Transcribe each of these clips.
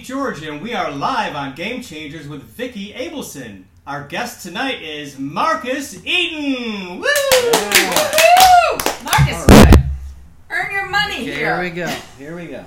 Georgia, and we are live on Game Changers with Vicki Abelson. Our guest tonight is Marcus Eaton. Woo! Yeah. Woo! Marcus, right. earn your money here. Here we go. Here we go.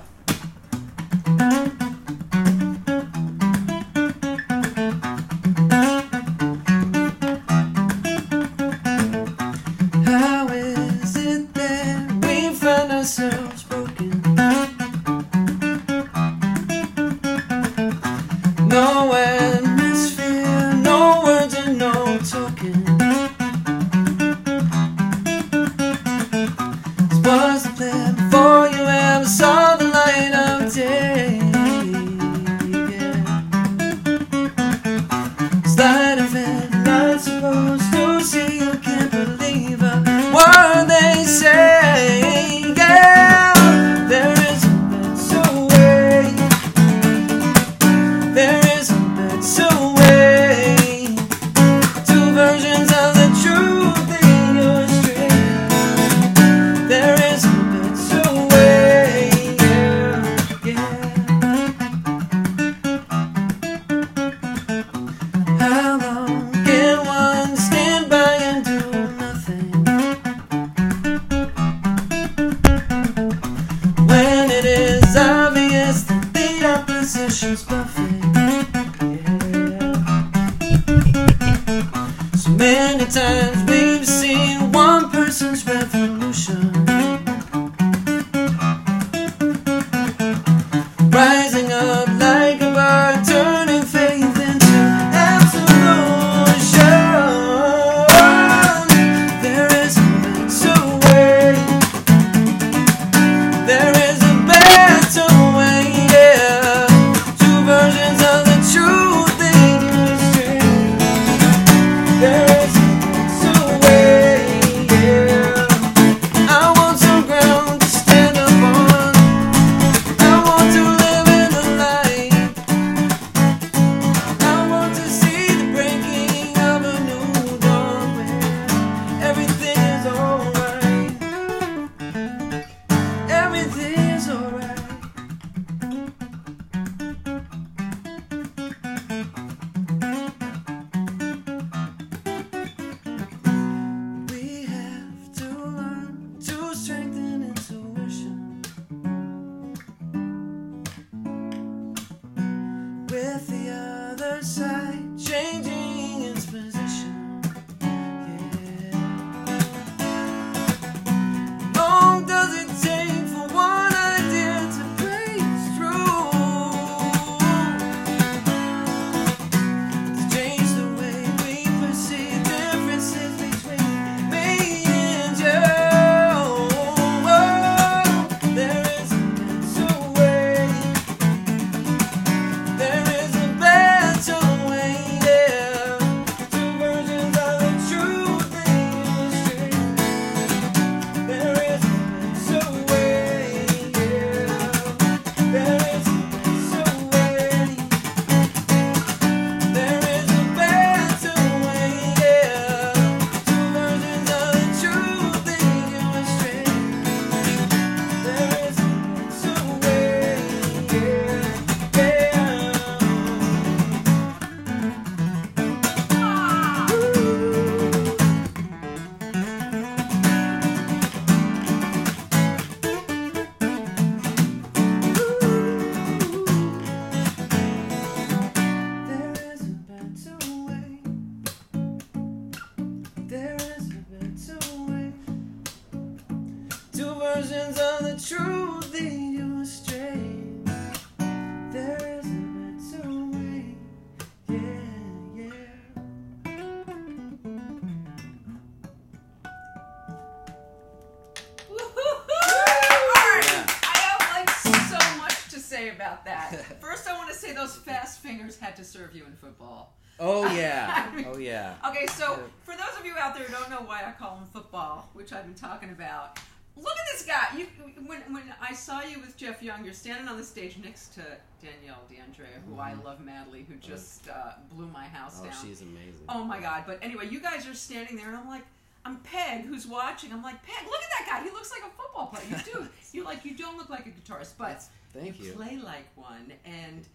I'm talking about. Look at this guy. You, when, when I saw you with Jeff Young, you're standing on the stage next to Danielle DeAndre, who I mm-hmm. love madly, who oh. just uh, blew my house oh, down. she's amazing. Oh my god! But anyway, you guys are standing there, and I'm like, I'm Peg, who's watching. I'm like, Peg, look at that guy. He looks like a football player. You do. you like you don't look like a guitarist, but That's, thank you, you, play like one, and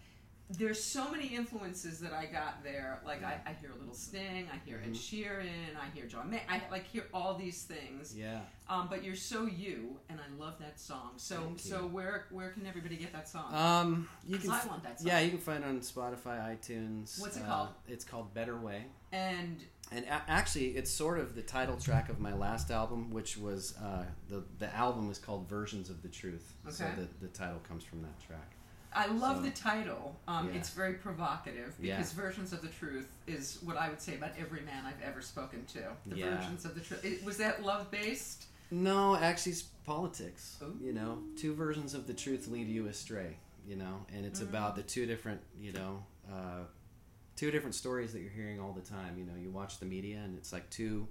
there's so many influences that I got there. Like I, I hear a little Sting, I hear Ed Sheeran, I hear John May. I like hear all these things. Mm-hmm. Yeah. Um, but you're so you, and I love that song. So Thank you. so where where can everybody get that song? Um, you can. I want that song. Yeah, you can find it on Spotify, iTunes. What's it uh, called? It's called Better Way. and And a- actually, it's sort of the title track of my last album, which was uh, the the album is called Versions of the Truth. Okay. So the, the title comes from that track. I love So- the title. Um, Yeah. It's very provocative Yeah. because versions of the truth is what I would say about every man I've ever spoken to. The Yeah. versions of the truth. Was that love based? No, actually, it's politics. Ooh. You know, two versions of the truth lead you astray. You know, and it's Mm. about the two different, you know, uh, two different stories that you're hearing all the time. You know, you watch the media, and it's like two.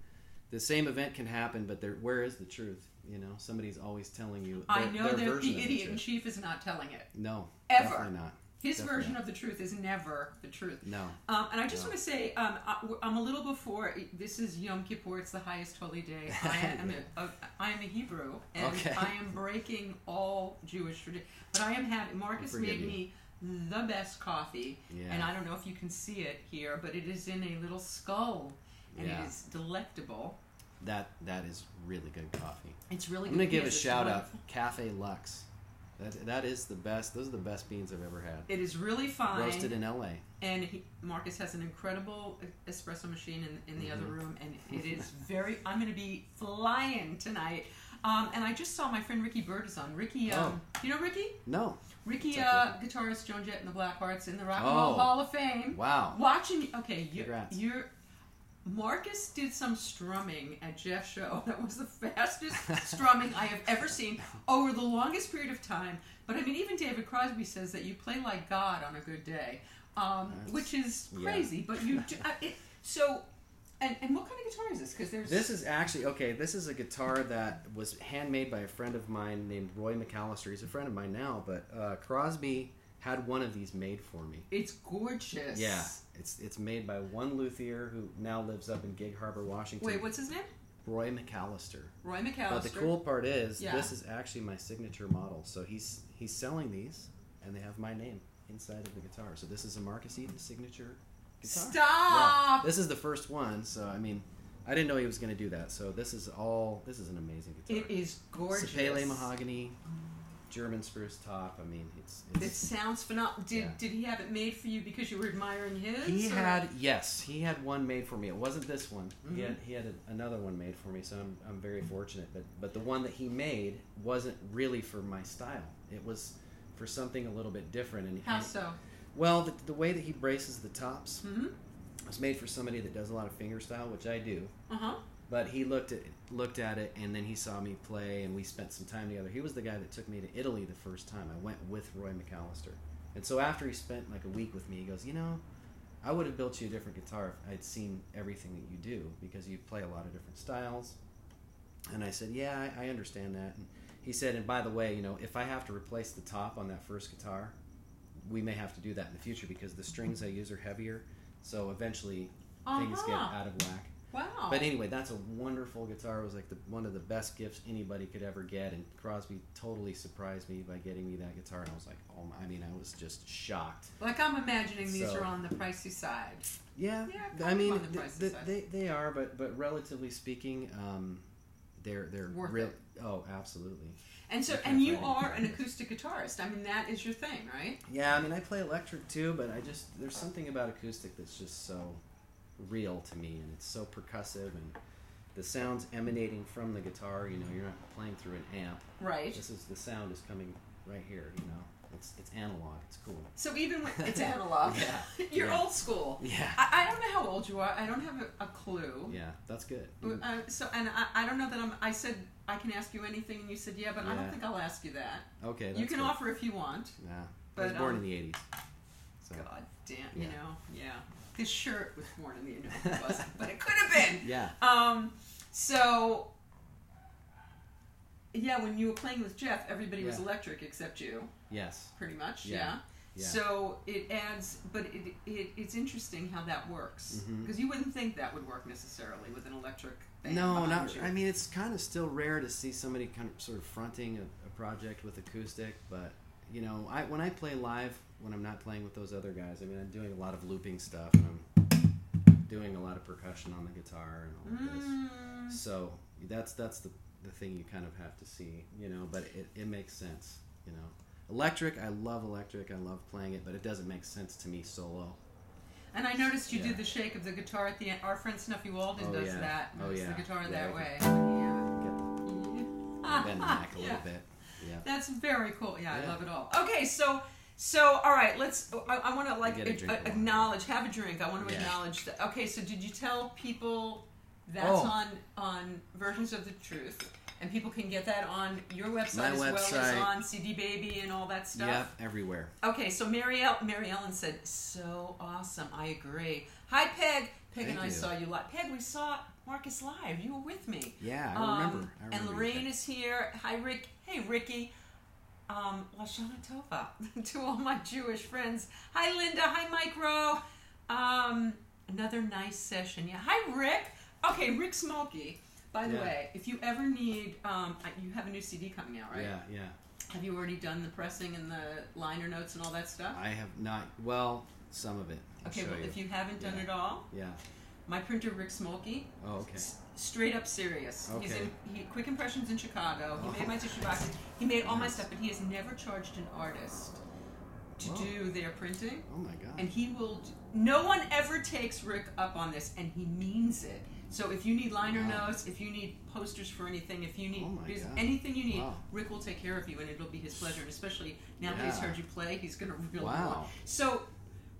The same event can happen, but there, where is the truth? You know, somebody's always telling you. I their- know their that version the idiot in chief is not telling it. No, Ever. definitely not. His Definitely version not. of the truth is never the truth. No. Um, and I just No. want to say, um, I, I'm a little before. This is Yom Kippur. It's the highest holy day. I am a, a, I am a Hebrew, and Okay. I am breaking all Jewish tradition. But I am having. Marcus made you. me the best coffee, Yeah. and I don't know if you can see it here, but it is in a little skull, and Yeah. it is delectable. That that is really good coffee. It's really. I'm gonna give a shout out. Cafe Lux. That that is the best. Those are the best beans I've ever had. It is really fine. Roasted in L.A. and he, Marcus has an incredible espresso machine in, in the other Mm-hmm. room, and it is very. I'm going to be flying tonight. Um, and I just saw my friend Ricky Byrd is on. Ricky, um, do you know Ricky? No. Ricky, uh, guitarist Joan Jett and the Blackhearts in the Rock and Roll Oh. Hall of Fame. Wow. Watching, okay, Congrats. you're. Marcus did some strumming at Jeff's show. That was the fastest strumming I have ever seen over the longest period of time. But I mean, even David Crosby says that you play like God on a good day, um, which is yeah. crazy. But you do, uh, it, so. And, and what kind of guitar is this? Because there's This is actually okay. This is a guitar that was handmade by a friend of mine named Roy McAlister. He's a friend of mine now, but uh, Crosby had one of these made for me. it's gorgeous. Yeah, it's it's made by one luthier who now lives up in Gig Harbor, Washington. Wait, what's his name? Roy McAlister. Roy McAlister. But the cool part is, Yeah. this is actually my signature model. So he's he's selling these, and they have my name inside of the guitar. So this is a Marcus Eaton signature guitar. Stop. Yeah. This is the first one. So I mean, I didn't know he was going to do that. So this is all. This is an amazing guitar. It is gorgeous. Sapele mahogany, German spruce top. I mean, it's. It sounds phenomenal. Did Yeah. did he have it made for you because you were admiring his? he or- had yes, he had one made for me. It wasn't this one. He Mhm. had he had a, another one made for me. So I'm I'm very fortunate. But but the one that he made wasn't really for my style. It was for something a little bit different. And How and- so? Well, the, the way that he braces the tops hmm was made for somebody that does a lot of finger style, which I do. Uh huh. But he looked at looked at it, and then he saw me play, and we spent some time together. He was the guy that took me to Italy the first time. I went with Roy McAlister, and so after he spent like a week with me, he goes, "You know, I would have built you a different guitar if I'd seen everything that you do because you play a lot of different styles." And I said, "Yeah, I, I understand that." And he said, "And by the way, you know, if I have to replace the top on that first guitar, we may have to do that in the future because the strings I use are heavier, so eventually things get Uh-huh. out of whack." Wow. But anyway, that's a wonderful guitar. It was like the, one of the best gifts anybody could ever get, and Crosby totally surprised me by getting me that guitar. And I was like, oh my! I mean, I was just shocked. like I'm imagining these So- are on the pricey side. Yeah, Yeah, I mean, on the pricey th- side. they they are, but but relatively speaking, um, they're they're Worth real. it. Oh, absolutely. And so, and you are an acoustic guitarist. I mean, that is your thing, right? Yeah, I mean, I play electric too, but I just there's something about acoustic that's just so real to me, and it's so percussive, and the sounds emanating from the guitar. You know, you're not playing through an amp. Right. This is the sound is coming right here. You know, it's it's analog. It's cool. So even when it's analog, Yeah. you're Yeah. old school. Yeah. I, I don't know how old you are. I don't have a, a clue. Yeah, that's good. Uh, so, and I, I don't know that I'm. I said I can ask you anything, and you said yeah, but I don't think I'll ask you that. Okay, you can good. offer if you want. Yeah, I was born um, in the '80s. So God damn, you know, yeah. His shirt was worn in the end. It wasn't, but it could have been. yeah, Um, so yeah, when you were playing with Jeff, everybody was electric except you, yes, pretty much. Yeah. Yeah. Yeah. So it adds, but it, it it's interesting how that works because you wouldn't think that would work necessarily with an electric. Band no, not. You. I mean, it's kind of still rare to see somebody kind of sort of fronting a, a project with acoustic, but you know, I when I play live, when I'm not playing with those other guys, I mean, I'm doing a lot of looping stuff and I'm doing a lot of percussion on the guitar and all this. Mm. So that's that's the the thing you kind of have to see, you know. But it, it makes sense, you know. Electric, I love electric. I love playing it, but it doesn't make sense to me solo. And I noticed you Yeah. do the shake of the guitar at the end. Our friend Snuffy Walden Oh, does yeah. that. Oh, Moves yeah. the guitar Yeah, that way. Get Yeah. the, bend the neck a little bit. Yeah. That's very cool. Yeah, I love it all. Okay, so so all right, let's. I, I want to like a a- drink a- along. acknowledge. Have a drink. I want to Yeah. acknowledge that. Okay, so did you tell people that's Oh. on on versions of the truth, and people can get that on your website My as well as on CD Baby and all that stuff. Yep, everywhere. Okay, so Mary, El- Mary Ellen said, "So awesome, I agree." Hi, Peg. Peg and I you. saw you live. Peg, we saw Marcus live. You were with me. Yeah, I Um, remember. I remember and Lorraine is here. Hi, Rick. Hey, Ricky. Um, Lashana Tova to all my Jewish friends. Hi, Linda. Hi, Micro. Um, another nice session. Yeah. Hi, Rick. Okay, Rick Smokey. By the Yeah. way, if you ever need, um, you have a new CD coming out, right? Yeah, yeah. Have you already done the pressing and the liner notes and all that stuff? I have not. Well, some of it. I'll okay, well, you. if you haven't done Yeah. it all, Yeah. my printer Rick Smokey, Oh, okay. Straight up serious. He's in he, Quick Impressions in Chicago. He Oh. made my tissue boxes. He made all my stuff, but he has never charged an artist to Whoa. do their printing. Oh my god. And he will. No one ever takes Rick up on this, and he means it. So if you need liner Wow. notes, if you need posters for anything, if you need Oh my bus- God. anything you need, Wow. Rick will take care of you, and it'll be his pleasure. And especially now that he's heard you play, he's going to really Wow. want. So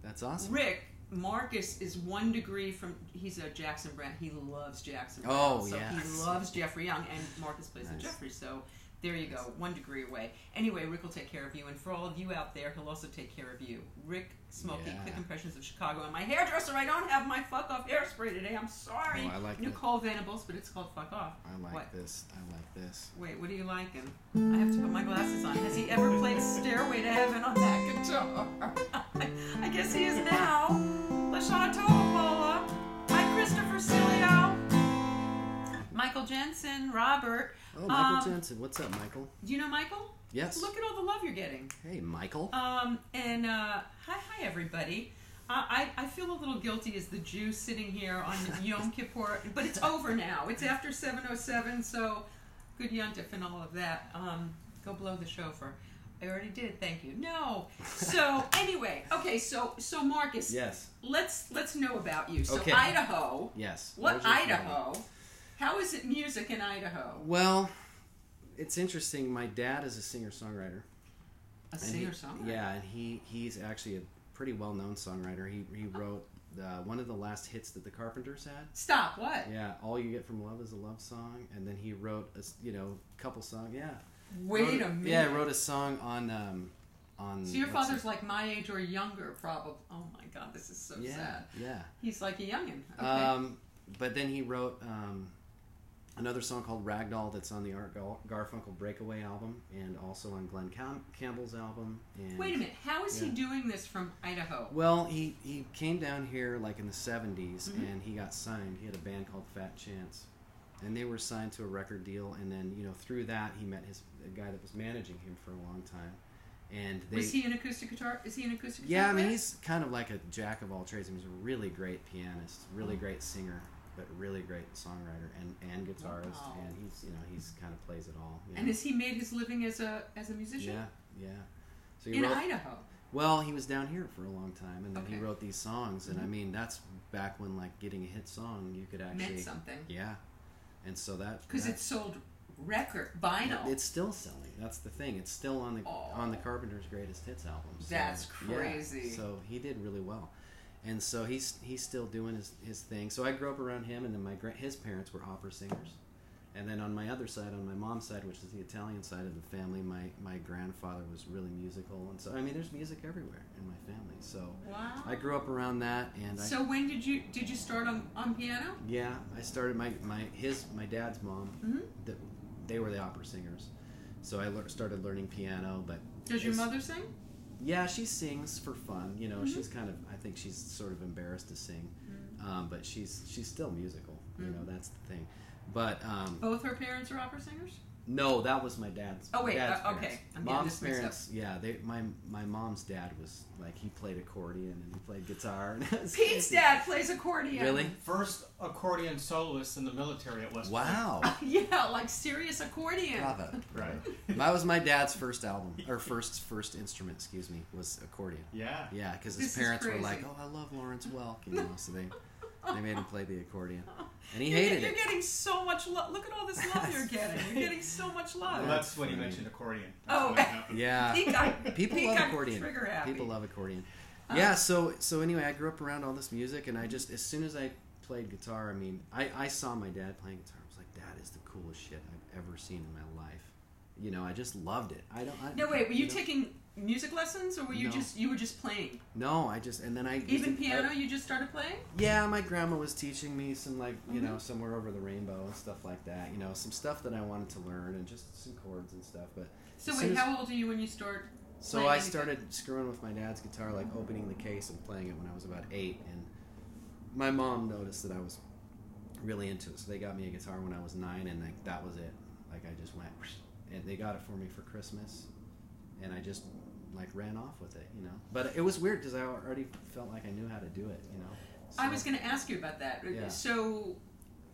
That's awesome. Rick Marcus is one degree from. He's a Jackson Browne. He loves Jackson. Browne. Oh, so yes. he loves Jeffrey Young, and Marcus plays with Nice. Jeffrey. So there you go, one degree away. Anyway, Rick will take care of you, and for all of you out there, he'll also take care of you. Rick Smokey, Yeah. Quick Impressions of Chicago, and my hairdresser. I don't have my fuck off hairspray today. I'm sorry. Oh, I like Nicole Venables, but it's called fuck off. I like What? this. I like this. Wait, what are you liking? I have to put my glasses on. Has he ever played Stairway to Heaven on that guitar? I guess he is now. Lashana Topola. Hi, Christopher Cilio. Michael Jensen, Robert. Oh, Michael Um, Jensen. What's up, Michael? Do you know Michael? Yes. Look at all the love you're getting. Hey, Michael. Um, and uh, hi, hi, everybody. I, I feel a little guilty as the Jew sitting here on Yom Kippur, but it's over now. It's after 7.07, so good yontif and all of that. Um, go blow the shofar. I already did, thank you. No. So anyway, okay, so so Marcus, yes. let's let's know about you. So Okay. Idaho. Yes. What Those are funny. Idaho? How is it music in Idaho? Well, it's interesting. My dad is a singer songwriter. A singer songwriter. Yeah, and he he's actually a pretty well known songwriter. He he wrote uh, one of the last hits that the Carpenters had. Stop. What? Yeah, all you get from love is a love song, and then he wrote a you know couple songs. Yeah, Wait Wrote- a minute. Yeah, he wrote a song on um on. So your father's it- like my age or younger, probably. Oh my God, this is so yeah sad. yeah. He's like a youngin. Okay. Um, but then he wrote um, another song called Ragdoll that's on the Art Gar- Garfunkel Breakaway album and also on Glenn Cam- Campbell's album. And Wait a minute. How is he doing this from Idaho? Well, he, he came down here like in the 70s Mhm. and he got signed. He had a band called Fat Chance. And they were signed to a record deal, and then you know through that he met his the guy that was managing him for a long time, and they was he an acoustic guitar? Is he an acoustic guitar? Yeah, I mean player? he's kind of like a jack of all trades. He's a really great pianist, really Oh. great singer, but really great songwriter and, and guitarist. Wow. And he's you know he's kind of plays it all. you And know. has he made his living as a as a musician? yeah, yeah. So In wrote. Idaho. Well, he was down here for a long time, and then Okay. he wrote these songs. And I Mhm. mean that's back when like getting a hit song you could actually Meant something. yeah. And so that Because it sold record vinyl. It's still selling. That's the thing. It's still on the Oh. on the Carpenters' greatest hits album. So, That's yeah, crazy. so he did really well, and so he's he's still doing his, his thing. So I grew up around him, and then my his parents were opera singers, and then on my other side, on my mom's side, which is the Italian side of the family, my my grandfather was really musical, and so I mean, there's music everywhere in my family. So wow. I grew up around that, and I, so when did you did you start on on piano? yeah, I started my my his my dad's mom. Mhm. That they were the opera singers, so I lear- started learning piano. But Does your mother sing? Yeah, she sings for fun. You know, Mhm. she's kind of. I think she's sort of embarrassed to sing, Mm. um, but she's she's still musical. You know, Mhm. that's the thing. But um, Both her parents are opera singers. No, that was my dad's. Oh, wait, dad's uh, okay. parents. I'm mom's this mixed parents. Yeah, they my my mom's dad was like he played accordion and he played guitar. And it was Pete's dad plays accordion. Really? First accordion soloist in the military at West Point. Wow. Yeah, like serious accordion. Bravo. Right. That was my dad's first album or first first instrument. Excuse me, was accordion. Yeah. Yeah, because his This parents were like, "Oh, I love Lawrence Welk," you know, so they they made him play the accordion, and he You're, hated you're it. getting so much love. Look at all this love you're getting. You're getting so much love. Well, that's when he mentioned accordion. Oh. That's when I. Yeah, Pete got, people Pete love accordion. Trigger happy. People love accordion. Uh-huh. Yeah, so so anyway, I grew up around all this music, and I just as soon as I played guitar, I mean, I, I saw my dad playing guitar. I was like, that is the coolest shit I've ever seen in my life. You know, I just loved it. I don't. I, No, wait. Were you know, taking music lessons, or were you No. just you were just playing? No, I just and then I Even I- piano, you just started playing? Yeah, my grandma was teaching me some like you Mm-hmm. know somewhere over the rainbow and stuff like that. You know, some stuff that I wanted to learn and just some chords and stuff. But So wait, how old are you when you start? so I anything? started screwing with my dad's guitar, like opening the case and playing it when I was about eight. And my mom noticed that I was really into it, so they got me a guitar when I was nine, and like that was it. Like I just went, and they got it for me for Christmas, and I just like ran off with it, you know. But it was weird because I already felt like I knew how to do it, you know. I was going to ask you about that. Yeah. So,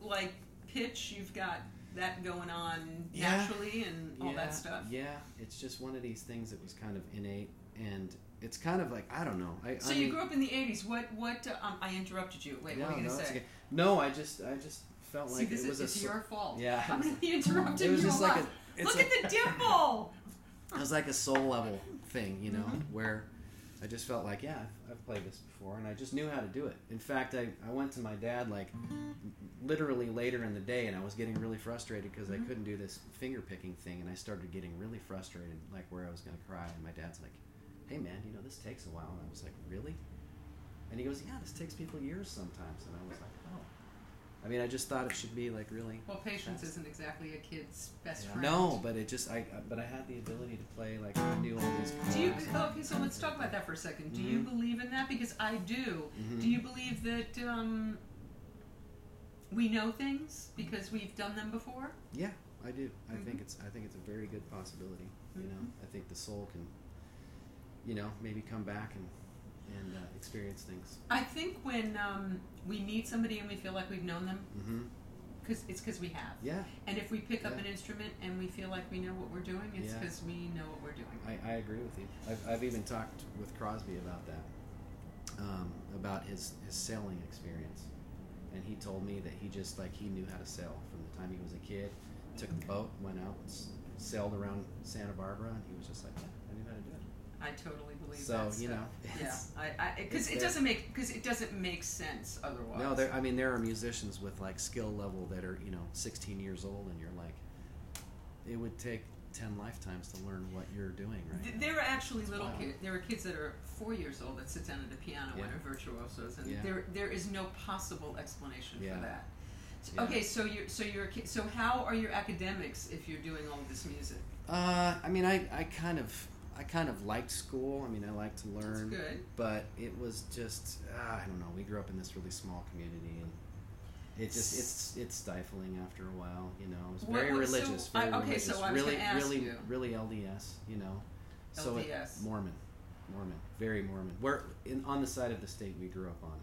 like pitch, you've got that going on Yeah. naturally and all yeah, that stuff. Yeah, it's just one of these things that was kind of innate, and it's kind of like I don't know. I, So I you mean, grew up in the '80s. What? What? Um, I interrupted you. Wait, no, what were you going to it's say? okay. No, I just I just felt See, like this it was is a your fault. Yeah. I'm going to be interrupting It was just like a Look a, at the dimple. it was like a soul level thing, you know, Mm-hmm. where I just felt like yeah, I've, I've played this before, and I just knew how to do it. In fact, I, I went to my dad like literally later in the day, and I was getting really frustrated because Mm-hmm. I couldn't do this finger picking thing, and I started getting really frustrated, like where I was going to cry. And my dad's like, "Hey man, you know this takes a while," and I was like, "Really?" And he goes, "Yeah, this takes people years sometimes," and I was like. I mean, I just thought it should be like really Well, patience That's- isn't exactly a kid's best yeah. friend. No, but it just I but I had the ability to play like I knew all these. Do you? Okay, so let's talk about that for a second. Do you Mhm. believe in that? Because I do. Mhm. Do you believe that um, we know things because we've done them before? Yeah, I do. I think Mhm. it's I think it's a very good possibility. You know, Mhm. I think the soul can, you know, maybe come back and and uh, experience things. I think when um, we meet somebody and we feel like we've known them, because it's because we have. Yeah, And if we pick up Yeah. an instrument and we feel like we know what we're doing, it's Yeah. because we know what we're doing. I, I agree with you. I've, I've even talked with Crosby about that, um, about his his sailing experience, and he told me that he just like he knew how to sail from the time he was a kid. Took the boat, went out, sailed around Santa Barbara, and he was just like, yeah, I knew how to do it. I totally believe So you know, Yeah, it's- I because it doesn't make because it doesn't make sense otherwise. No, there. I mean, there are musicians with like skill level that are you know 16 years old, and you're like, it would take 10 lifetimes to learn what you're doing, right? Th- now. There are actually little kids. There are kids that are four years old that sit down at a piano and Yeah. are virtuosos, and Yeah. there there is no possible explanation Yeah. for that. Yeah. Okay, so you're so you're so how are your academics if you're doing all this music? Uh, I mean, I, I kind of I kind of liked school. I mean, I liked to That's learn, good. but it was just uh, I don't know. We grew up in this really small community, and it just it's it's stifling after a while. You know, it was What- very what- so religious. I- Very okay, religious. so I was really, ask really, you. really LDS. You know, so it- LDS. Mormon, Mormon, very Mormon. We're in on the side of the state we grew up on,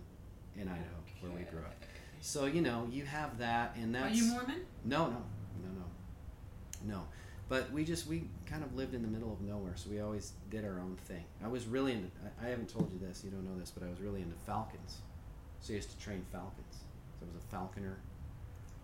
in Idaho, where we grew up. So you know, you have that, and Are that's you Mormon? no, no, no, no, no. But we just we kind of lived in the middle of nowhere, so we always did our own thing. I was really into. I, I haven't told you this. You don't know this, but I was really into falcons. So I used to train falcons. So I was a falconer.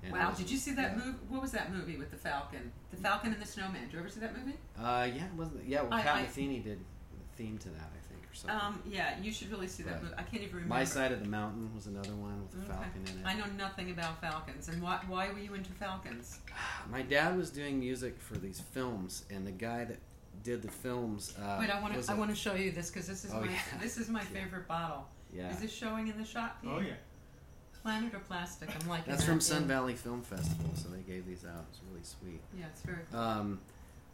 and wow, was- did you see that yeah. movie? What was that movie with the Falcon? The Falcon and the Snowman. Did you ever see that movie? Uh, yeah, wasn't it? Yeah, well, I- Pat I- Metheny did the theme to that, I or something. Um, yeah, you should really see that Right. movie. I can't even remember. My side of the mountain was another one with a Okay. falcon in it. I know nothing about falcons, and why, why were you into falcons? My dad was doing music for these films, and the guy that did the films. Uh, Wait, I want to I a- want to show you this because this is Oh, my yeah. this is my favorite bottle. Yeah. Is this showing in the shop? Pete? Oh yeah. Planet or plastic? I'm liking That's that from Sun Valley Film Festival, so they gave these out. It's really sweet. Yeah, it's very cool. Um,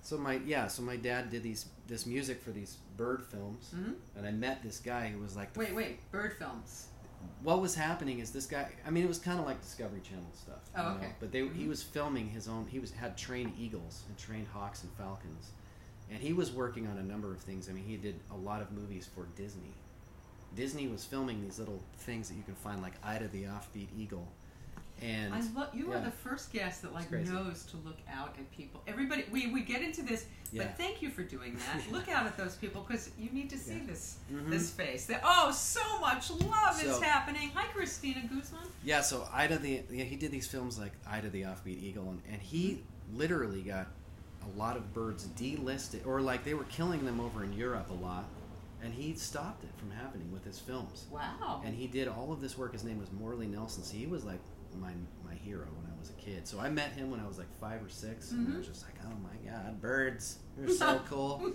so my yeah, so my dad did these this music for these bird films, Mhm. and I met this guy who was like, Wait, wait, bird films. what was happening is this guy. I mean, it was kind of like Discovery Channel stuff. Oh, know, okay. But they, he was filming his own. He was had trained eagles and trained hawks and falcons, and he was working on a number of things. I mean, he did a lot of movies for Disney. Disney was filming these little things that you can find, like Ida the Offbeat Eagle, and I love you are the first guest that like knows to look out at people. Everybody, we, we get into this, Yeah. but thank you for doing that. Look out at those people because you need to see Yeah. this Mhm. this face. That oh, so much love is happening. Hi, Christina Guzman. Yeah, so Ida the yeah, he did these films like Ida the Offbeat Eagle, and, and he literally got a lot of birds delisted, or like they were killing them over in Europe a lot, and he stopped it from happening with his films. Wow. And he did all of this work. His name was Morley Nelson. So he was like my my hero when I was a kid. So I met him when I was like five or 6 and I was mm-hmm. just like, oh my god, birds, they're so cool.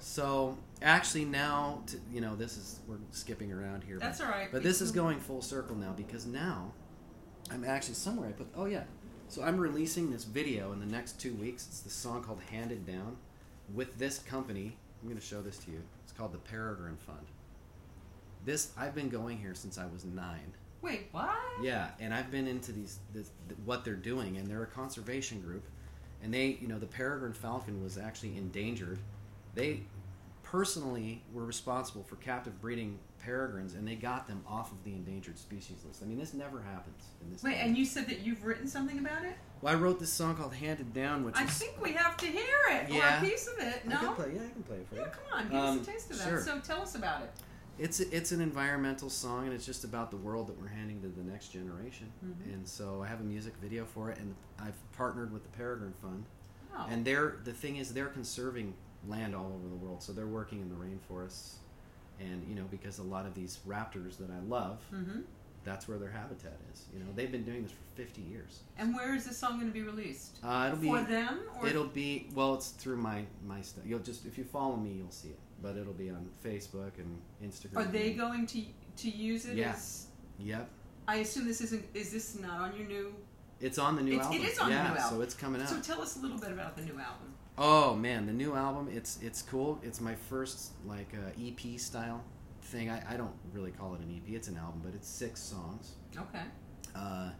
So actually now, to, you know, this is we're skipping around here. That's but, all right. But this is going full circle now because now I'm actually somewhere I put. Oh yeah, so I'm releasing this video in the next two weeks. It's the song called "Handed Down" with this company. I'm going to show this to you. It's called the Peregrine Fund. This I've been going here since I was nine. Wait, what? Yeah, and I've been into these this, th- what they're doing, and they're a conservation group, and they, you know, the peregrine falcon was actually endangered. They personally were responsible for captive breeding peregrines, and they got them off of the endangered species list. I mean, this never happens in this. Wait, country. and you said that you've written something about it? Well, I wrote this song called "Handed Down," which I is think we have to hear it or Yeah. a piece of it. No, I can play. Yeah, I can play it for Yeah, you. come on, give Um, us a taste of that. sure. So tell us about it. It's it's an environmental song, and it's just about the world that we're handing to the next generation. Mhm. And so I have a music video for it, and I've partnered with the Peregrine Fund. Oh. And they're the thing is they're conserving land all over the world, so they're working in the rainforests, and you know because a lot of these raptors that I love, hmm that's where their habitat is. You know they've been doing this for fifty years. And where is this song going to be released? Uh, it'll be For them? Or it'll be well, it's through my my stuff. You'll just if you follow me, you'll see it. But it'll be on Facebook and Instagram. Are they going to to use it Yeah. Yep, I assume this isn't. Is this not on your new? it's on the new It's- album. It is on the new album. so it's coming out. So tell us a little bit about the new album. Oh man, the new album. It's it's cool. It's my first like uh, EP style thing. I, I don't really call it an EP. It's an album, but it's six songs. Okay. Uh,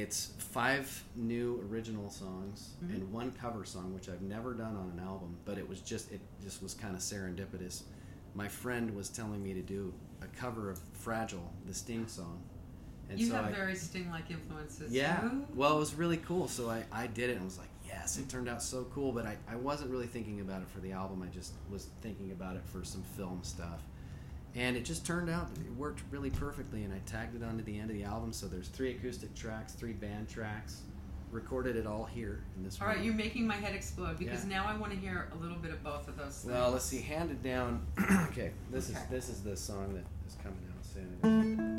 it's five new original songs Mhm. and one cover song, which I've never done on an album. But it was just it just was kind of serendipitous. My friend was telling me to do a cover of "Fragile," the Sting song, and you so have I, very Sting-like influences. yeah. Ooh. Well, it was really cool. So I, I did it and was like, yes, it turned out so cool. But I, I wasn't really thinking about it for the album. I just was thinking about it for some film stuff. And it just turned out it worked really perfectly. And I tagged it onto the end of the album. So there's three acoustic tracks, three band tracks. Recorded it all here in this All room. right, you're making my head explode because Yeah. now I want to hear a little bit of both of those things. Well, let's see. Handed down. okay, this Okay. is this is the song that is coming out soon.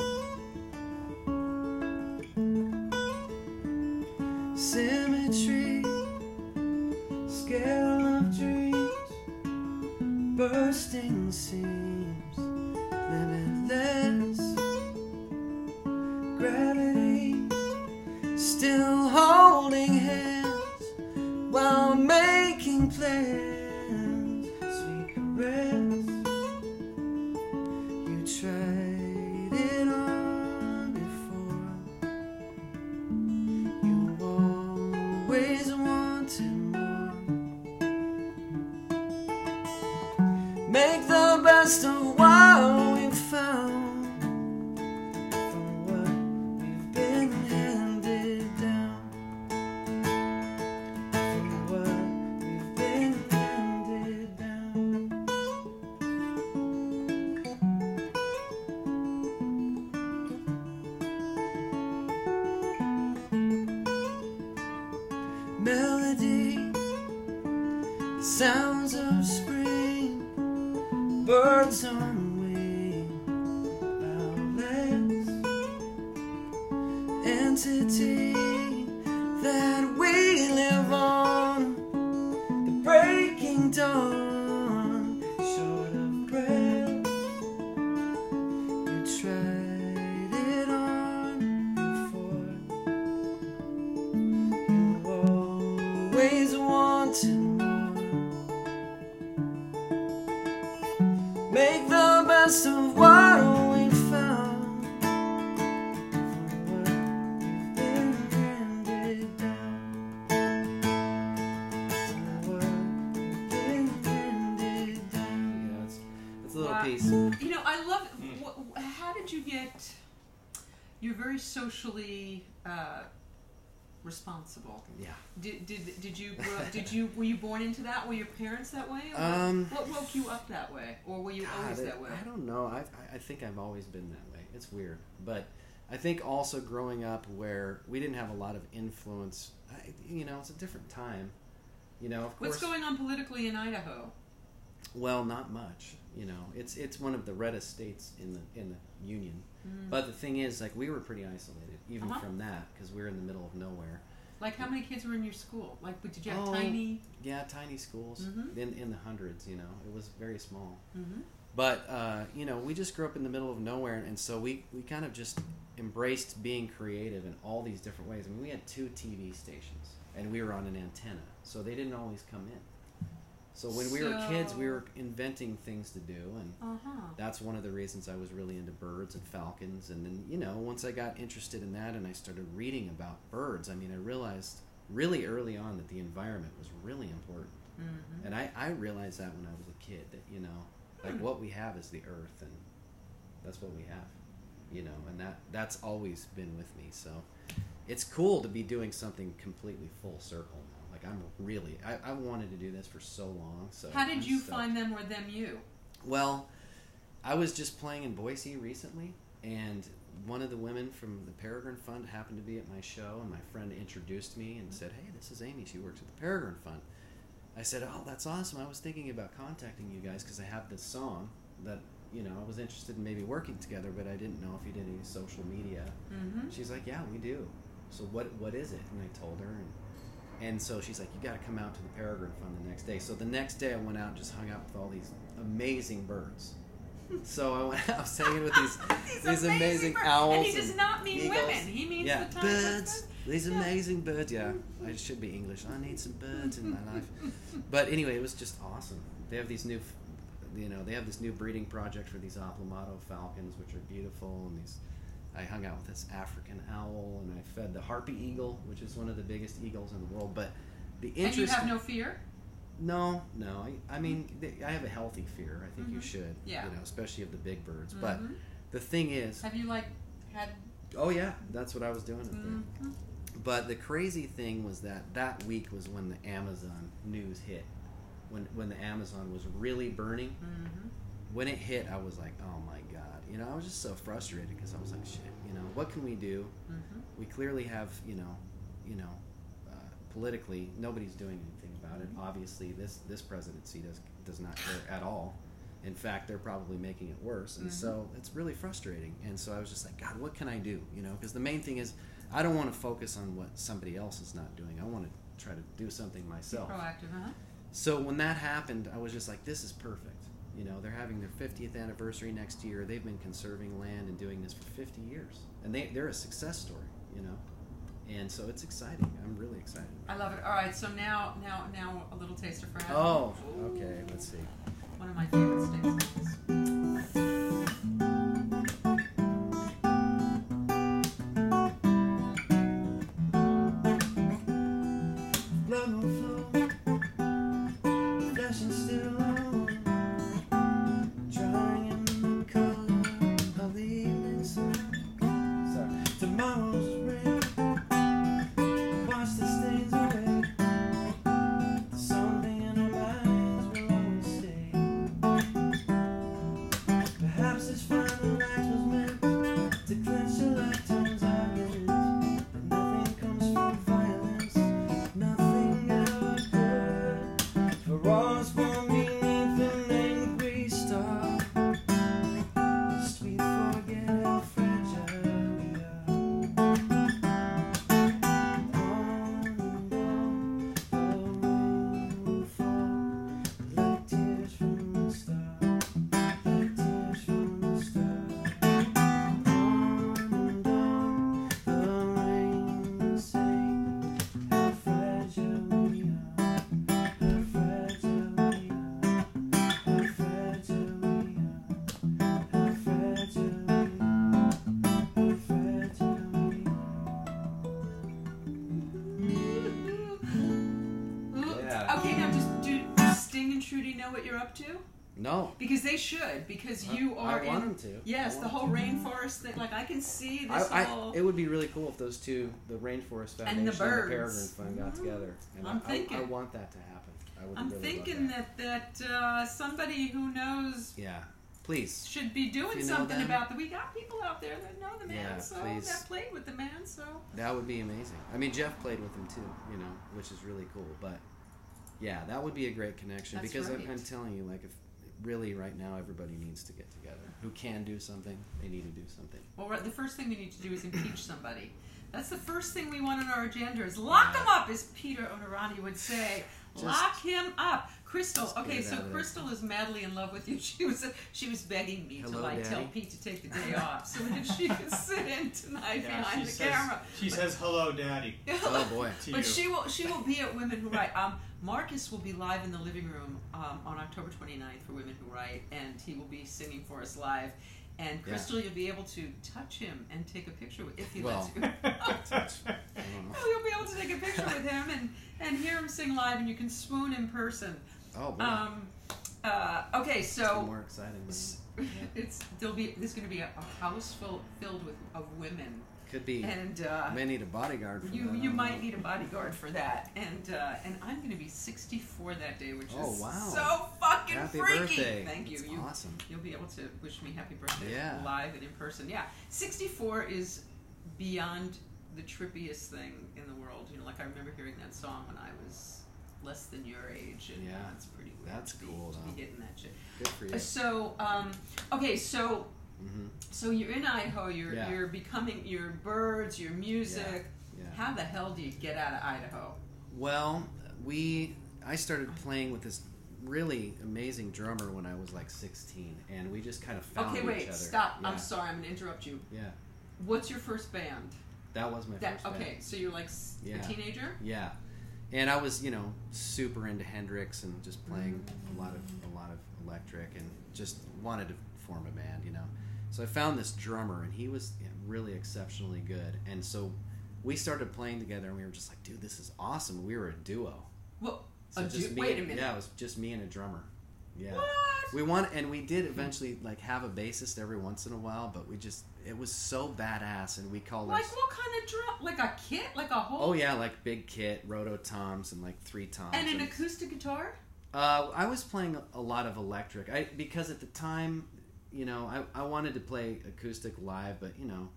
Symmetry, scale of dreams, bursting seams, limitless gravity, still holding hands while making plans. Sweet caress, you tried it on before. You always wanted more. Make the best of what very socially uh, responsible. Yeah. Did, did did you grow, did you were you born into that? Were your parents that way? Or Um, what woke you up that way, or were you always God, that way? I don't know. I, I- I think I've always been that way. It's weird, but I think also growing up where we didn't have a lot of influence. I, you know, it's a different time. You know, of course. What's going on politically in Idaho? Well, not much. You know, it's it's one of the reddest states in the in the union. But the thing is, like, we were pretty isolated even Uh-huh. from that because we were in the middle of nowhere. Like, how many kids were in your school? Like, did you have Oh. tiny? Yeah, tiny schools Mhm. in in the hundreds. You know, it was very small. Mm-hmm. But uh, you know, we just grew up in the middle of nowhere, and so we we kind of just embraced being creative in all these different ways. I mean, we had two TV stations, and we were on an antenna, so they didn't always come in. So when we were kids, we were inventing things to do, and Uh huh. that's one of the reasons I was really into birds and falcons. And then, you know, once I got interested in that and I started reading about birds, I mean, I realized really early on that the environment was really important. Mm-hmm. And I, I realized that when I was a kid, that, you know, like what we have is the earth, and that's what we have, you know, and that that's always been with me. So it's cool to be doing something completely full circle I'm really, I, I wanted to do this for so long. So How did I'm you stoked. find them or them you? Well, I was just playing in Boise recently, and one of the women from the Peregrine Fund happened to be at my show, and my friend introduced me and said, "Hey, this is Amy. She works at the Peregrine Fund." I said, "Oh, that's awesome. I was thinking about contacting you guys because I have this song that you know I was interested in maybe working together, but I didn't know if you did any social media." Mm-hmm. She's like, "Yeah, we do." So what what is it? And I told her, and and so she's like, "You got to come out to the Peregrine Fund the next day." So the next day, I went out and just hung out with all these amazing birds. So I went out, I was hanging with these these amazing birds. owls. And he does not mean eagles. women. He means yeah, the time. birds. These Yeah. amazing birds. Yeah, I should be English. I need some birds in my life. But anyway, it was just awesome. They have these new, you know, they have this new breeding project for these Aplomado falcons, which are beautiful, and these. I hung out with this African owl, and I fed the harpy eagle, which is one of the biggest eagles in the world. But the interest. And you have no fear. No, no. I, I mean, I have a healthy fear. I think you Mhm. should. Yeah. You know, especially of the big birds. But Mhm. the thing is, have you like had? oh yeah, that's what I was doing. Mhm. But the crazy thing was that that week was when the Amazon news hit. When when the Amazon was really burning, Mhm. When it hit, I was like, oh my god. You know, I was just so frustrated because I was like, shit. You know, what can we do? Mhm. We clearly have, you know, you know, uh, politically, nobody's doing anything about it. Obviously, this this presidency does does not care at all. In fact, they're probably making it worse, and so it's really frustrating. And so I was just like, God, what can I do? You know, because the main thing is, I don't want to focus on what somebody else is not doing. I want to try to do something myself. Proactive, huh? So when that happened, I was just like, this is perfect. You know, they're having their 50th anniversary next year. They've been conserving land and doing this for 50 years. And they, they're a success story, you know? And so it's exciting. I'm really excited. I love it. All right, so now, now, now, a little taster for Adam. Oh, okay. Let's see. One of my favorite states. No, Because they should. Because you I are want in. them to. Yes, the whole rainforest thing. Like I can see I, this I, whole. it would be really cool if those two, the Rainforest Foundation And and the the, birds. Peregrine Fund, got Mhm. together. And I'm I, I- thinking. I, want that to happen. I would I'm really thinking love that that uh, somebody who knows Yeah, please. should be doing something them- about that. We got people out there that know the man, Yeah, so please. that played with the man. So That would be amazing. I mean, Jeff played with him too, you know, which is really cool. But yeah, that would be a great connection That's because right. I'm, I'm telling you, like, if really right now everybody needs to get together. Who can do something, they need to do something. Well, right, the first thing we need to do is impeach somebody. That's the first thing we want on our agenda is lock Yeah. him up, as Peter Onorani would say. Just- lock him up. Crystal, okay, so out of there. Crystal is madly in love with you. She was she was begging me to Hello, like tell Pete to take the day off so that she could sit in tonight Yeah, behind she the says, camera. She says, "Hello, Daddy." Oh boy. But you. she will she will be at Women Who Write. Um, Marcus will be live in the living room um, on October 29th for Women Who Write, and he will be singing for us live. And Yeah. Crystal, you'll be able to touch him and take a picture with if he Well, lets you. Don't. You'll be able to take a picture with him and, and hear him sing live, and you can swoon in person. Oh boy. Um, uh, okay, so more exciting. Than, it's there'll be there's going to be a, a house full, filled with of women, could be. and uh, may need a bodyguard for you that. You might need a bodyguard for that. And uh, and I'm going to be 64 that day, which Oh, is wow. so fucking Happy freaky. birthday. Thank you. That's you awesome. you'll be able to wish me happy birthday Yeah. live and in person. Yeah, 64 is beyond the trippiest thing in the world. You know, like I remember hearing that song when I was less than your age, and Yeah. it's pretty weird That's to be, cool, to be hitting that shit. Good for you. So, um, okay, so hmm so you're in Idaho. You're Yeah. you're becoming your birds, your music. Yeah. How the hell do you get out of Idaho? Well, we I started playing with this really amazing drummer when I was like 16, and we just kind of found Okay, each wait, other. stop. Yeah. I'm sorry. I'm gonna interrupt you. Yeah, What's your first band? that was my That first okay? band. So you're like Yeah. a teenager. Yeah, and I was you know super into Hendrix and just playing a lot of a lot of electric and just wanted to form a band, you know. So I found this drummer, and he was really exceptionally good, and so we started playing together, and we were just like, dude, this is awesome. We were a duo. Well, So a just du- me, wait a minute. Yeah, it was just me and a drummer. Yeah. What? We want, and we did eventually like have a bassist every once in a while, but we just it was so badass, and we called it Like what kind of drum? Like a kit? Like a whole? Oh yeah, like big kit, roto toms, and like three toms. And an acoustic guitar? uh, I was playing a lot of electric, I because at the time, you know, I I wanted to play acoustic live, but you know,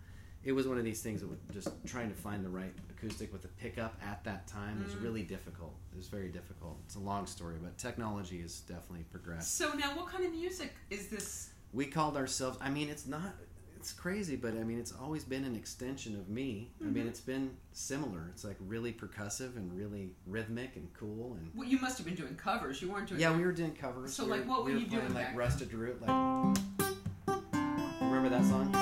it was one of these things that was just trying to find the right acoustic with a pickup at that time was Mm. really difficult. It was very difficult. It's a long story, but technology has definitely progressed. So now, what kind of music is this? we called ourselves i mean it's not it's crazy but i mean it's always been an extension of me i mean Mhm. it's been similar it's like really percussive and really rhythmic and cool and Well, you must have been doing covers. You weren't doing. yeah we were doing covers So, we like, what were we you playing doing like rusted root like remember that song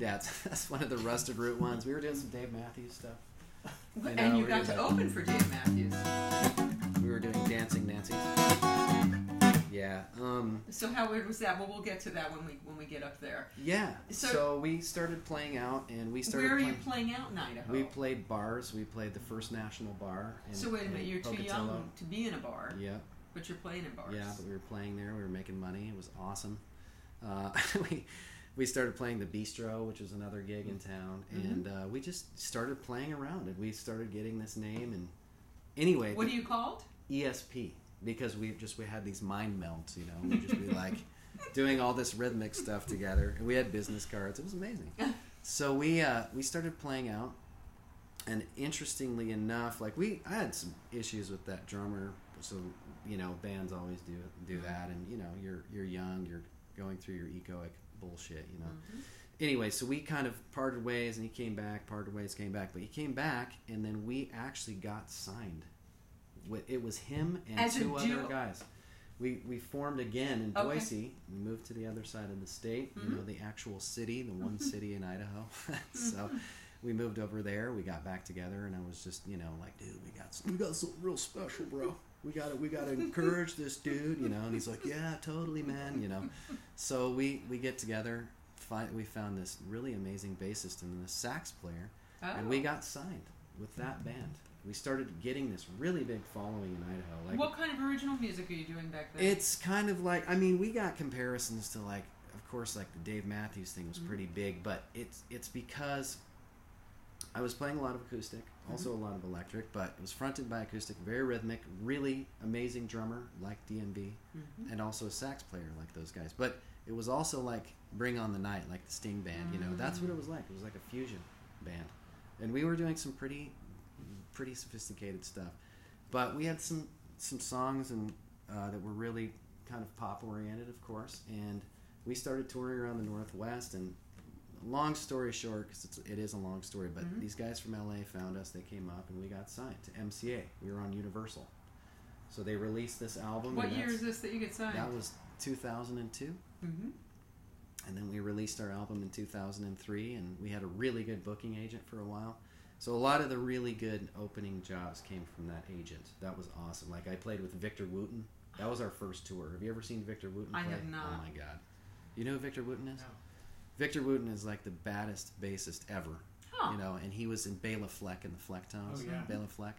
yeah that's one of the rusted root ones we were doing some dave matthews stuff and you got to open for Dave Matthews. we were doing dancing nancy yeah um So how weird was that? Well, we'll get to that when we when we get up there. Yeah. So- So, we started playing out, and we started. Where are playing, you playing out in Idaho? We played bars. We played the First National Bar. In, so wait a minute, you're too young to be in a bar, Yeah, but you're playing in bars. yeah. But we were playing there. We were making money. It was awesome. Uh, we we started playing the Bistro, which was another gig in town, Mhm. and uh, we just started playing around, and we started getting this name. And anyway, What the are you called? ESP because we just we had these mind melts. you know. We'd just be like doing all this rhythmic stuff together, and we had business cards. It was amazing. So we uh, we started playing out, and interestingly enough, like we I had some issues with that drummer. So you know, bands always do do mm-hmm. that, and you know, you're you're young, you're going through your egoic bullshit, you know. Mm-hmm. Anyway, so we kind of parted ways, and he came back. Parted ways, came back, but he came back, and then we actually got signed. It was him and As two other guys. We we formed again in Okay. Boise. We moved to the other side of the state. You mm-hmm. know, the actual city, the one city in Idaho. so we moved over there. We got back together, and I was just you know like, dude, we got we got something real special, bro. We got to we got to encourage this dude, you know. And he's like, yeah, totally, man, you know. So we we get together. Find, we found this really amazing bassist and a sax player, Oh. and we got signed with that band. we started getting this really big following in Idaho. Like what kind of original music are you doing back then? it's kind of like I mean, we got comparisons to like, of course, like the Dave Matthews thing was Mhm. pretty big, but it's it's because I was playing a lot of acoustic, also a lot of electric, but it was fronted by acoustic, very rhythmic, really amazing drummer like DMB, Mhm. and also a sax player like those guys. But it was also like Bring on the Night, like the Sting band. You know, that's what it was like. It was like a fusion band, and we were doing some pretty pretty sophisticated stuff. But we had some some songs and uh, that were really kind of pop oriented, of course, and we started touring around the Northwest. And long story short, because it is a long story, but Mhm. these guys from LA found us. They came up, and we got signed to MCA. We were on Universal, so they released this album. what year is this that you get signed? That was 2002 mm-hmm. and then we released our album in 2003 and we had a really good booking agent for a while so a lot of the really good opening jobs came from that agent that was awesome like i played with victor wooten that was our first tour have you ever seen victor wooten Play? I have not. oh my god you know who victor wooten is No. Victor wooten is like the baddest bassist ever Huh. you know and he was in bela fleck and the flecktones Oh, yeah. bela fleck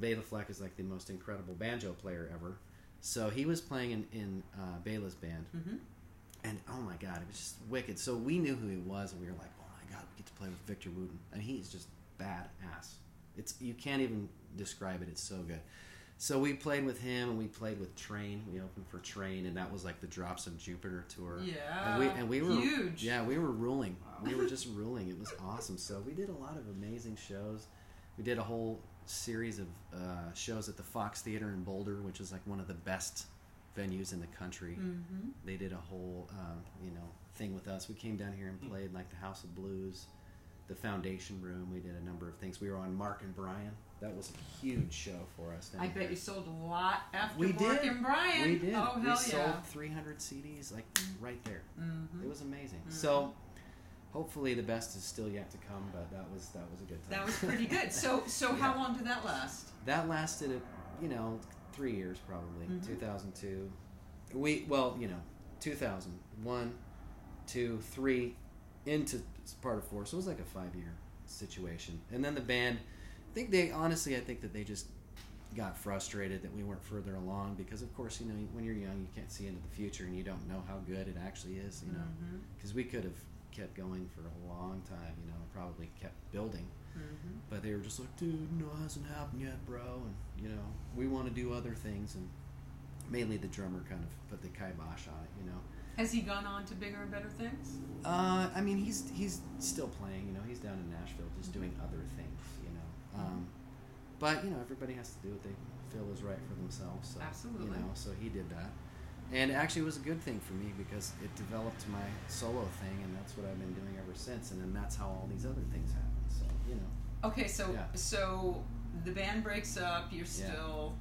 bela fleck is like the most incredible banjo player ever so he was playing in, in uh, bela's band Mm-hmm. and oh my god, it was just wicked. So we knew who he was, and we were like, oh my god, we get to play with Victor Wooten, and he's just badass. It's you can't even describe it. It's so good. So we played with him, and we played with Train. We opened for Train, and that was like the Drops of Jupiter tour. Yeah. And we, and we were huge. Yeah, we were ruling. Wow. We were just ruling. It was awesome. So we did a lot of amazing shows. We did a whole series of uh, shows at the Fox Theater in Boulder, which is like one of the best venues in the country Mm-hmm. they did a whole um, you know thing with us. We came down here and Hmm. played like the House of Blues, the Foundation Room. We did a number of things. We were on Mark and Brian. That was a huge show for us. I bet you sold a lot after We Mark did. and Brian. We did. Oh we hell sold 300 CDs like right there. Mm-hmm. It was amazing. Mhm. So hopefully the best is still yet to come. But that was that was a good time. That was pretty good. So so how long did that last? That lasted, a, you know, three years probably. Mhm. 2002. We well, you know, 2001, two, three, into part of four. So it was like a five year situation. And then the band, think they honestly, I think that they just got frustrated that we weren't further along because, of course, you know, when you're young, you can't see into the future and you don't know how good it actually is. You know, because we could have kept going for a long time. You know, probably kept building. Mhm. But they were just like, dude, no, it hasn't happened yet, bro. And, you know, we want to do other things. And mainly the drummer kind of put the kibosh on it, you know. Has he gone on to bigger and better things? Uh, I mean, he's he's still playing, you know. He's down in Nashville just doing other things. Um, but, you know, everybody has to do what they feel is right for themselves. So, Absolutely. You know, so he did that. And actually, it was a good thing for me because it developed my solo thing, and that's what I've been doing ever since. And then that's how all these other things happen. So, you know. Okay, so Yeah. so the band breaks up. You're Yeah. still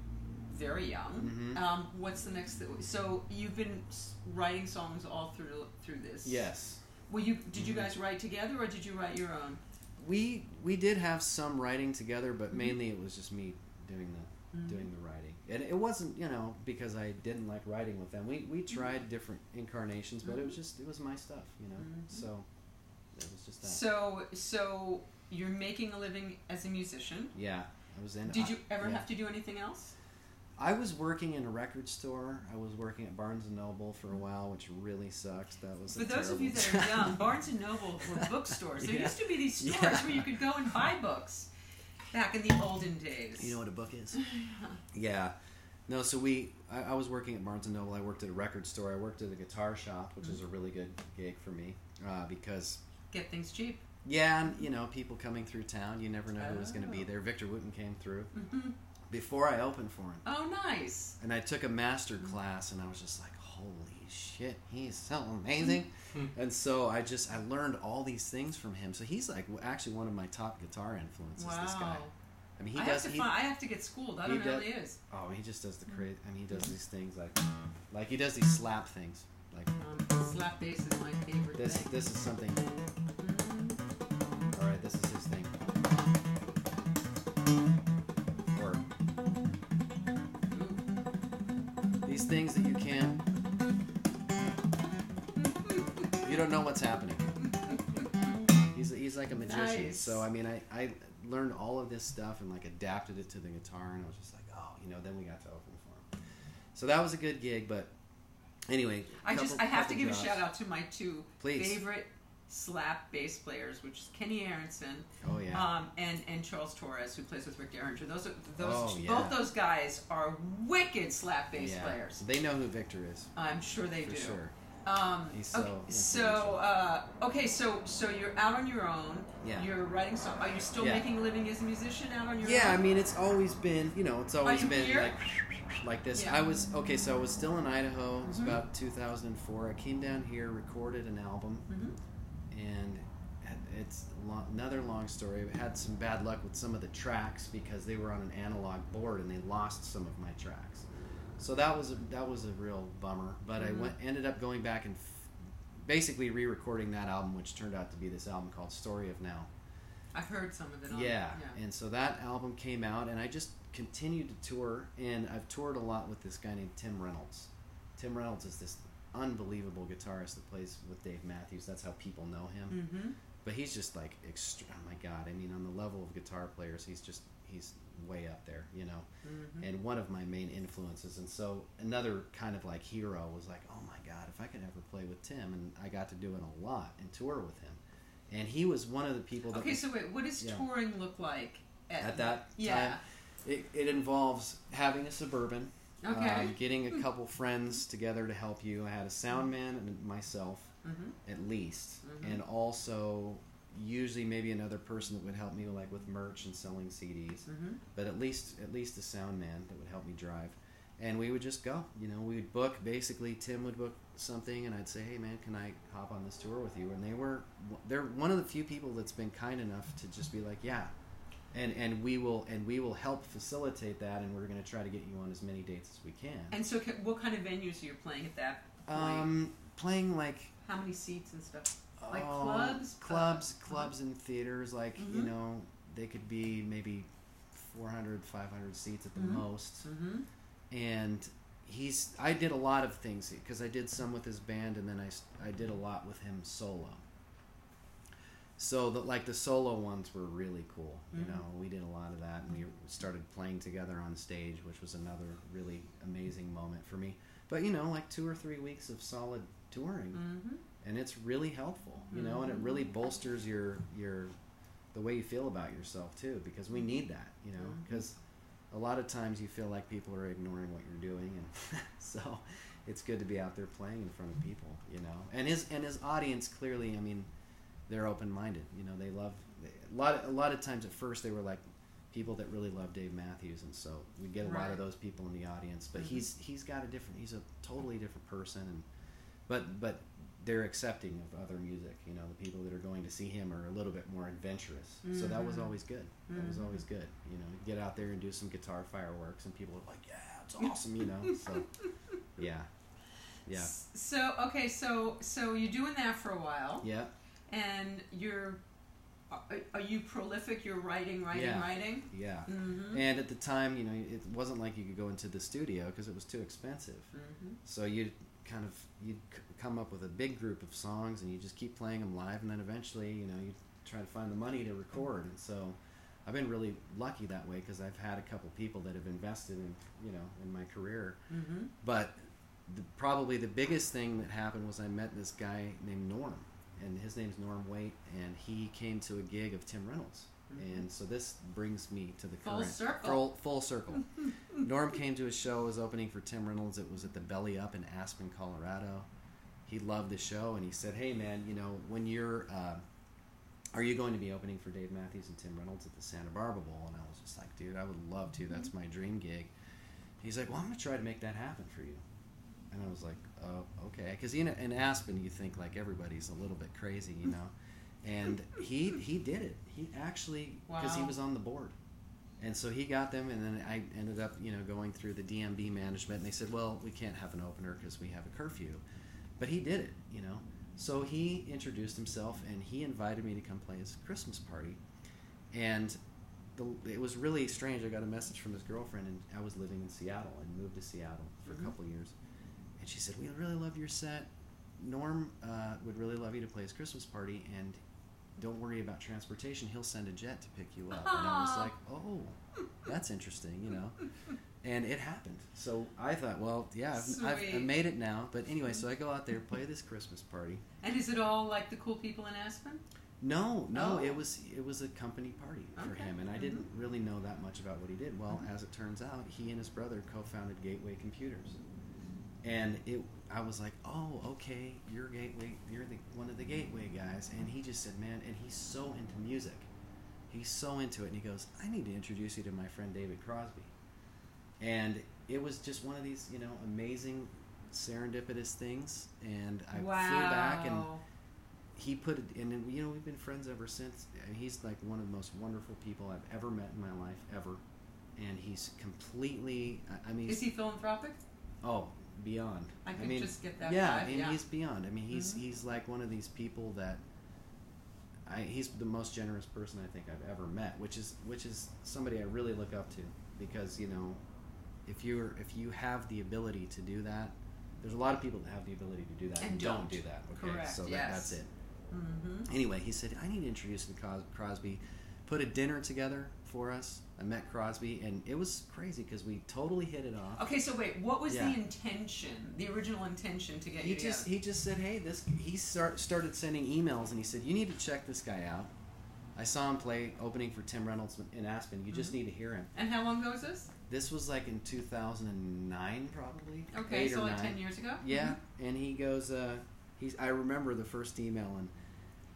very young. Mhm. Um, what's the next? Th- so you've been writing songs all through through this. Yes. Well, you did you Mhm. guys write together or did you write your own? We we did have some writing together, but Mhm. mainly it was just me doing the Mhm. doing the writing. And it wasn't you know because I didn't like writing with them. We we tried different incarnations, but it was Mhm. just it was my stuff, you know. Mhm. So it was just that. So so you're making a living as a musician. yeah, I was in. Did you ever yeah. have to do anything else? I was working in a record store. I was working at Barnes and Noble for a while, which really sucked. That was For those of you that are young, Barnes and Noble were bookstores. There Yeah. used to be these stores Yeah. where you could go and buy books back in the olden days. You know what a book is? yeah. No, so we. I, I was working at Barnes and Noble. I worked at a record store. I worked at a guitar shop, which was a really good gig for me uh, because Get things cheap. yeah, and you know people coming through town. You never know who was going to be Oh. there. Victor Wooten came through hmm before I opened for him, Oh, nice. and I took a master mm-hmm. class, and I was just like, holy shit, he's so amazing. Mm-hmm. and so I just I learned all these things from him. So he's like actually one of my top guitar influences. Wow. This guy. I mean, he I does. have to he, find, I have to get schooled. I don't know does- who he is. Oh, he just does the mm-hmm. crazy. I mean, he does these things like, like he does these slap things. Like Um, slap bass is my favorite this. thing. This is something. These things that you can't. You don't know what's happening. He's he's like a magician. Nice. So I mean, I, I learned all of this stuff and like adapted it to the guitar, and I was just like, oh, you know. Then we got to open for him. So that was a good gig, but anyway. I just I have to give jobs. a shout out to my two Please. favorite slap bass players, which is Kenny Aronson Oh yeah. um, and and Charles Torres, who plays with Rick Derringer. Those are those Oh, yeah. both those guys are wicked slap bass yeah. players. They know who Victor is I'm sure they for do. sure. Um, He's so okay, so uh, okay, so so you're out on your own. Yeah. You're writing songs. Are you still Yeah. making a living as a musician out on your own? Yeah, I mean, it's always been, you know, it's always been here? like like this. Yeah. I was okay, so I was still in Idaho. It was Mhm. about 2004. I came down here, recorded an album, Mhm. And it's lo- another long story. I had some bad luck with some of the tracks because they were on an analog board and they lost some of my tracks. So that was a, that was a real bummer. But I Mhm. went ended up going back and f- basically re-recording that album, which turned out to be this album called Story of Now. I've heard some of it. On, Yeah. yeah. And so that album came out, and I just continued to tour, and I've toured a lot with this guy named Tim Reynolds. Tim Reynolds is this unbelievable guitarist that plays with Dave Matthews. That's how people know him. Mm-hmm. But he's just like, extra, oh my God! I mean, on the level of guitar players, he's just he's way up there, you know. Mm-hmm. And one of my main influences, and so another kind of like hero was like, oh my God, if I could ever play with Tim, and I got to do it a lot and tour with him. And he was one of the people that Okay, was- so wait, what does Yeah. touring look like at, at that Yeah. time. It, it involves having a suburban, Okay. um, getting a couple friends together to help you. I had a sound man and myself, mm-hmm. at least, Mhm. and also usually maybe another person that would help me like with merch and selling CDs. Mm-hmm. But at least at least a sound man that would help me drive, and we would just go. You know, we would book. Basically, Tim would book something, and I'd say, "Hey, man, can I hop on this tour with you?" And they were they're one of the few people that's been kind enough to just be like, "Yeah." And, and we will and we will help facilitate that, and we're going to try to get you on as many dates as we can. And so, ca- what kind of venues are you playing at that point? Um, playing like How many seats and stuff? Like oh, clubs? clubs, Uh, clubs, and theaters. Like you Mhm. know, they could be maybe 400, 500 seats at the Mhm. most. Mm-hmm. and he's I did a lot of things because I did some with his band and then I, I did a lot with him solo. So the, like the solo ones were really cool. You Mhm. know, we did a lot of that and we started playing together on stage, which was another really amazing moment for me. But you know, like two or three weeks of solid touring Mm-hmm. and it's really helpful, you know, and it really bolsters your your the way you feel about yourself too, because we need that, you know, because a lot of times you feel like people are ignoring what you're doing, and so it's good to be out there playing in front of people, you know, and his and his audience clearly, I mean, they're open minded, you know, they love they, a lot a lot of times at first they were like people that really love Dave Matthews, and so we get a lot of those people in the audience, but Mhm. he's he's got a different, he's a totally different person, and but but they're accepting of other music. You know, the people that are going to see him are a little bit more adventurous. So that was Mhm. always good. That was Mhm. always good. You know, get out there and do some guitar fireworks, and people are like, "Yeah, it's awesome." You know, so yeah, yeah, So okay, so so you're doing that for a while, yeah, and you're are, you prolific? You're writing, writing, Yeah. writing. yeah. Mm-hmm. And at the time, you know, it wasn't like you could go into the studio because it was too expensive. mm-hmm. So you'd kind of you'd come up with a big group of songs, and you just keep playing them live, and then eventually, you know, you try to find the money to record. And so, I've been really lucky that way because I've had a couple people that have invested in you know in my career. Mm-hmm. But the, probably the biggest thing that happened was I met this guy named Norm, and his name's Norm Waitt, and he came to a gig of Tim Reynolds. And so this brings me to the Full current circle. Full, full circle. Norm came to a show. Was opening for Tim Reynolds. It was at the Belly Up in Aspen, Colorado. He loved the show, and he said, "Hey, man, you know when you're, uh, are you going to be opening for Dave Matthews and Tim Reynolds at the Santa Barbara Bowl?" And I was just like, "Dude, I would love to. That's my dream gig." He's like, "Well, I'm gonna try to make that happen for you." And I was like, "Oh, okay." Because in, in Aspen, you think like everybody's a little bit crazy, you know. And he he did it. He actually because he was on the board. And so he got them, and then I ended up, you know, going through the DMB management, and they said, "Well, we can't have an opener because we have a curfew," but he did it, you know. So he introduced himself, and he invited me to come play his Christmas party, and the, it was really strange. I got a message from his girlfriend, and I was living in Seattle, and moved to Seattle for Mhm. a couple years, and she said, "We really love your set. Norm uh, would really love you to play his Christmas party, and don't worry about transportation. He'll send a jet to pick you up. And I was like, oh, that's interesting, you know. And it happened. So I thought, well, yeah, I've, I've, I've made it now. But anyway, so I go out there, play this Christmas party. And is it all like the cool people in Aspen? No, no, Oh. it was it was a company party for him, and I didn't really know that much about what he did. Well, as it turns out, he and his brother co-founded Gateway Computers, and it. I was like, oh, okay, you're Gateway, you're the one of the Gateway guys, and he just said, man, and he's so into music, he's so into it, and he goes, I need to introduce you to my friend David Crosby, and it was just one of these, you know, amazing serendipitous things, and I wow. flew back and he put it in and you know we've been friends ever since and he's like one of the most wonderful people i've ever met in my life ever and he's completely i I mean is he philanthropic? oh beyond I could mean just get that yeah vibe, and yeah. he's beyond i mean he's Mhm. he's like one of these people that I, he's the most generous person I think I've ever met, which is which is somebody I really look up to because you know, if you're if you have the ability to do that, there's a lot of people that have the ability to do that And and, don't. do that. Okay, Correct, so that, yes. that's it. Mm-hmm. Anyway, he said, I need to introduce you to Cros- Crosby. Put a dinner together for us. I met Crosby, and it was crazy because we totally hit it off. Okay, so wait, what was Yeah. the intention, the original intention to get He you just together? he just said, hey, this. He start, started sending emails, and he said, you need to check this guy out. I saw him play opening for Tim Reynolds in Aspen. You just Mm-hmm. need to hear him. And how long ago was this? This was like in 2009, probably. Okay, so like nine. ten years ago. Yeah, and he goes, uh, he's. I remember the first email, and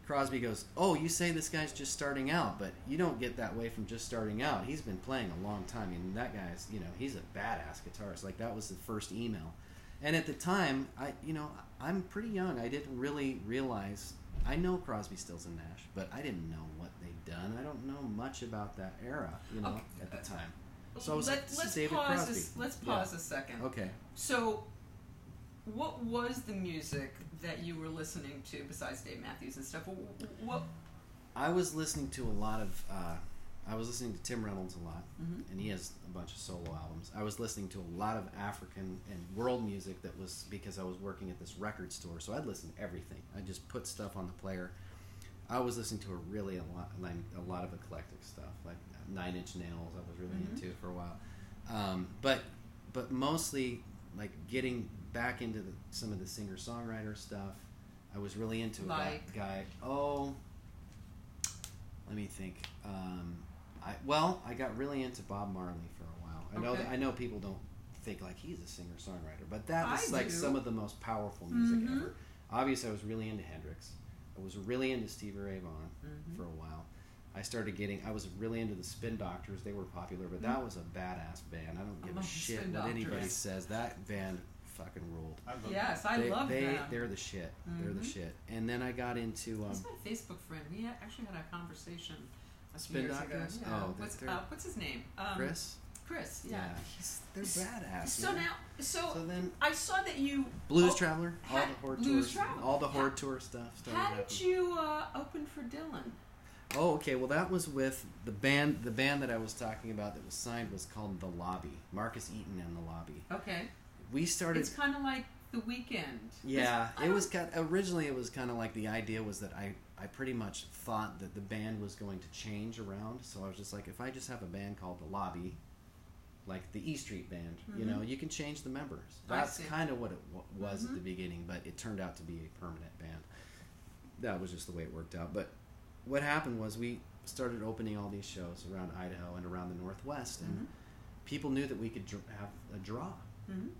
Crosby goes, "Oh, you say this guy's just starting out, but you don't get that way from just starting out. He's been playing a long time, and that guy's, you know, he's a badass guitarist. Like that was the first email, and at the time, I, you know, I'm pretty young. I didn't really realize. I know Crosby, Stills, and Nash, but I didn't know what they'd done. I don't know much about that era, you know, Okay. at the time. Uh, so I was Let, like, let's is David pause. Crosby. This, let's pause a second. Okay. So, what was the music that you were listening to besides Dave Matthews and stuff? What? I was listening to a lot of. Uh, I was listening to Tim Reynolds a lot, Mhm. and he has a bunch of solo albums. I was listening to a lot of African and world music that was because I was working at this record store, so I'd listen to everything. I just put stuff on the player. I was listening to a really a lot, like a lot of eclectic stuff, like Nine Inch Nails. I was really Mhm. into for a while, um, but but mostly like getting back into the, some of the singer songwriter stuff. I was really into a guy, guy. Oh, let me think. Um, I well, I got really into Bob Marley for a while. I know that, I know people don't think like he's a singer songwriter, but that I like do. some of the most powerful music Mhm. ever. Obviously, I was really into Hendrix. I was really into Stevie Ray Vaughan Mhm. for a while. I started getting. I was really into the Spin Doctors. They were popular, but that was a badass band. I don't give a shit what anybody says. That band fucking ruled. I love Yes, I they, love they, them. They're the shit. They're the Mhm. shit. And then I got into um, He's my Facebook friend. We actually had a conversation a few Spin years Doctors? ago. Yeah. Oh, what's, uh, what's his name? Um, Chris. Chris. Yeah. he's, they're badass. So man. now, so, so then I saw that you Blues oh, Traveler, all the horde Blues tours, Traveler. all the horde How- tour stuff. started How did happening. you uh, open for Dylan? Oh, okay. Well, that was with the band. The band that I was talking about that was signed was called The Lobby. Marcus Eaton and The Lobby. Okay. We started. It's kind of like the weekend. Yeah, it was kind. Originally, it was kind of like the idea was that I I pretty much thought that the band was going to change around. So I was just like, if I just have a band called The Lobby, like the E Street Band, you know, you can change the members. That's kind of what it w- was Mhm. at the beginning, but it turned out to be a permanent band. That was just the way it worked out. But what happened was we started opening all these shows around Idaho and around the Northwest, and Mhm. people knew that we could dr- have a draw Mhm.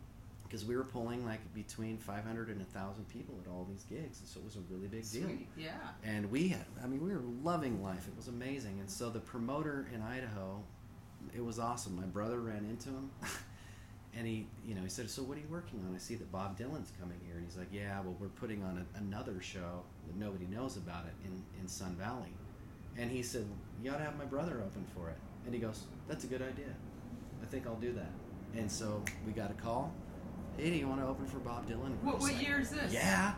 Because we were pulling like between 500 and 1000 people at all these gigs and so it was a really big deal. Yeah. and we had i mean we were loving life. It was amazing. And so the promoter in idaho it was awesome. My brother ran into him and he you know he said so what are you working on? I see that bob dylan's coming here. And he's like yeah well we're putting on a, another show that nobody knows about it in, in sun valley. And he said you ought to have my brother open for it. And he goes that's a good idea. I think i'll do that. And so we got a call hey do you want to open for bob dylan What, what like, year is this? yeah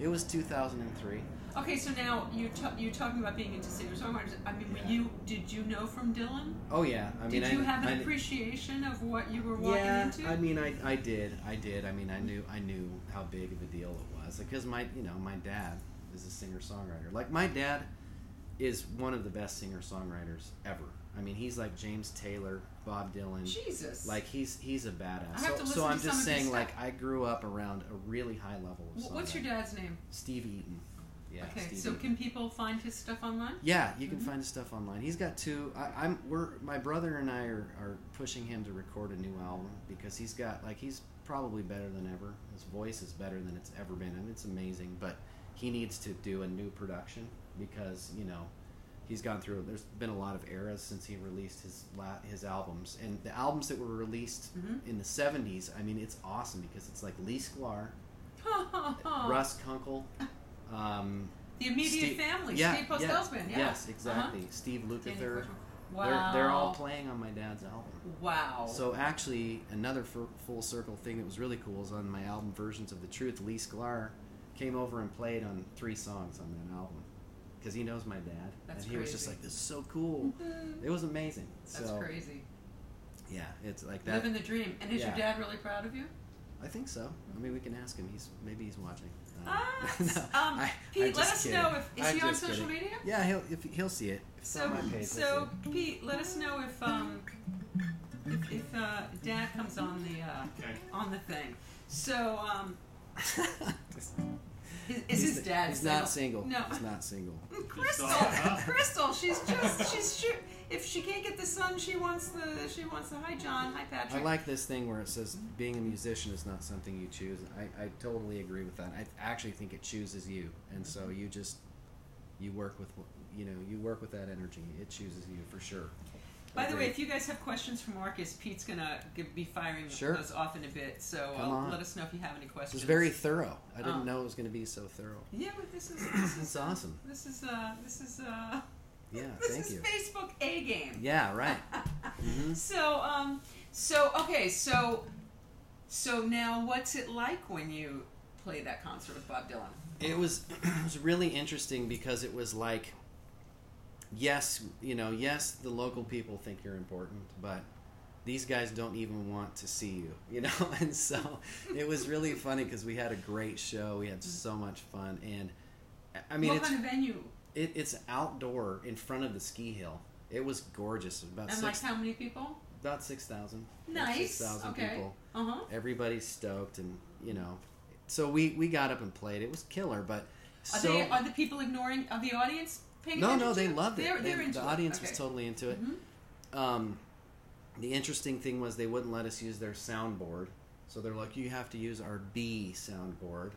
it was 2003 Okay, so now you ta- you're talking about being into singer songwriters. I mean, were Yeah. you did you know from Dylan? oh yeah i mean did you I, have an I, appreciation of what you were walking yeah, into? I mean, I, I did, I did. I mean, I knew, I knew how big of a deal it was because my, you know, my dad is a singer songwriter. Like my dad, is one of the best singer songwriters ever. I mean, he's like James Taylor, Bob Dylan. Jesus. Like he's he's a badass. I have So, to listen so I'm to just saying, like I grew up around a really high level of songwriting. What's your dad's name? Steve Eaton. Yeah. okay, Steve so Eaton. can people find his stuff online? Yeah, you can Mhm. find his stuff online. He's got two. I, I'm. We're my brother and I are, are pushing him to record a new album because he's got like he's probably better than ever. His voice is better than it's ever been, and it's amazing. But he needs to do a new production because you know he's gone through. There's been a lot of eras since he released his la- his albums, and the albums that were released Mhm. in the '70s. I mean, it's awesome because it's like Lee Sklar, Russ Kunkel. Um, the immediate Steve- family. yeah, Steve yeah, Postell's. Yeah. Yes, Uh-huh. exactly. Steve Danny Lukather. Wow. They're, they're all playing on my dad's album. Wow. So actually, another f- full circle thing that was really cool is on my album Versions of the Truth. Lee Sklar came over and played on three songs on that album because he knows my dad, That's and he was just like, "This is so cool." Mhm. It was amazing. That's so crazy. yeah, it's like that. Living the dream. And is your dad really proud of you? I think so. I mean, we can ask him. He's maybe he's watching. Uh, Ah, no, um, I- Pete, I'm let us kidding. know if is I'm he on social kidding. media? Yeah, he'll if, he'll see it. It's So, my page. so see. Pete, let us know if um if, if uh, Dad comes on the uh, Okay. on the thing. So um, is, is He's his dad He's single? not single. No. He's not single. Crystal, Crystal, she's just she's sure if she can't get the sun, she wants the she wants the hi John, hi Patrick. I like this thing where it says being a musician is not something you choose. I, I totally agree with that. I actually think it chooses you, and so mm-hmm. you just you work with you know you work with that energy. It chooses you for sure. By the way, if you guys have questions for Marcus, Pete's gonna be firing Sure. those off in a bit. So uh, let us know if you have any questions. was very thorough. I didn't Oh. know it was going to be so thorough. Yeah, but this is this is It's awesome. This is uh this is uh Yeah, this thank is you. Facebook A game. Yeah, right. hmm So um so okay so so now what's it like when you play that concert with Bob Dylan? It was it was really interesting because it was like yes, you know, yes, the local people think you're important, but these guys don't even want to see you, you know. And so it was really funny because we had a great show. We had so much fun, and I mean, what it's kind of venue? it, it's outdoor in front of the ski hill. It was gorgeous. About And like how many people? about six thousand. Nice. Six thousand Okay. people Uh huh. everybody's stoked and you know so we we got up and played it was killer but Are so they are the people ignoring? Are the audience paying no attention? no they loved it. They- into the it. audience Okay. was totally into it. Mhm. um, the interesting thing was they wouldn't let us use their soundboard. So they're like you have to use our b soundboard.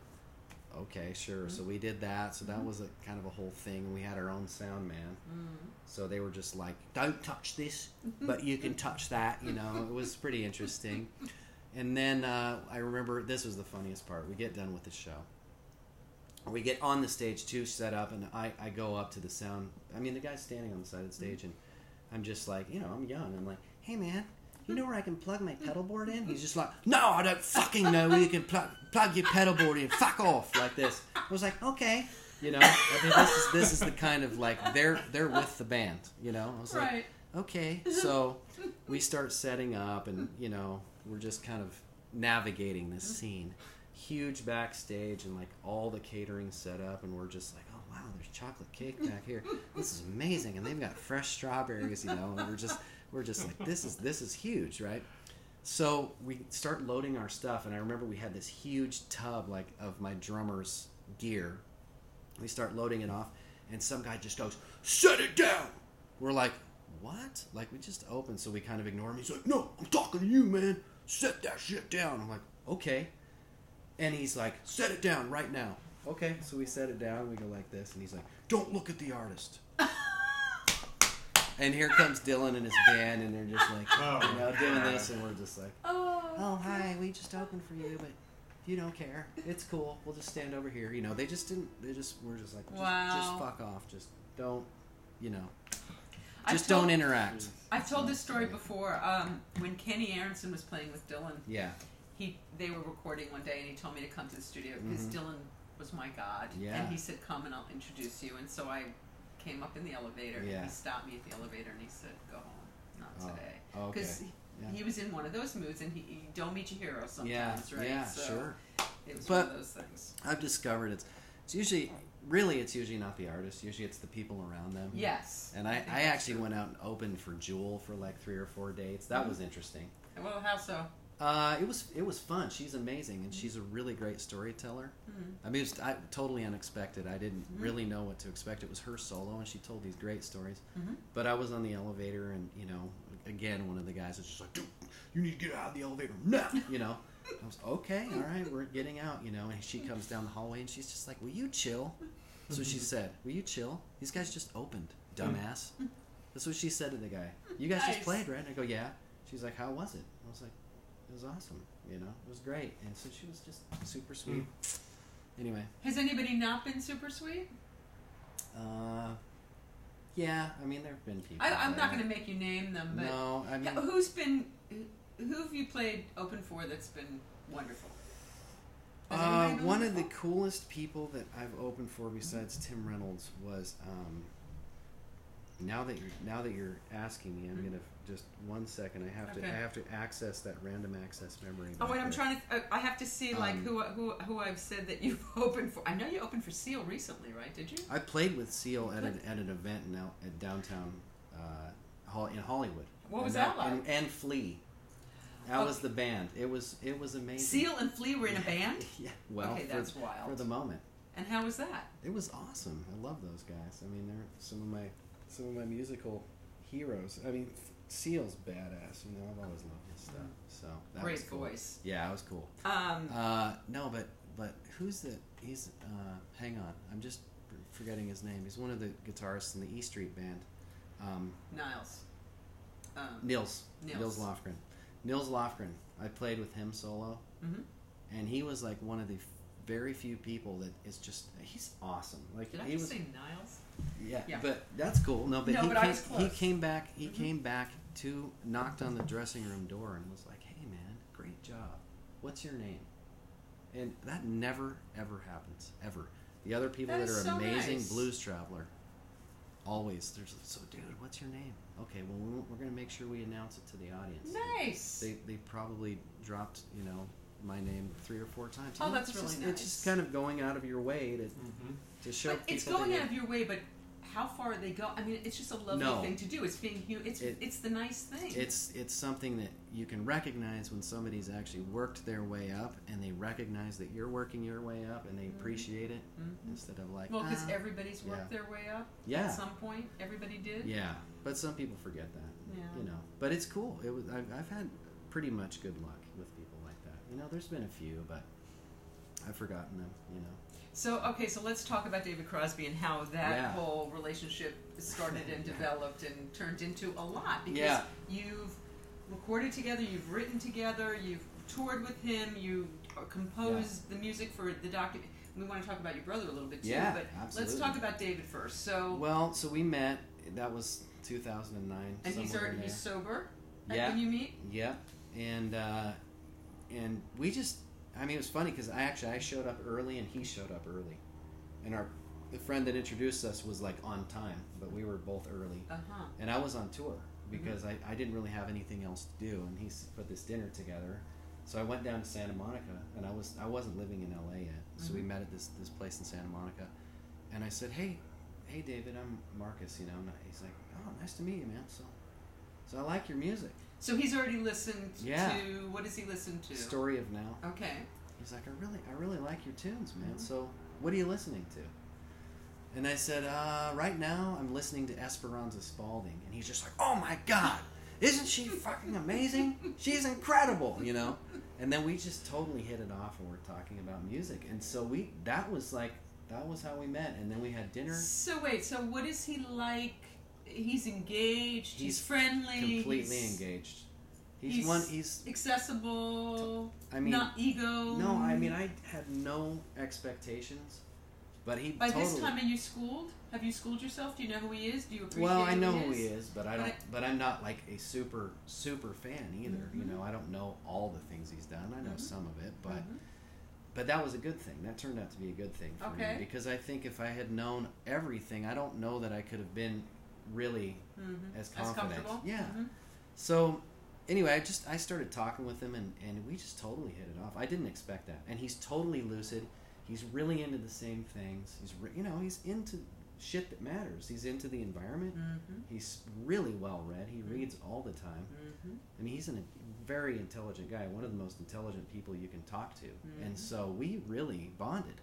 Okay sure. So Mm-hmm. we did that. So that was a kind of a whole thing. We had our own sound man. Mm. so they were just like don't touch this but you can touch that you know? It was pretty interesting. And then uh, i remember this was the funniest part. We get done with the show we get on the stage too set up and I, I go up to the sound i mean the guy's standing on the side of the mm-hmm. stage and i'm just like you know i'm young i'm like hey man you mm-hmm. know where I can plug my pedal board in? Mm-hmm. He's just like, no, I don't fucking know where you can plug plug your pedal board in. Fuck off, like this. I was like, okay, you know. I mean, this is this is the kind of like they're they're with the band, you know. I was like, okay so we start setting up and you know we're just kind of navigating this scene huge backstage and like all the catering set up and we're just like oh wow there's chocolate cake back here. This is amazing. And they've got fresh strawberries you know and we're just we're just like this is this is huge right? So we start loading our stuff and i remember we had this huge tub like of my drummer's gear. We start loading it off and some guy just goes shut it down. We're like what? Like we just opened so we kind of ignore him. He's like no i'm talking to you man. Set that shit down. I'm like okay and he's like set it down right now. Okay so we set it down we go like this and he's like don't look at the artist. And here comes dylan and his band and they're just like Oh, you know doing this and we're just like Oh. oh hi we just opened for you but if you don't care. It's cool. We'll just stand over here. You know they just didn't they just were just like just, Wow. just fuck off. Just don't you know just told- don't interact. I've told this story before. Um, when Kenny Aronson was playing with Dylan, yeah he they were recording one day, and he told me to come to the studio because Mhm. Dylan was my god. Yeah. And he said, "Come and I'll introduce you." And so I came up in the elevator. Yeah. And he stopped me at the elevator and he said, "Go home, not Oh, today." okay Because Yeah. he was in one of those moods, and he, he don't meet your hero yeah sometimes, right? yeah so sure It was But- one of those things. I've discovered it's it's usually really, it's usually not the artist. Usually, it's the people around them. Yes. And I, think I actually true. went out and opened for Jewel for like three or four dates. That Mm-hmm. was interesting. Well, how so? Uh, it was it was fun. She's amazing, and she's a really great storyteller. Mhm. I mean, it was I, totally unexpected. I didn't Mhm. really know what to expect. It was her solo, and she told these great stories. Mhm. But I was on the elevator, and you know, again, one of the guys was just like, "Dude, you need to get out of the elevator now." You know, I was okay. All right, we're getting out. You know, and she comes down the hallway, and she's just like, "Will you chill?" So she said, "Will you chill? These guys just opened, dumbass." That's what she said to the guy. You guys Nice. just played, right? And I go, "Yeah." She's like, "How was it?" I was like, "It was awesome. You know, it was great." And so she was just super sweet. Anyway, Has anybody not been super sweet? uh, yeah. I mean, there have been people. I, I'm not going to make you name them, but No, I mean, who's been who have you played open for that's been wonderful? Uh, been one of the coolest people that I've opened for besides Tim Reynolds was um, now that you're now that you're asking me, I'm Mhm. gonna just one second. I have to I have to access that random access memory. Oh wait, I'm trying to. Uh, I have to see like Um, who who who I've said that you've opened for. I know you opened for Seal recently, right? Did you? I played with Seal at an, at an event in out at downtown uh, in Hollywood. What was And that like? And, and Flea. That Oh. was the band. It was it was amazing. Seal and Flea were in a band, Yeah. Well, Okay, for, that's wild. for the moment. and how was that? It was awesome. I love those guys. I mean, they're some of my some of my musical heroes. I mean, Seal's badass. You know, I've always loved his stuff. So that Great was cool. voice. Yeah, it was cool. Um, Uh, no, but but who's the? He's uh, hang on. I'm just forgetting his name. He's one of the guitarists in the E Street Band. Um, Niles. Um, Nils. Nils. Nils Lofgren. Nils Lofgren. I played with him solo, mhm. and he was like one of the f- very few people that is just he's awesome. Like Did I he just was say Niles? Yeah, Yeah. but that's cool. No, but No, he but came, he came back. He Mhm. came back to knocked on the dressing room door and was like, "Hey, man, great job. What's your name?" And that never ever happens ever. The other people That that, are so amazing nice. blues traveler. Always, there's so, dude. What's your name? Okay, well, we're, we're gonna make sure we announce it to the audience. Nice. They they probably dropped you know my name three or four times. Oh, You that's it's really just, nice. It's just kind of going out of your way to Mm-hmm. to show but it's going out of your way, but how far they go? I mean, it's just a lovely No. thing to do. It's being hu- it's It- it's the nice thing. it's it's something that you can recognize when somebody's actually worked their way up and they recognize that you're working your way up and they Mhm. appreciate it Mhm. instead of like well, because "Ah." everybody's worked yeah. their way up Yeah. at some point. Everybody did. yeah but some people forget that Yeah. you know but it's cool it was I've, I've had pretty much good luck with people like that you know there's been a few but I've forgotten them you know So okay, so let's talk about David Crosby and how that Yeah. whole relationship started and developed and turned into a lot because Yeah. you've recorded together, you've written together, you've toured with him, you composed the music for the document. We want to talk about your brother a little bit too, Yeah, but absolutely. let's talk about David first. So well so we met that was 2009 and he's already he's sober Yeah. when you meet. Yeah, And uh, and we just I mean it was funny because I actually I showed up early and he showed up early, and our the friend that introduced us was like on time, but we were both early, Uh huh. and I was on tour because I, I didn't really have anything else to do, and he put this dinner together. So I went down to Santa Monica, and I was I wasn't living in LA yet, so we Mhm. met at this this place in Santa Monica, and I said, hey, hey David, I'm Marcus, you know, he's like, oh, nice to meet you, man. So, so I like your music. So he's already listened Yeah. to what does he listen to? Story of Now. Okay. He's like, I really, I really like your tunes, man. Mhm. So, what are you listening to? And I said, uh, right now I'm listening to Esperanza Spalding, and he's just like, oh my god, isn't she fucking amazing? She's incredible, you know. And then we just totally hit it off, and we're talking about music, and so we, that was like, that was how we met, and then we had dinner. So wait, so what is he like? He's engaged. He's, He's friendly. Completely he's engaged. He's, he's one. He's. accessible. I mean, not ego. no. I mean, I had no expectations, but he. By totally, this time, are you schooled? Have you schooled yourself? Do you know who he is? Do you appreciate? Well, I know who who he he is? is, but I But don't. I- But I'm not like a super super fan either. You Mhm. know, I don't know all the things he's done. I know Mhm. some of it, but Mhm. but that was a good thing. That turned out to be a good thing for Okay. me because I think if I had known everything, I don't know that I could have been really Mhm. as As confident. comfortable. Yeah. Mhm. So anyway, I just I started talking with him and and we just totally hit it off. I didn't expect that, and he's totally lucid. he's really into the same things. He's re- you know he's into shit that matters. He's into the environment. Mm-hmm. He's really well read. He reads all the time. Mm-hmm. I mean, he's an, a very intelligent guy, one of the most intelligent people you can talk to. And so we really bonded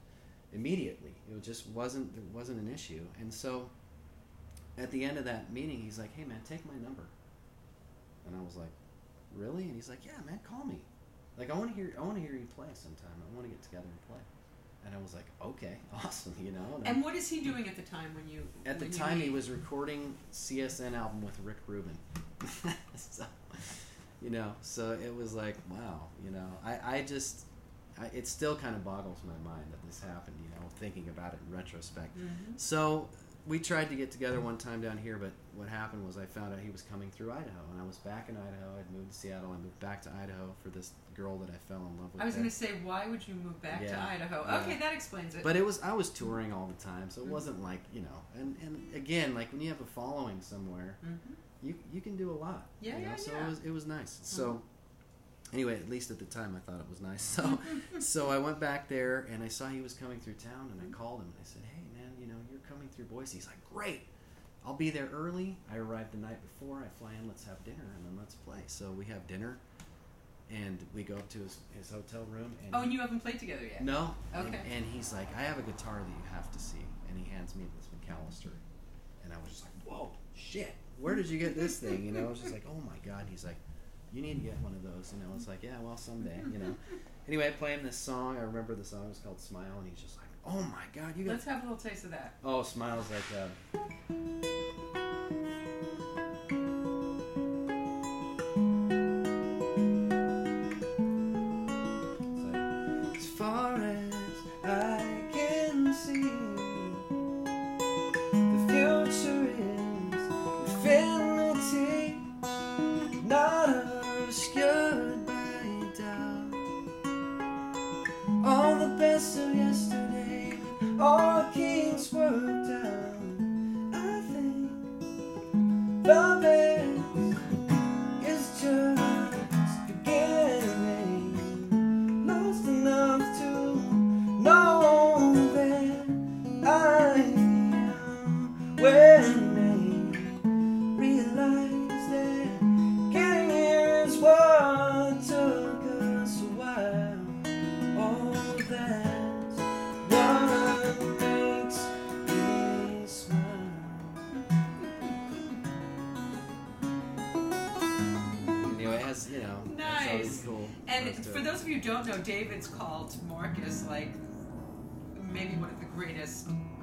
immediately. It just wasn't there wasn't an issue. And so at the end of that meeting, he's like, "Hey man, take my number." And I was like, "Really?" And he's like, "Yeah, man, call me. Like I want to hear I want to hear you play sometime. I want to get together and play." And I was like, "Okay, awesome," you know. I- And what is he doing at the time when you? at the when you time, he was recording CSN album with Rick Rubin. so, you know, so it was like, wow, you know, I, I just, I, it still kind of boggles my mind that this happened, you know, thinking about it in retrospect. Mhm. So we tried to get together one time down here, but what happened was I found out he was coming through Idaho, and I was back in Idaho. I'd moved to Seattle. I moved back to Idaho for this girl that I fell in love with. I was going to say, why would you move back to Idaho? yeah. Okay, that explains it. But it was I was touring all the time, so it Mhm. wasn't like you know. And and again, like when you have a following somewhere, Mhm. you you can do a lot. Yeah, you know? yeah, So yeah. Mm-hmm. it was it was nice. So anyway, at least at the time, I thought it was nice. So so I went back there and I saw he was coming through town, and I called him and I said, "Hey man, you know you're coming through Boise." He's like, "Great." I'll be there early. I arrived the night before. I fly in. Let's have dinner and then let's play. So we have dinner, and we go up to his, his hotel room. And oh, and you haven't played together yet. no. And- Okay. And, he's like, I have a guitar that you have to see. And he hands me this McAlister. And I was just like, whoa, shit. Where did you get this thing? You know, I was just like, oh my God. And he's like, you need to get one of those. And I was like, yeah, well, someday, you know. Anyway, I play him this song. I remember the song was called Smile. And he's just like, oh my God, you got. Let's have a little taste of that. Oh, Smile's like, that. Like, as far as I can see, the future is infinity, not obscured by doubt. All the best of yesterday, all kings were down. I think the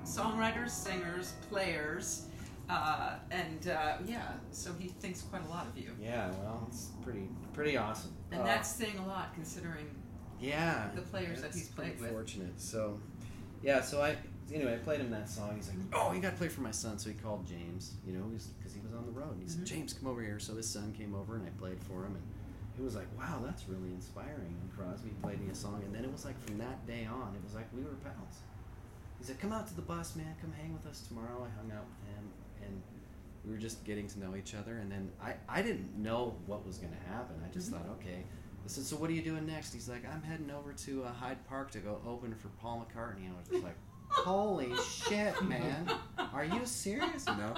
songwriters, singers, players, uh, and uh, yeah, so he thinks quite a lot of you. Yeah, well, it's pretty pretty awesome. And Uh, that's saying a lot considering yeah the players that he's played with. Fortunate. So, yeah. So I anyway I played him that song. He's like, oh, you got to play for my son. So he called James. You know, because he was on the road. And he Mhm. said, James, come over here. So his son came over and I played for him and. It was like, wow, that's really inspiring. And Crosby played me a song, and then it was like from that day on, it was like we were pals. He said, "Come out to the bus, man. Come hang with us tomorrow." I hung out with him, and we were just getting to know each other. And then I, I didn't know what was going to happen. I just Mhm. thought, okay. I said, "So what are you doing next?" He's like, "I'm heading over to uh, Hyde Park to go open for Paul McCartney." And I was just like, "Holy shit, man! Are you serious?" You know,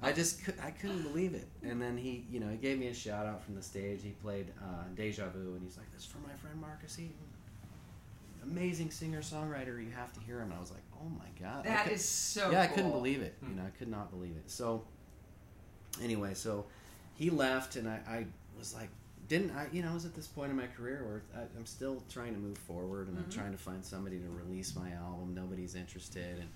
I just cou- I couldn't believe it. And then he, you know, he gave me a shout out from the stage. He played uh, Deja Vu, and he's like, "This is for my friend Marcus Eaton." Amazing singer songwriter. You have to hear him. And I was like, "Oh my god!" I That cou- is so yeah, I couldn't believe it. You know, I could not believe it. So, anyway, so he left, and I, I was like, didn't I? You know, I was at this point in my career where I, I'm still trying to move forward, and Mhm. I'm trying to find somebody to release my album. Nobody's interested, and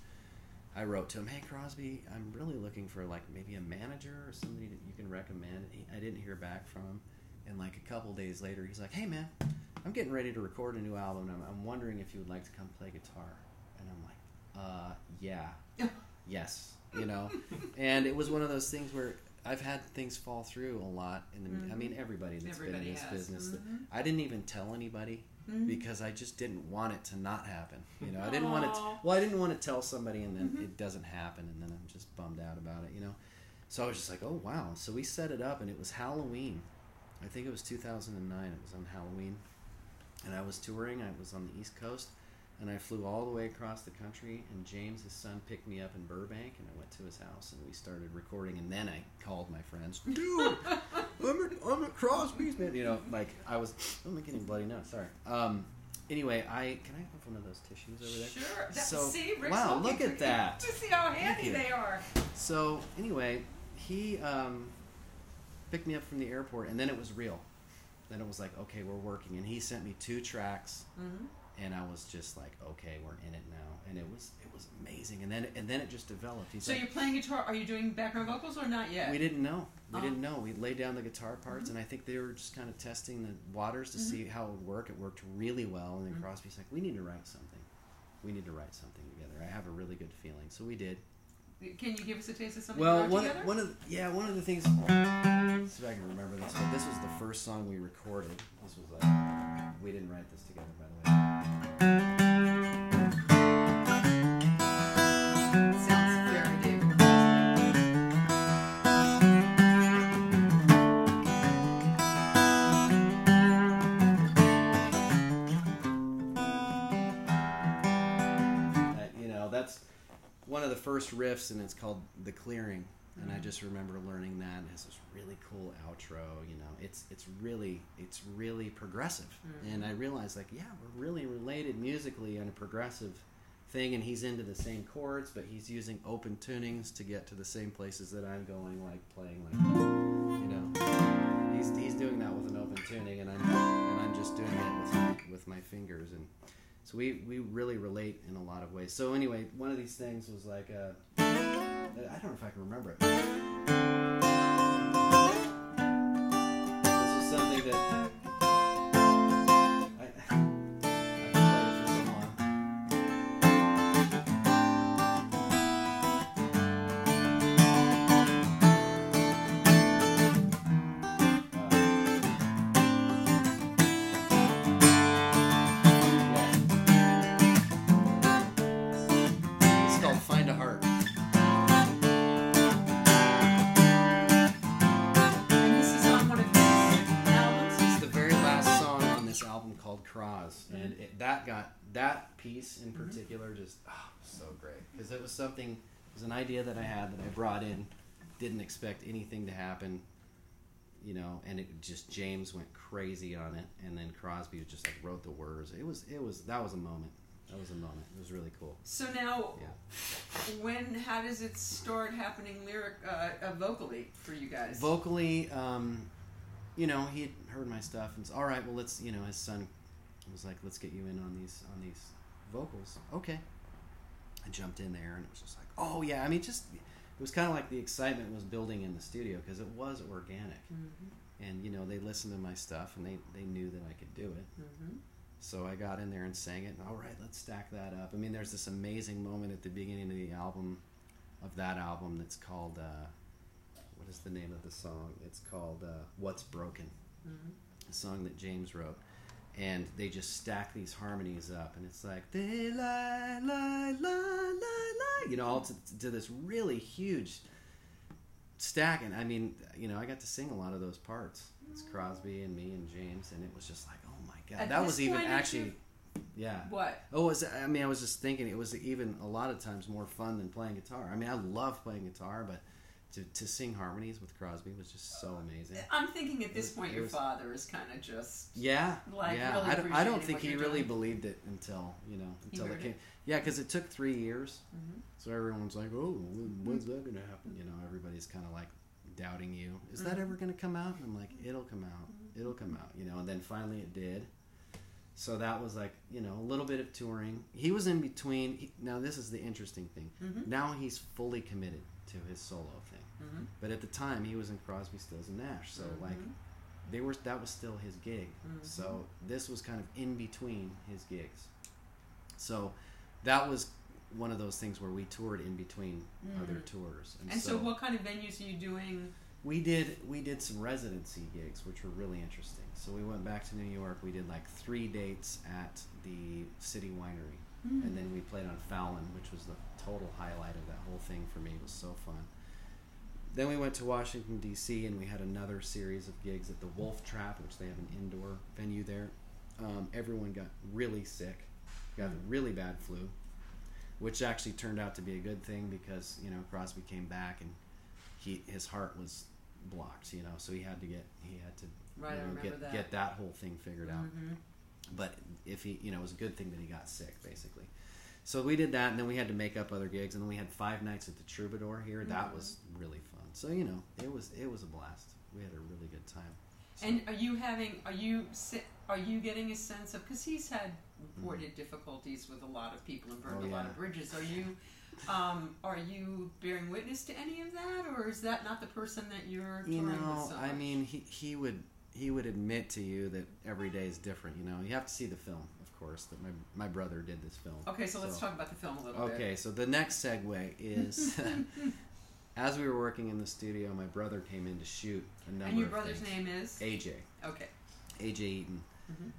I wrote to him, "Hey Crosby, I'm really looking for like maybe a manager or somebody that you can recommend." He, I didn't hear back from him, and like a couple days later, he's like, "Hey man, I'm getting ready to record a new album. And I'm, I'm wondering if you would like to come play guitar." And I'm like, "Uh, yeah, yes, you know." and it was one of those things where I've had things fall through a lot, and I Mhm. mean everybody that's Everybody been in this has. business. Mhm. I didn't even tell anybody Mhm. because I just didn't want it to not happen. You know, I didn't want it. Aw. well, I didn't want to tell somebody and then Mhm. it doesn't happen, and then I'm just bummed out about it. You know, so I was just like, oh wow. So we set it up, and it was Halloween. I think it was 2009. It was on Halloween, and I was touring. I was on the East Coast, and I flew all the way across the country. And James, his son, picked me up in Burbank, and I went to his house, and we started recording. And then I called my friends, dude, I'm at, I'm at Crosby's, man. You know, like I was. I'm getting bloody nose. Sorry. Um. Anyway, I can I have one of those tissues over there? Sure. That, So- see, Rick's wow, look at that. To see how handy they are. So anyway, he um, picked me up from the airport, and then it was real. Then it was like, okay, we're working, and he sent me two tracks, Mm-hmm. and I was just like, okay, we're in it now, and it was it was amazing, and then and then it just developed. He's So like, you're playing guitar. Are you doing background vocals or not yet? we didn't know, we Oh. didn't know. We laid down the guitar parts, and I think they were just kind of testing the waters to Mhm. see how it would work. It worked really well, and then Mhm. Crosby's like, we need to write something. We need to write something together. I have a really good feeling, so we did. Can you give us a taste of something Well, one, together? one of the, yeah, one of the things. Let's see if I can remember this. But this was the first song we recorded. This was like we didn't write this together, by the way. Of the first riffs, and it's called "The Clearing." And I mm. just remember learning that. It has this really cool outro. You know, it's it's really it's really progressive. Mm. And I realized like, yeah, we're really related musically on a progressive thing. And he's into the same chords, but he's using open tunings to get to the same places that I'm going, like playing like you know. He's, he's doing that with an open tuning, and I'm and I'm just doing it with my, with my fingers, and so we, we really relate in a lot of ways. So anyway, one of these things was like uh, I don't know if I can remember it. This was something that that got that piece in particular just oh, so great because it was something, it was an idea that I had that I brought in, didn't expect anything to happen, you know, and it just James went crazy on it, and then Crosby just like wrote the words. It was it was that was a moment. That was a moment. It was really cool. So now, Yeah. when how does it start happening lyric uh, uh, vocally for you guys? vocally um you know he had heard my stuff and said, all right well let's you know his son was like let's get you in on these on these vocals okay i jumped in there and it was just like oh yeah i mean just it was kind of like the excitement was building in the studio because it was organic Mhm, and you know they listened to my stuff and they they knew that i could do it mhm. so I got in there and sang it. And, all right, let's stack that up. I mean, there's this amazing moment at the beginning of the album, of that album, that's called. Uh, what is the name of the song? It's called uh, "What's Broken," Mhm. a song that James wrote. And they just stack these harmonies up, and it's like they lie, lie, lie, lie, lie, you know, all to, to this really huge stack. And I mean, you know, I got to sing a lot of those parts. It's Crosby and me and James, and it was just like, oh my god, At that was even actually, you- yeah. What? Oh, was, I mean, I was just thinking it was even a lot of times more fun than playing guitar. I mean, I love playing guitar, but to, to sing harmonies with Crosby was just so amazing. I'm thinking at this It point your was- father is kind of just. Yeah, Like, yeah. really I, don't, I don't think he really doing. believed it until you know until it came. it. Yeah, because it took three years, Mhm. so everyone's like, "Oh, when- when's that gonna happen?" You know, everybody's kind of like doubting you. Is that Mhm. ever gonna come out? And I'm like, "It'll come out. It'll come out." You know, and then finally it did. So that was like you know a little bit of touring. He was in between. He, now this is the interesting thing. Mhm. Now he's fully committed to his solo thing. Mhm. But at the time, he was in Crosby, Stills, and Nash. So like, Mhm. they were that was still his gig. Mhm. So this was kind of in between his gigs. So that was one of those things where we toured in between other Mm. tours. And so, what kind of venues are you doing? we did we did some residency gigs which were really interesting. So we went back to New York. We did like three dates at the City Winery, Hmm. and then we played on Fallon, which was the total highlight of that whole thing for me. It was so fun. Then we went to Washington D.C. and we had another series of gigs at the Wolf Trap, which they have an indoor venue there. Um, everyone got really sick, got a really bad flu, which actually turned out to be a good thing because you know Crosby came back and he his heart was blocked, you know, so he had to get he had to Right, you know, get that. get that whole thing figured out. Mhm. But if he, you know, it was a good thing that he got sick, basically. So we did that, and then we had to make up other gigs, and then we had five nights at the Troubadour here. That Mhm. was really fun. So you know, it was it was a blast. We had a really good time. So- And are you having? Are you are you getting a sense of? Because he's had reported difficulties with a lot of people and burned Oh, a lot of bridges. Are you? Um, are you bearing witness to any of that, or is that not the person that you're you know, with so I mean, he he would he would admit to you that every day is different. You know, you have to see the film, of course. That my my brother did this film. Okay, so let's talk about the film a little bit. Okay, so the next segue is. As we were working in the studio, my brother came in to shoot a number And your of brother's things. name is? AJ. Okay. AJ Eaton. Mhm.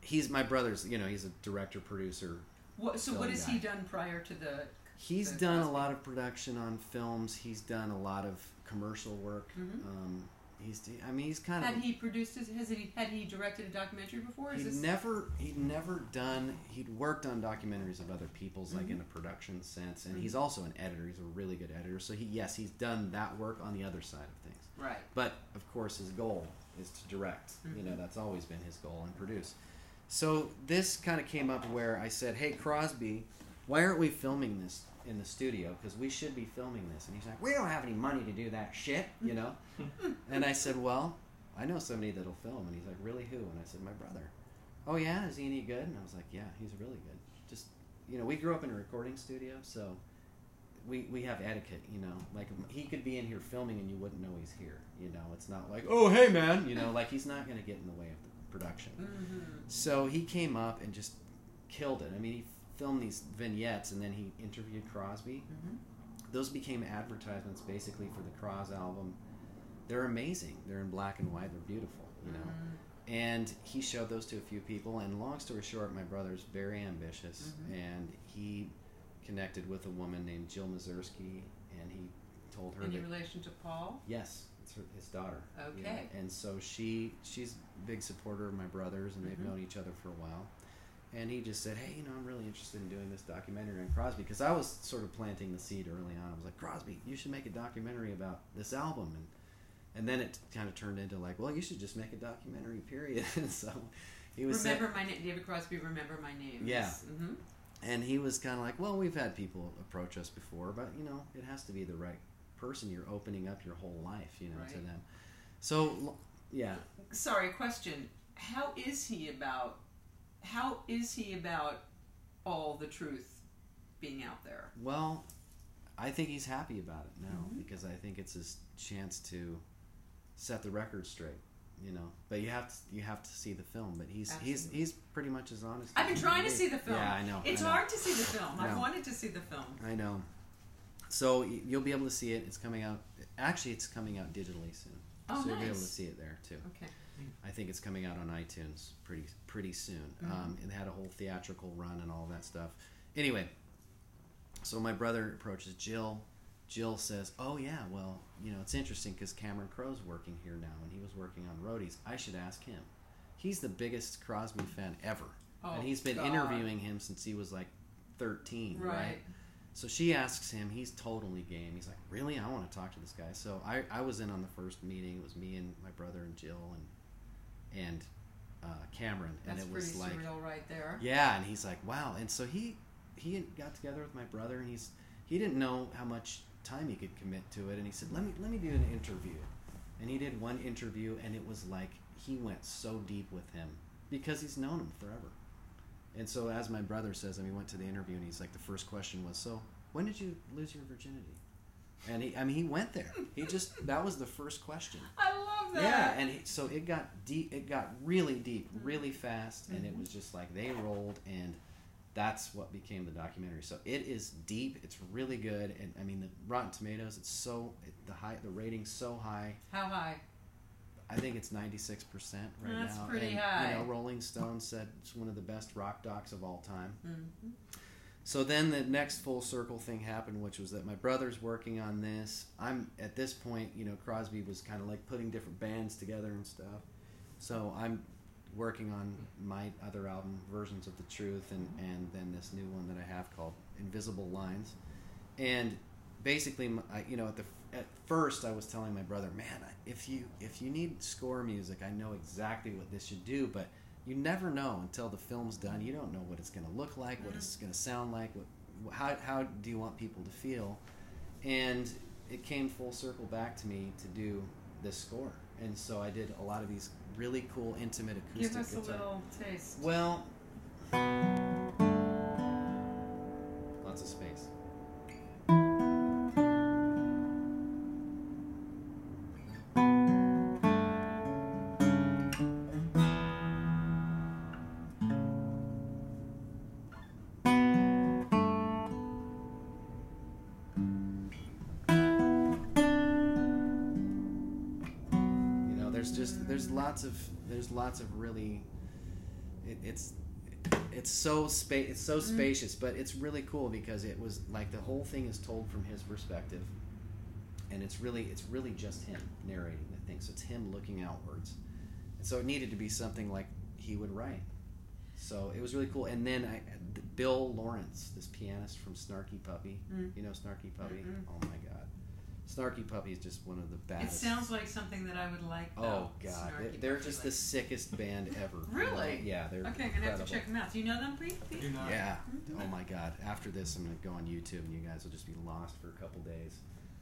He's my brother's. You know, he's a director, producer. What, so what has he done prior to the? He's The done a lot of production on films. He's done a lot of commercial work. Mhm. Um, he's. I mean, he's kind Had of. Had he produced? His, has he had he directed a documentary before? Is He'd this? never. He'd never done. He'd worked on documentaries of other people's, like Mhm. in a production sense, and he's also an editor. He's a really good editor. So he, yes, he's done that work on the other side of things. right. But of course, his goal is to direct. You know, Mhm. that's always been his goal and produce. So this kind of came up where I said, "Hey Crosby, why aren't we filming this in the studio? Because we should be filming this." And he's like, "We don't have any money to do that shit," you know. and I said, "Well, I know somebody that'll film." And he's like, "Really? Who?" And I said, "My brother." Oh yeah, is he any good? And I was like, "Yeah, he's really good." Just you know, we grew up in a recording studio, so we we have etiquette, you know. Like he could be in here filming and you wouldn't know he's here. You know, it's not like, oh hey man, you know, like he's not going to get in the way of the production. Mm-hmm. So he came up and just killed it. I mean, he filmed these vignettes and then he interviewed Crosby. Mm-hmm. Those became advertisements basically for the Croz album. They're amazing. They're in black and white. They're beautiful, you know. Mm-hmm. And he showed those to a few people. And long story short, my brother's very ambitious, Mhm. and he connected with a woman named Jill Mazursky, and he told her Any that relation to Paul? yes, it's her, his daughter. you know. Okay. And so she she's a big supporter of my brothers, and they've Mhm. known each other for a while. And he just said, "Hey, you know, I'm really interested in doing this documentary on Crosby because I was sort of planting the seed early on. I was like, Crosby, you should make a documentary about this album, and and then it kind of turned into like, well, you should just make a documentary, period. and so he was remember my name, David Crosby. Remember my name. Yeah. Mm-hmm. and he was kind of like, well, we've had people approach us before, but you know, it has to be the right person. You're opening up your whole life, you know, to them. So, yeah, Sorry, question. How is he about? How is he about all the truth being out there? well, I think he's happy about it now Mhm. because I think it's his chance to set the record straight. You know, but you have to you have to see the film. But he's he's Absolutely. he's pretty much as honest. I've been trying to see the film. Yeah, I know. It's I know. hard to see the film. I've wanted to see the film. I know. So you'll be able to see it. It's coming out. Actually, it's coming out digitally soon. Oh, so you'll be able to see it there too. Okay. I think it's coming out on iTunes pretty pretty soon. Mhm. Um, it had a whole theatrical run and all that stuff. Anyway, so my brother approaches Jill. Jill says, "Oh yeah, well, you know, it's interesting because Cameron Crowe's working here now, and he was working on Roadies. I should ask him. He's the biggest Crosby fan ever, Oh, and he's been God. interviewing him since he was like 13, right? Right. So she asks him. He's totally game. He's like, "Really? I want to talk to this guy." So I, I was in on the first meeting. It was me and my brother and Jill and and uh, Cameron, and That's it was like, right there. yeah. And he's like, "Wow!" And so he he got together with my brother, and he's he didn't know how much time he could commit to it, and he said, "Let me let me do an interview." And he did one interview, and it was like he went so deep with him because he's known him forever. And so, as my brother says, and we went to the interview, and he's like, the first question was, "So, when did you lose your virginity?" And he, I mean, he went there. He just that was the first question. I love that. Yeah, and he, so it got deep. It got really deep, really fast, and it Mhm. was just like they rolled, and that's what became the documentary. So it is deep. It's really good, and I mean the Rotten Tomatoes. It's so it, the high the rating's so high. How high? I think it's ninety six percent right That's now. That's pretty and, high. You know, Rolling Stone said it's one of the best rock docs of all time. Mm-hmm. So then the next full circle thing happened, which was that my brother's working on this. I'm at this point, you know, Crosby was kind of like putting different bands together and stuff. So I'm working on my other album, Versions of the Truth, and, and then this new one that I have called Invisible Lines. And basically, I, you know, at the at first, I was telling my brother, "Man, if you if you need score music, I know exactly what this should do, but you never know until the film's done. You don't know what it's going to look like, what it's going to sound like, what, how how do you want people to feel?" And it came full circle back to me to do this score, and so I did a lot of these really cool, intimate acoustic Give us a little taste. Well, lots of space. Just there's lots of there's lots of really it, it's it's so spa- it's so spacious, but it's really cool because it was like the whole thing is told from his perspective, and it's really it's really just him narrating the thing. So it's him looking outwards, and so it needed to be something like he would write. So it was really cool. And then I, Bill Laurance, this pianist from Snarky Puppy, Mm. you know Snarky Puppy. Mm-mm. Oh my God, Snarky Puppy is just one of the best. It sounds like something that I would like. Oh. God, Snarky they're, they're puppy just the sickest band ever. Really? Yeah, they're Okay, I'm gonna have to incredible. check them out. Do you know them, Pete? Pete? Do not. Yeah. Mhm. Oh my God. After this, I'm gonna go on YouTube, and you guys will just be lost for a couple days.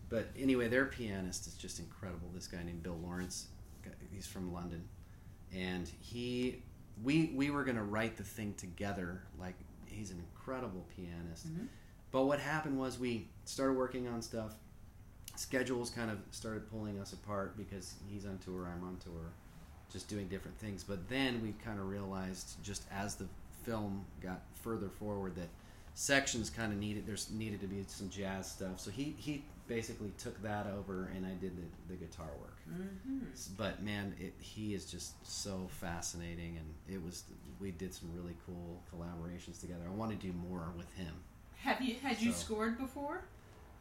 But anyway, their pianist is just incredible. This guy named Bill Laurance. He's from London, and he, we we were gonna write the thing together. Like he's an incredible pianist. Mhm. But what happened was we started working on stuff. Schedules kind of started pulling us apart because he's on tour, I'm on tour, just doing different things. But then we kind of realized, just as the film got further forward, that sections kind of needed there's needed to be some jazz stuff. So he he basically took that over, and I did the, the guitar work. Mhm. But man, it, he is just so fascinating, and it was we did some really cool collaborations together. I want to do more with him. Have you had you scored before?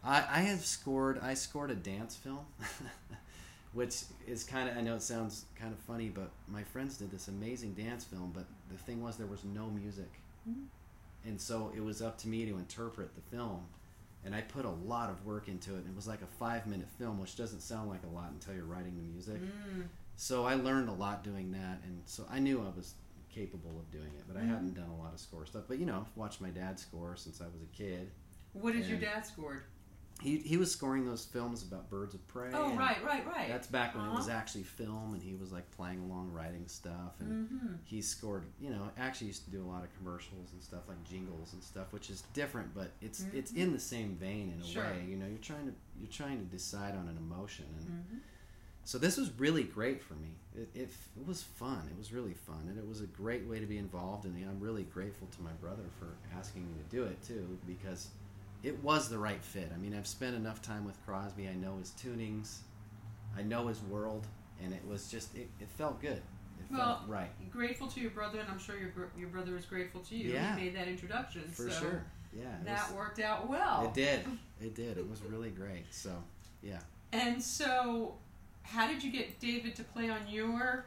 I, I have scored. I scored a dance film, which is kind of. I know it sounds kind of funny, but my friends did this amazing dance film. But the thing was, there was no music, Mhm. and so it was up to me to interpret the film. And I put a lot of work into it. And it was like a five-minute film, which doesn't sound like a lot until you're writing the music. Mm. So I learned a lot doing that, and so I knew I was capable of doing it. But I Mhm. hadn't done a lot of score stuff. But you know, I've watched my dad score since I was a kid. What has your dad scored? He he was scoring those films about birds of prey. Oh, right, right, right. That's back when it was Uh-huh. actually film, and he was like playing along, writing stuff, and Mm-hmm. he scored. You know, actually used to do a lot of commercials and stuff like jingles and stuff, which is different, but it's it's in the same vein in a Sure. way. You know, you're trying to you're trying to decide on an emotion, and Mm-hmm. so this was really great for me. It, it it was fun. It was really fun, and it was a great way to be involved. And I'm really grateful to my brother for asking me to do it too, because it was the right fit. I mean, I've spent enough time with Crosby. I know his tunings, I know his world, and it was just it, it felt good. It Well, felt right Grateful to your brother, and I'm sure your your brother is grateful to you. Yeah. He made that introduction, for so sure. Yeah, that was- worked out well. It did. It did. It was really great. So yeah, And so, how did you get David to play on your?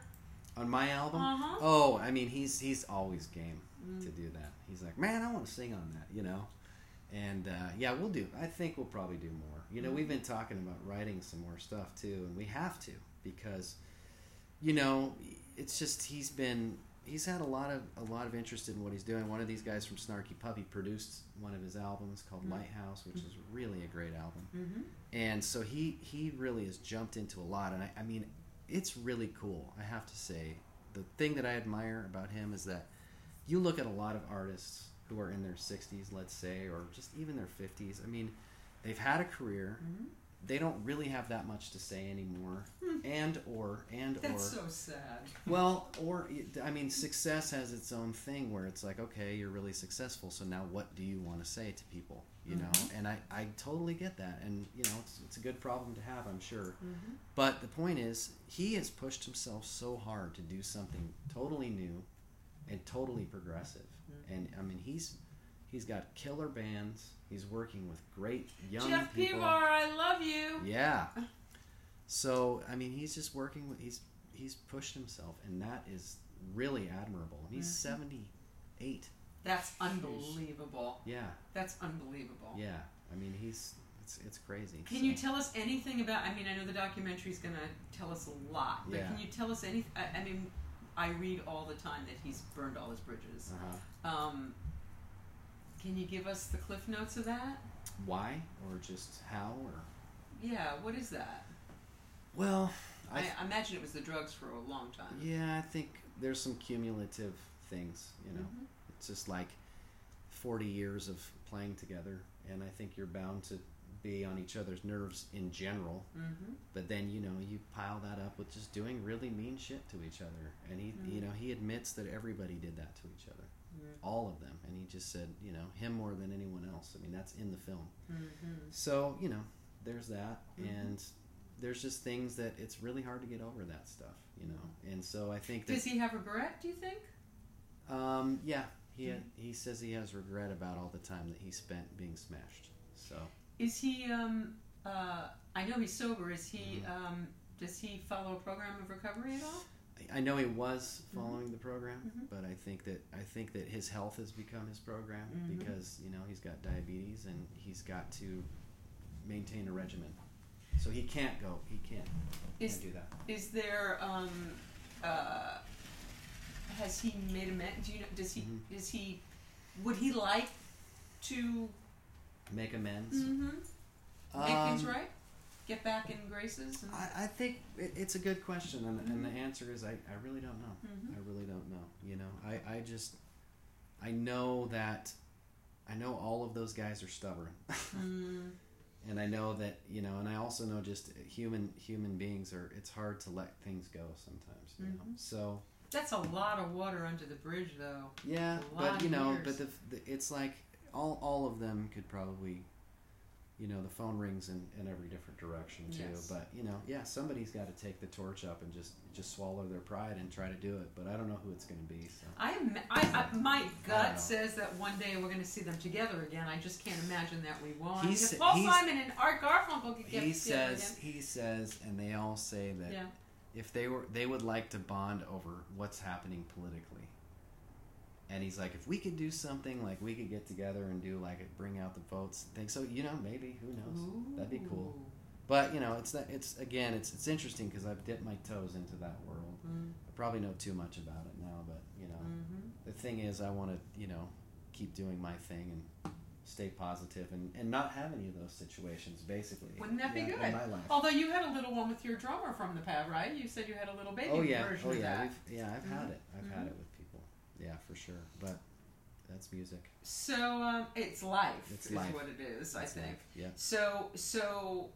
on my album. Uh huh. Oh, I mean, he's he's always game. Mm. to do that. He's like, man, I want to sing on that, you know. And uh, yeah, we'll do. I think we'll probably do more. You know, we've been talking about writing some more stuff too, and we have to because, you know, it's just he's been he's had a lot of a lot of interest in what he's doing. One of these guys from Snarky Puppy produced one of his albums called Mm. Lighthouse, which is really a great album Mm-hmm. and so he he really has jumped into a lot and I, I mean it's really cool i have to say the thing that i admire about him is that you look at a lot of artists who are in their 60s let's say or just even their 50s i mean they've had a career Mhm. they don't really have that much to say anymore and or and That's or so sad. well, or I mean, success has its own thing where it's like, okay, you're really successful, so now what do you want to say to people? You know, and I, I totally get that, and you know, it's, it's a good problem to have, I'm sure. Mm-hmm. But the point is, he has pushed himself so hard to do something totally new and totally progressive, and I mean, he's he's got killer bands. He's working with great young Jeff people. Pevar, I love you. Yeah. So I mean, he's just working with he's he's pushed himself, and that is really admirable. And he's Mhm. 78. That's unbelievable. Yeah, That's unbelievable. yeah. I mean, he's it's it's crazy. Can so. you tell us anything about? I mean, I know the documentary's going to tell us a lot, but Yeah. can you tell us any? I, I mean, I read all the time that he's burned all his bridges. Uh-huh. Um, can you give us the cliff notes of that? Why or just how or? Yeah, what is that? Well, I, I I imagine it was the drugs for a long time. yeah, I think there's some cumulative things. You know, Mhm. it's just like 40 years of playing together, and I think you're bound to be on each other's nerves in general. Mm-hmm. But then you know you pile that up with just doing really mean shit to each other, and he Mm. you know he admits that everybody did that to each other, Mm. all of them, and he just said you know him more than anyone else. I mean that's in the film. Mm-hmm. So you know there's that, Mhm. and there's just things that it's really hard to get over that stuff, you know. And so I think that Does he have regret? Do you think? um, yeah he Mhm. he says he has regret about all the time that he spent being smashed. So Is he? Um, uh, I know he's sober. Is he? Mhm. Um, does he follow a program of recovery at all? I- know he was following the program, Mhm. but I think that I think that his health has become his program Mhm. because you know he's got diabetes and he's got to maintain a regimen. So he can't go. He can't, Is can't do that. is there? Um, uh, has he made amends? Do you know? Does he? Mhm. Is he? Would he like to Make amends. mm-hmm, make things Um, right? Get back in graces? And, I, I think it, it's a good question, and, and the answer is I, I really don't know. Mhm. I really don't know. You know, I, I just I know that I know all of those guys are stubborn. Mm, and I know that you know, and I also know just human human beings are. It's hard to let things go sometimes. You know? Mhm. So that's a lot of water under the bridge, though. yeah, but you know, but the, the it's like all all of them could probably. You know, the phone rings in, in every different direction too. Yes. But you know, yeah, somebody's got to take the torch up and just just swallow their pride and try to do it. But I don't know who it's going to be. So I, I, I my gut says that one day we're going to see them together again. I just can't imagine that we won't. He's- if Paul he's- Simon and Art Garfunkel could get he together says he says, and they all say that again. if they were they would like to bond over what's happening politically and he's like if we could do something like we could get together and do like bring out the votes and things so you know maybe who knows Ooh. that'd be cool but you know it's that it's again it's it's interesting because i've dipped my toes into that world Mm, i probably know too much about it now but you know mhm. the thing is i want to you know keep doing my thing and stay positive and, and not have any of those situations basically Wouldn't that be good? in my life Although you had a little one with your drummer from the pad, right? You said you had a little baby oh yeah version oh of yeah yeah i've had Mhm. it i've had Mhm. it with yeah for sure but that's music So um, it's life. It's is life. what it is. I think. life. yeah So so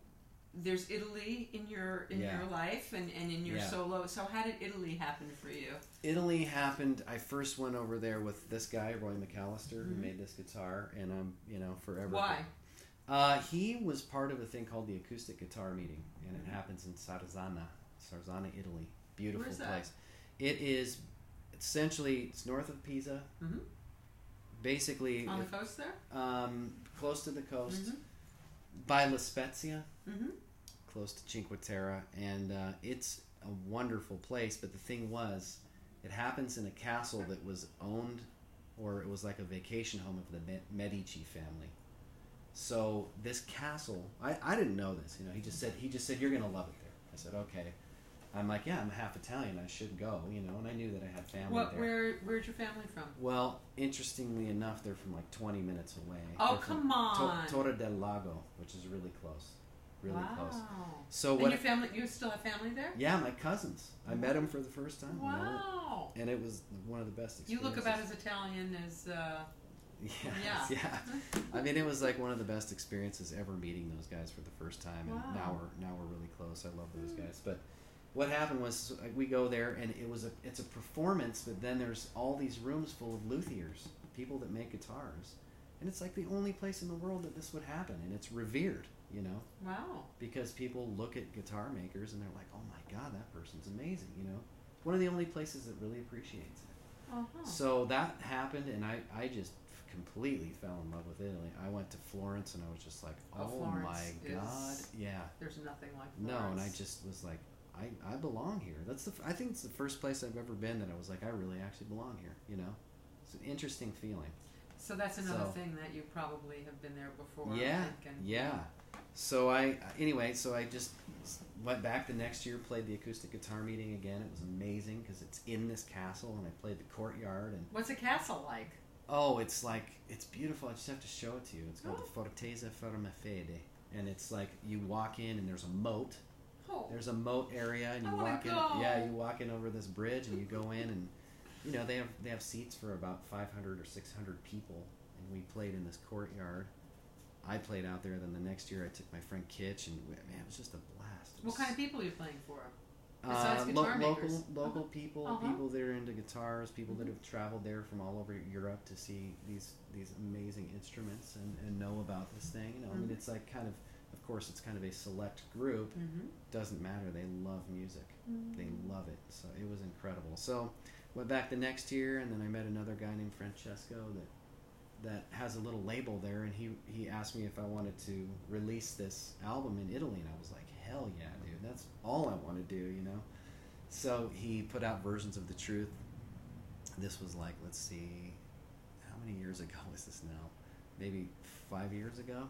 there's Italy in your in Yeah. your life and, and in your Yeah. solo. So how did Italy happen for you? italy happened i first went over there with this guy roy mcalister who Mhm. made this guitar and i'm you know forever Why? uh, he was part of a thing called the acoustic guitar meeting and it happens in sarzana sarzana italy beautiful place it is essentially it's north of pisa Mhm. basically On the coast there? um, close to the coast Mhm. by la spezia Mm-hmm. close to Cinque Terre, and uh, it's a wonderful place. But the thing was, it happens in a castle that was owned, or it was like a vacation home of the Medici family. So this castle, I, I didn't know this. You know, he just said he just said you're gonna love it there. I said okay. I'm like yeah, I'm half Italian. I should go. You know, and I knew that I had family What? there. Where? Where's your family from? Well, interestingly enough, they're from like 20 minutes away. Oh, They're come on. To- Torre del Lago, which is really close. Really wow. close. So and what? your family? You still have family there? Yeah, my cousins. I met them for the first time. you know, Wow. and it was one of the best You experiences. look about as Italian as. Uh, yeah, Yeah. yeah. I mean, it was like one of the best experiences ever meeting those guys for the first time, and Wow. now we're now we're really close. I love those Mm. guys. But what happened was we go there, and it was a it's a performance, but then there's all these rooms full of luthiers, people that make guitars, and it's like the only place in the world that this would happen, and it's revered, you know, wow. because people look at guitar makers and they're like, oh my god, that person's amazing, you know. One of the only places that really appreciates it. Uh-huh. So that happened, and I, I just completely fell in love with Italy. I went to Florence, and I was just like, Oh, oh, Florence my is- god, yeah. There's nothing like No, and I just was like, I, I belong here. That's the I think it's the first place I've ever been that I was like I really actually belong here. You know, it's an interesting feeling. So that's another So- thing that you probably have been there before. Yeah, yeah. So I anyway, so I just went back the next year, played the acoustic guitar meeting again. It was amazing because it's in this castle, and I played the courtyard and What's a castle like? Oh, it's like it's beautiful. I just have to show it to you. It's called Oh. the Fortezza Fermafede, and it's like you walk in and there's a moat. Oh, There's a moat area, and you wanna walk in. go. Yeah, you walk in over this bridge, and you go in, and you know they have they have seats for about 500 or 600 people, and we played in this courtyard. I played out there. Then the next year, I took my friend Kitch, and we- man, it was just a blast. What kind of people are you playing for? uh, lo- guitar local local Uh-huh. people, Uh-huh. people that are into guitars, people that Mhm. have traveled there from all over Europe to see these these amazing instruments and, and know about this thing. You know, I mean, Mhm. it's like kind of, of course, it's kind of a select group. Mm-hmm. Doesn't matter. They love music. They love it. So it was incredible. So went back the next year, and then I met another guy named Francesco that that has a little label there, and he he asked me if I wanted to release this album in Italy, and I was like, hell yeah, dude, that's all I want to do, you know. So he put out versions of the truth. This was like, let's see, how many years ago was this now? Maybe five years ago.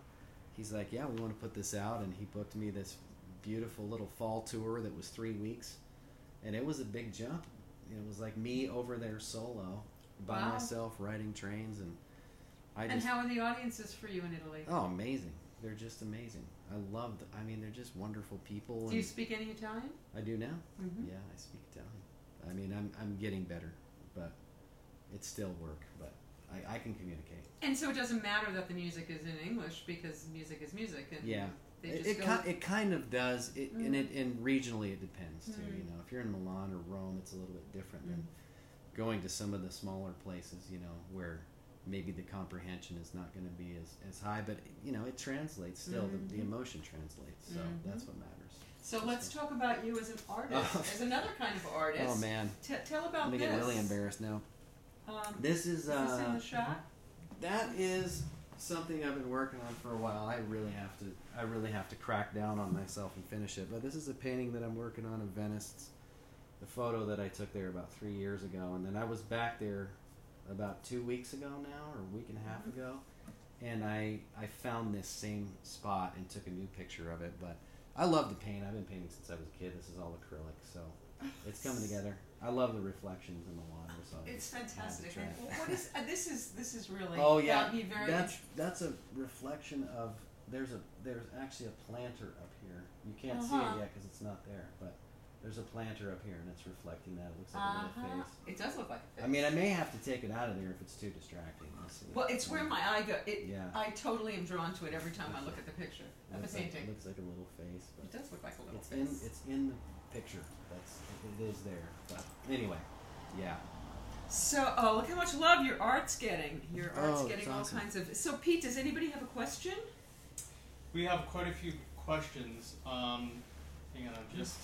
He's like, yeah, we want to put this out, and he booked me this beautiful little fall tour that was three weeks, and it was a big jump. It was like me over there solo by Wow. myself riding trains, and I Just, And how are the audiences for you in Italy? oh amazing. They're just amazing. I love. I mean, they're just wonderful people. Do you speak any Italian? I do now. Mm-hmm. Yeah, I speak Italian. I mean, I'm I'm getting better, but it's still work. But I, I can communicate. And so it doesn't matter that the music is in English because music is music, and Yeah. they It just it, ki- it kind of does. It and Mm. it and regionally it depends too. Mm. You know, if you're in Milan or Rome, it's a little bit different Mm. than going to some of the smaller places. You know, where maybe the comprehension is not going to be as, as high, but you know, it translates still. The, the Mhm. emotion translates, so Mhm. that's what matters. so let's talk about you as an artist, Oh. as another kind of artist. Oh man, T- tell I'm about gonna this. get really embarrassed now. Um, This is is this in uh, the shot? That is something I've been working on for a while. I really have to. I really have to crack down on myself and finish it. But this is a painting that I'm working on in Venice. It's the photo that I took there about three years ago, and then I was back there about two weeks ago now, or a week and a half ago, and I I found this same spot and took a new picture of it. But I love the paint. I've been painting since I was a kid. This is all acrylic, so it's coming together. I love the reflections in the water. So It's I had to fantastic. try And it. what is uh, this? Is this is really? Oh yeah, got me very. that's that's a reflection of there's a there's actually a planter up here. You can't see Uh-huh. it yet because it's not there, but there's a planter up here and it's reflecting that. It looks like a uh-huh. little face. It does look like a face. I mean, I may have to take it out of there if it's too distracting. See. well, it's where my eye go. It, yeah. I totally am drawn to it every time I look at the picture It of the looks like, it looks like a little face, It does look like a little it's in face. it's in the picture. That's it is there. But anyway, yeah. So, oh, look how much love your art's getting. Your art's Oh, getting all awesome. kinds of. So, Pete, does anybody have a question? We have quite a few questions. Um, hang on, I'm just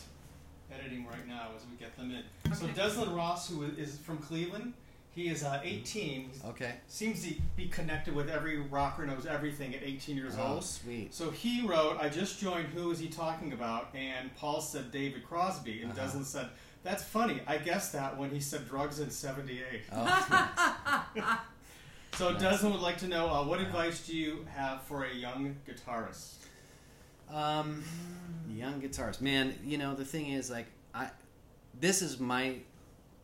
editing right now as we get them in. So Okay. Deslin Ross, who is from Cleveland, he is uh, 18. Okay. seems to be connected with every rocker, knows everything at 18 years Oh, old. sweet. So he wrote, I just joined Who Is He Talking About? And Paul said David Crosby. And Uh-huh. Deslin said, That's funny. I guessed that when he said drugs in 78. Oh, So Nice. Deslin would like to know uh, what Yeah. advice do you have for a young guitarist? Um, young guitarist, man. You know the thing is, like, I this is my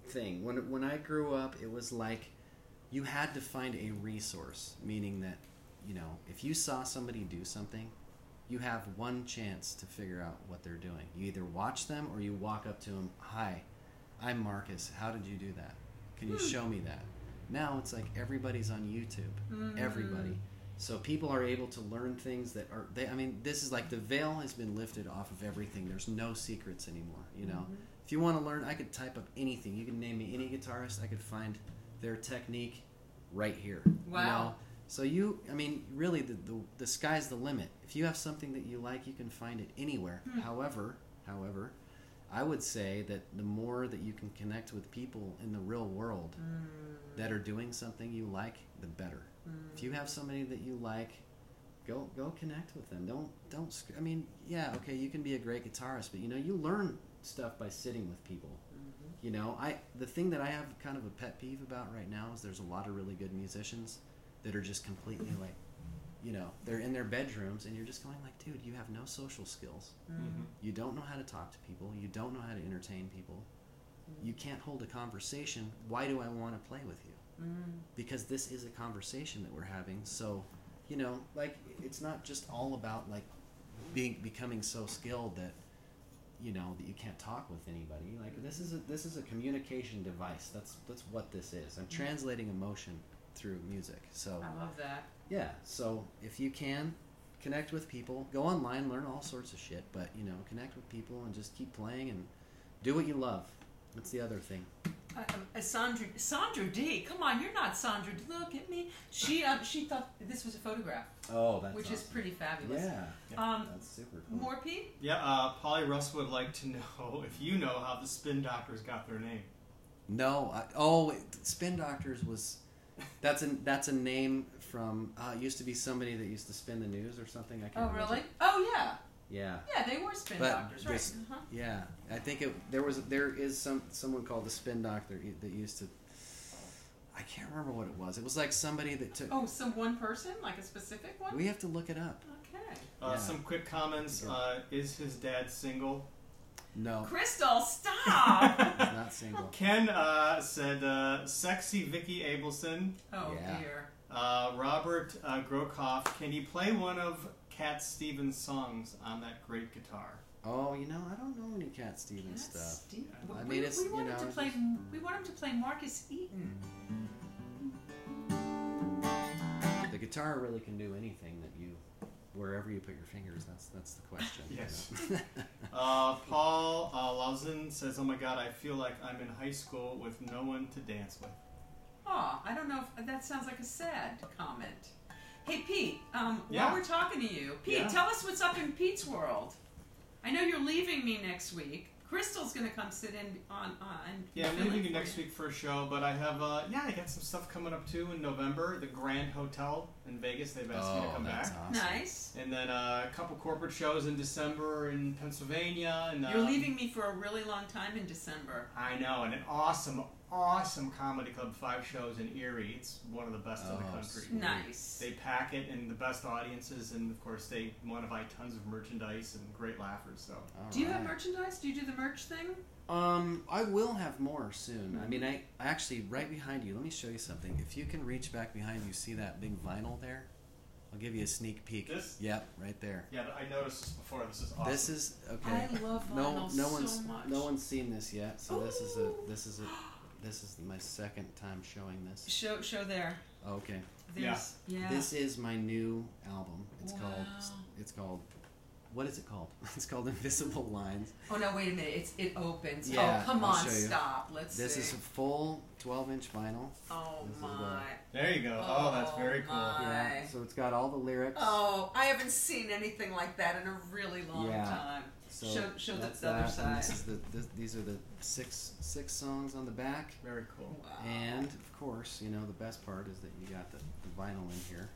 thing. When when I grew up, it was like you had to find a resource, meaning that you know if you saw somebody do something, you have one chance to figure out what they're doing. You either watch them or you walk up to them. Hi, I'm Marcus. How did you do that? Can you Hmm. show me that? Now it's like everybody's on YouTube Mm. everybody. So people are able to learn things that are they I mean this is like the veil has been lifted off of everything. There's no secrets anymore, you know. Mhm. If you want to learn, I could type up anything. You can name me any guitarist, I could find their technique right here. you Wow. know? So you I mean really the, the the sky's the limit. If you have something that you like, you can find it anywhere. Hmm. However, however, I would say that the more that you can connect with people in the real world Mm. that are doing something you like, the better. Mm. If you have somebody that you like, go go connect with them. Don't don't. I mean, yeah, okay, you can be a great guitarist, but you know, you learn stuff by sitting with people. You know, I the thing that I have kind of a pet peeve about right now is there's a lot of really good musicians that are just completely like, you know, they're in their bedrooms and you're just going like, dude, you have no social skills. Mhm. You don't know how to talk to people. You don't know how to entertain people. You can't hold a conversation. Why do I want to play with you? Mm. Because this is a conversation that we're having. So, you know, like it's not just all about like being becoming so skilled that you know that you can't talk with anybody. Like this is a this is a communication device. That's that's what this is. I'm mm-hmm. translating emotion through music. So I love that. yeah, so if you can connect with people, go online, learn all sorts of shit, but you know, connect with people and just keep playing and do what you love. That's the other thing. Uh, uh, Sandra, Sandra D. Come on, you're not Sandra. D. Look at me. She um, she thought this was a photograph, Oh, that's which is pretty fabulous. yeah, Um, that's super cool. more Pete. Yeah, uh, Polly Russ would like to know if you know how the Spin Doctors got their name. No, I, oh, wait, Spin Doctors was that's a that's a name from. Uh, it used to be somebody that used to spin the news or something. I can't. Oh remember. really? Oh yeah, Yeah. yeah. They were spin But doctors, right? this- Uh-huh. Yeah, I think it. There was there is some someone called the spin doctor that used to. I can't remember what it was. It was like somebody that took. Oh, some one person, like a specific one. We have to look it up. okay. Uh, Yeah. Some quick comments. Yeah. Uh, is his dad single? No, Crystal, stop. he's not single. Ken uh, said, uh, "Sexy Vicky Abelson." oh Yeah. dear. Uh, Robert uh, Grokoff, can you play one of Cat Stevens' songs on that great guitar? Oh, you know, I don't know any Cat Stevens That's stuff. Steve- I we- mean, we, it's, we you want him to play. just- We want him to play Marcus Eaton. The guitar really can do anything that you, wherever you put your fingers. That's that's the question. you Yes. know? Uh, Paul uh, Lausen says, "Oh my God, I feel like I'm in high school with no one to dance with." Oh, I don't know if that sounds like a sad comment. Hey Pete, um, Yeah. while we're talking to you, Pete, Yeah. tell us what's up in Pete's world. I know you're leaving me next week. Crystal's gonna come sit in on on. Yeah, I'm leaving you next week for a show, but I have uh, yeah, I got some stuff coming up too in November. The Grand Hotel in Vegas, they've asked me to oh, come that's back. awesome. Nice. And then uh, a couple corporate shows in December in Pennsylvania. And uh, You're leaving me for a really long time in December. I know, and an awesome, awesome comedy club. Five shows in Erie. It's one of the best in the Oh, country. sweet. Nice. They pack it and the best audiences, and of course they want to buy tons of merchandise and great laughers. So All Do you have merchandise? Do you do the merch thing? Um, I will have more soon. I mean, I I actually right behind you. Let me show you something. If you can reach back behind you, see that big vinyl there? I'll give you a sneak peek. This? Yep, right there. yeah, I noticed this before. This is awesome. This is okay. I love no, vinyl no so one's much. no one's seen this yet. So this is a this is a this is my second time showing this. Show show there. Oh, okay. There's yeah. This is my new album. It's called it's called what is it called? It's called Invisible Lines. Oh no! Wait a minute. It's it opens. Yeah, oh come I'll on! show you. Stop. Let's This see. is a full 12 inch vinyl. oh this is my. there you go. Oh, oh, that's very cool. my. Yeah. So it's got all the lyrics. Oh, I haven't seen anything like that in a really long Yeah. time. So show show the, that's the other that, and This side. is the this, these are the six six songs on the back, Very cool. Wow. and of course, you know the best part is that you got the, the vinyl in here.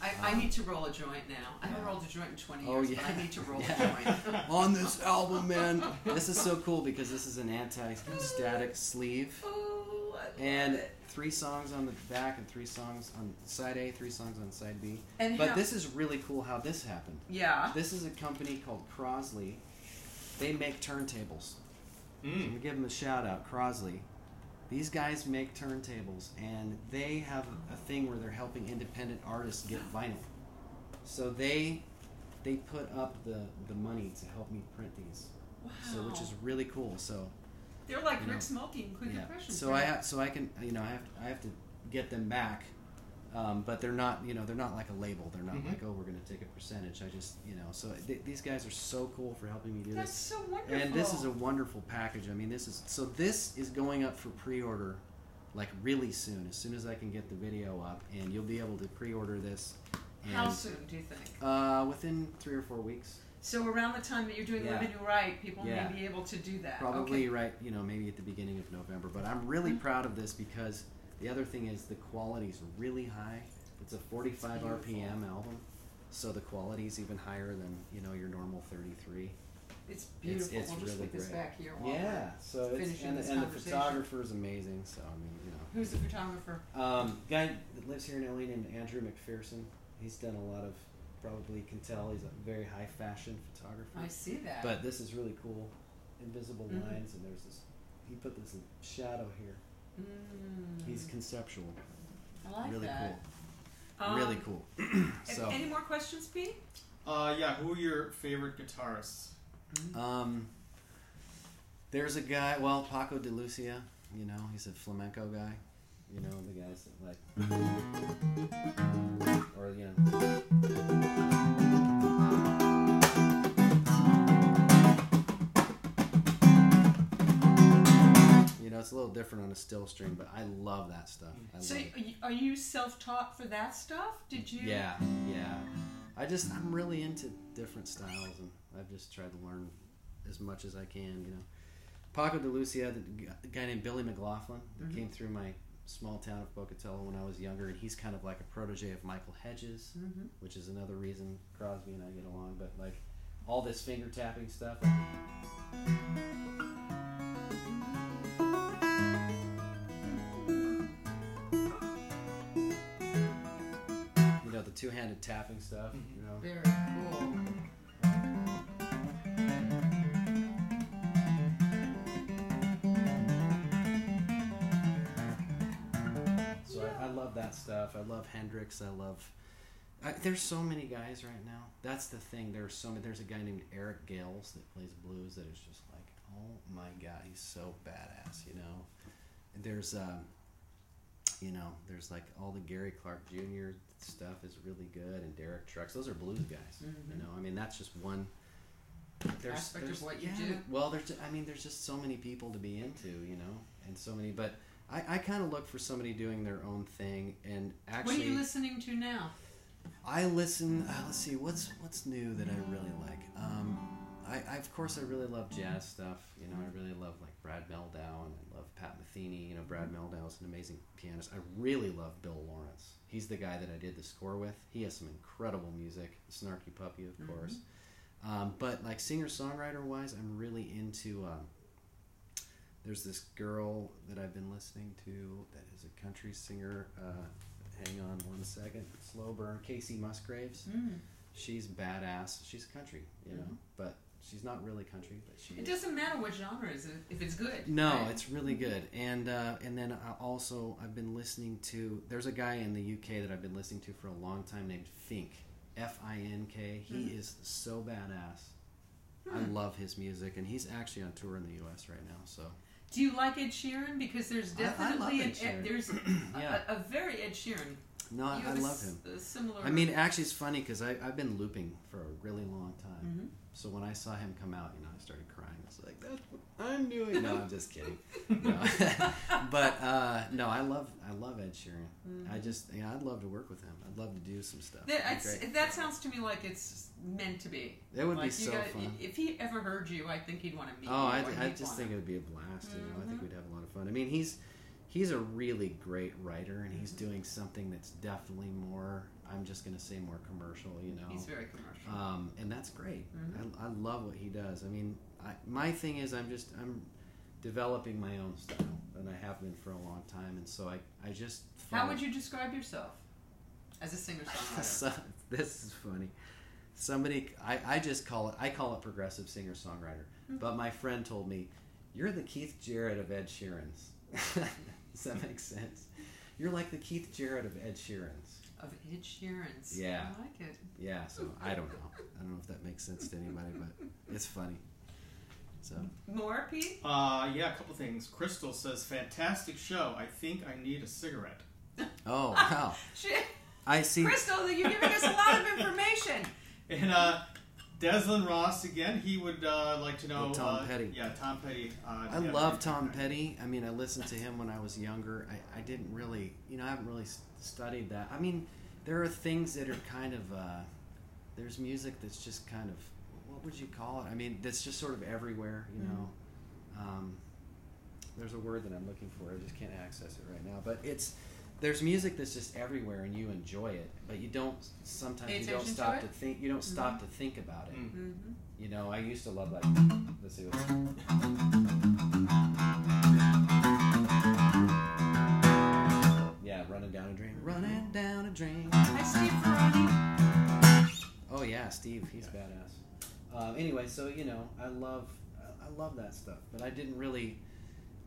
I, I um, need to roll a joint now. I haven't yeah. rolled a joint in 20 Oh, years, yeah. but I need to roll Yeah. a joint. on this album, man. This is so cool because this is an anti-static sleeve, Ooh, I love and it. three songs on the back and three songs on side A, three songs on side B. And But how- this is really cool how this happened. yeah. This is a company called Crosley. They make turntables. So I'm Mm. gonna give them a shout out, Crosley. These guys make turntables, and they have a thing where they're helping independent artists get vinyl. So they they put up the the money to help me print these. Wow. So which is really cool. So They're like you know, Rick Smokey and Quick yeah. Impressions. So right? I have so I can you know I have I have to get them back. Um, but they're not, you know, they're not like a label. They're not Mhm. like, oh, we're going to take a percentage. I just, you know, so th- these guys are so cool for helping me do That's this. so wonderful. And this is a wonderful package. I mean, this is so this is going up for pre-order like really soon. As soon as I can get the video up, and you'll be able to pre-order this. And, How soon do you think? Uh, within three or four weeks, So around the time that you're doing Yeah. Living Right, people Yeah. may be able to do that. probably Okay. right. You know, maybe at the beginning of November. But I'm really Mhm. proud of this because the other thing is the quality's really high. It's a 45 Beautiful. RPM album, so the quality's even higher than you know your normal 33. It's beautiful. it's we'll just really put this great. back here. Yeah, so it's and, the, and the photographer is amazing. So I mean, you know, Who's the photographer? Um, guy that lives here in LA named Andrew McPherson. He's done a lot of, probably can tell he's a very high fashion photographer. I see that. But this is really cool. Invisible Mhm. lines, and there's this. He put this shadow here. Mm, He's conceptual. I like really that. cool. Um, really cool. a- so, Any more questions, Pete? Uh, yeah. Who are your favorite guitarists? um, there's a guy. Well, Paco de Lucia. You know, he's a flamenco guy. You know, the guys that like, or you know. Little different on a still string, but I love that stuff. I So, are you, self-taught for that stuff? Did you? Yeah, yeah. I just I'm really into different styles, and I've just tried to learn as much as I can. You know, Paco de Lucia, the guy named Billy McLaughlin, that Mhm. came through my small town of Pocatello when I was younger, and he's kind of like a protege of Michael Hedges, Mm-hmm. which is another reason Crosby and I get along. But like all this finger tapping stuff. Two-handed tapping stuff. You know, Very cool. So I, I love that stuff. I love Hendrix. I love. I, there's so many guys right now. That's the thing. There's so many. There's a guy named Eric Gales that plays blues that is just like, oh my god, he's so badass. You know. And there's, um, you know, there's like all the Gary Clark Jr. stuff is really good, and Derek Trucks. Those are blues guys. Mhm. You know, I mean, that's just one. There's, Aspect of there's- what you yeah, do. Well, there's. I mean, there's just so many people to be into. You know, and so many, but. I, I kind of look for somebody doing their own thing, and actually, what are you listening to now? I listen. Uh, let's see, what's what's new that I really like. Um, I, I of course I really love jazz stuff. You know, I really love like Brad Mehldau and I love Pat Metheny. You know, Brad Mehldau is an amazing pianist. I really love Bill Laurence. He's the guy that I did the score with. He has some incredible music. Snarky Puppy, of course. Um, but like singer songwriter wise, I'm really into. Um, there's this girl that I've been listening to that is a country singer. Uh, hang on one second. Slow burn. Kacey Musgraves. Mm. She's badass. She's country, you know, but she's not really country, but she. It doesn't matter what genre is if it's good. No, right? it's really good, and uh, and then I also I've been listening to. There's a guy in the UK that I've been listening to for a long time named Fink, F I N K. He Mhm. is so badass. I Hmm. love his music, and he's actually on tour in the U.S. right now. So Do you like Ed Sheeran? Because there's I- I definitely an Ed there's Yeah. a, a very Ed Sheeran. no, I, I love him. similar. I mean, actually, it's funny because I've been looping for a really long time. Mhm. So when I saw him come out, you know, I started crying. I was like, "That's what I'm doing." No, I'm just kidding. No. but uh, no, I love I love Ed Sheeran. Mhm. I just yeah, I'd love to work with him. I'd love to do some stuff. That, It'd be that's- great. that sounds to me like it's meant to be. It would be Like, you so gotta- fun. If he ever heard you, I think he'd want to meet Oh, you. I, I just think it would be a blast. You know, I think Mhm. we'd have a lot of fun. I mean, he's he's a really great writer, and he's doing something that's definitely more. I'm just gonna say more commercial. You know, He's very commercial. um, and that's great. Mhm. I, I love what he does. I mean, I, my thing is I'm just I'm developing my own style, and I have been for a long time, and so I I just How would you describe yourself as a singer songwriter? so, this is funny. Somebody, I, I just call it, I call it progressive singer songwriter. Hmm. But my friend told me, you're the Keith Jarrett of Ed Sheeran's. Does that make sense? You're like the Keith Jarrett of Ed Sheeran's. Of Ed Sheeran's. Yeah. I like it. Yeah, so I don't know. I don't know if that makes sense to anybody, but it's funny. So, More, Pete? Uh, yeah, a couple things. Crystal says, "Fantastic show. I think I need a cigarette." oh, wow. Shit. I see. Crystal, you're giving us a lot of information. And uh, Deslin Ross again. He would uh, like to know. Oh, Tom uh, Petty. Yeah, Tom Petty. Uh, I yeah, love Tom Petty. I mean, I listened to him when I was younger. I, I didn't really, you know, I haven't really studied that. I mean, there are things that are kind of, uh, there's music that's just kind of, what would you call it? I mean, that's just sort of everywhere, you know. Um, there's a word that I'm looking for. I just can't access it right now. But it's, there's music that's just everywhere and you enjoy it, but you don't. Sometimes you don't attention to stop to think. You don't stop to think about it. Mm. Mm-hmm. You know, I used to love like. Let's see what's. Yeah, running down a dream. Running down a dream. Hi, Steve Ferrone. Oh yeah, Steve, he's badass. Um, anyway, so you know, I love, I- I love that stuff, but I didn't really.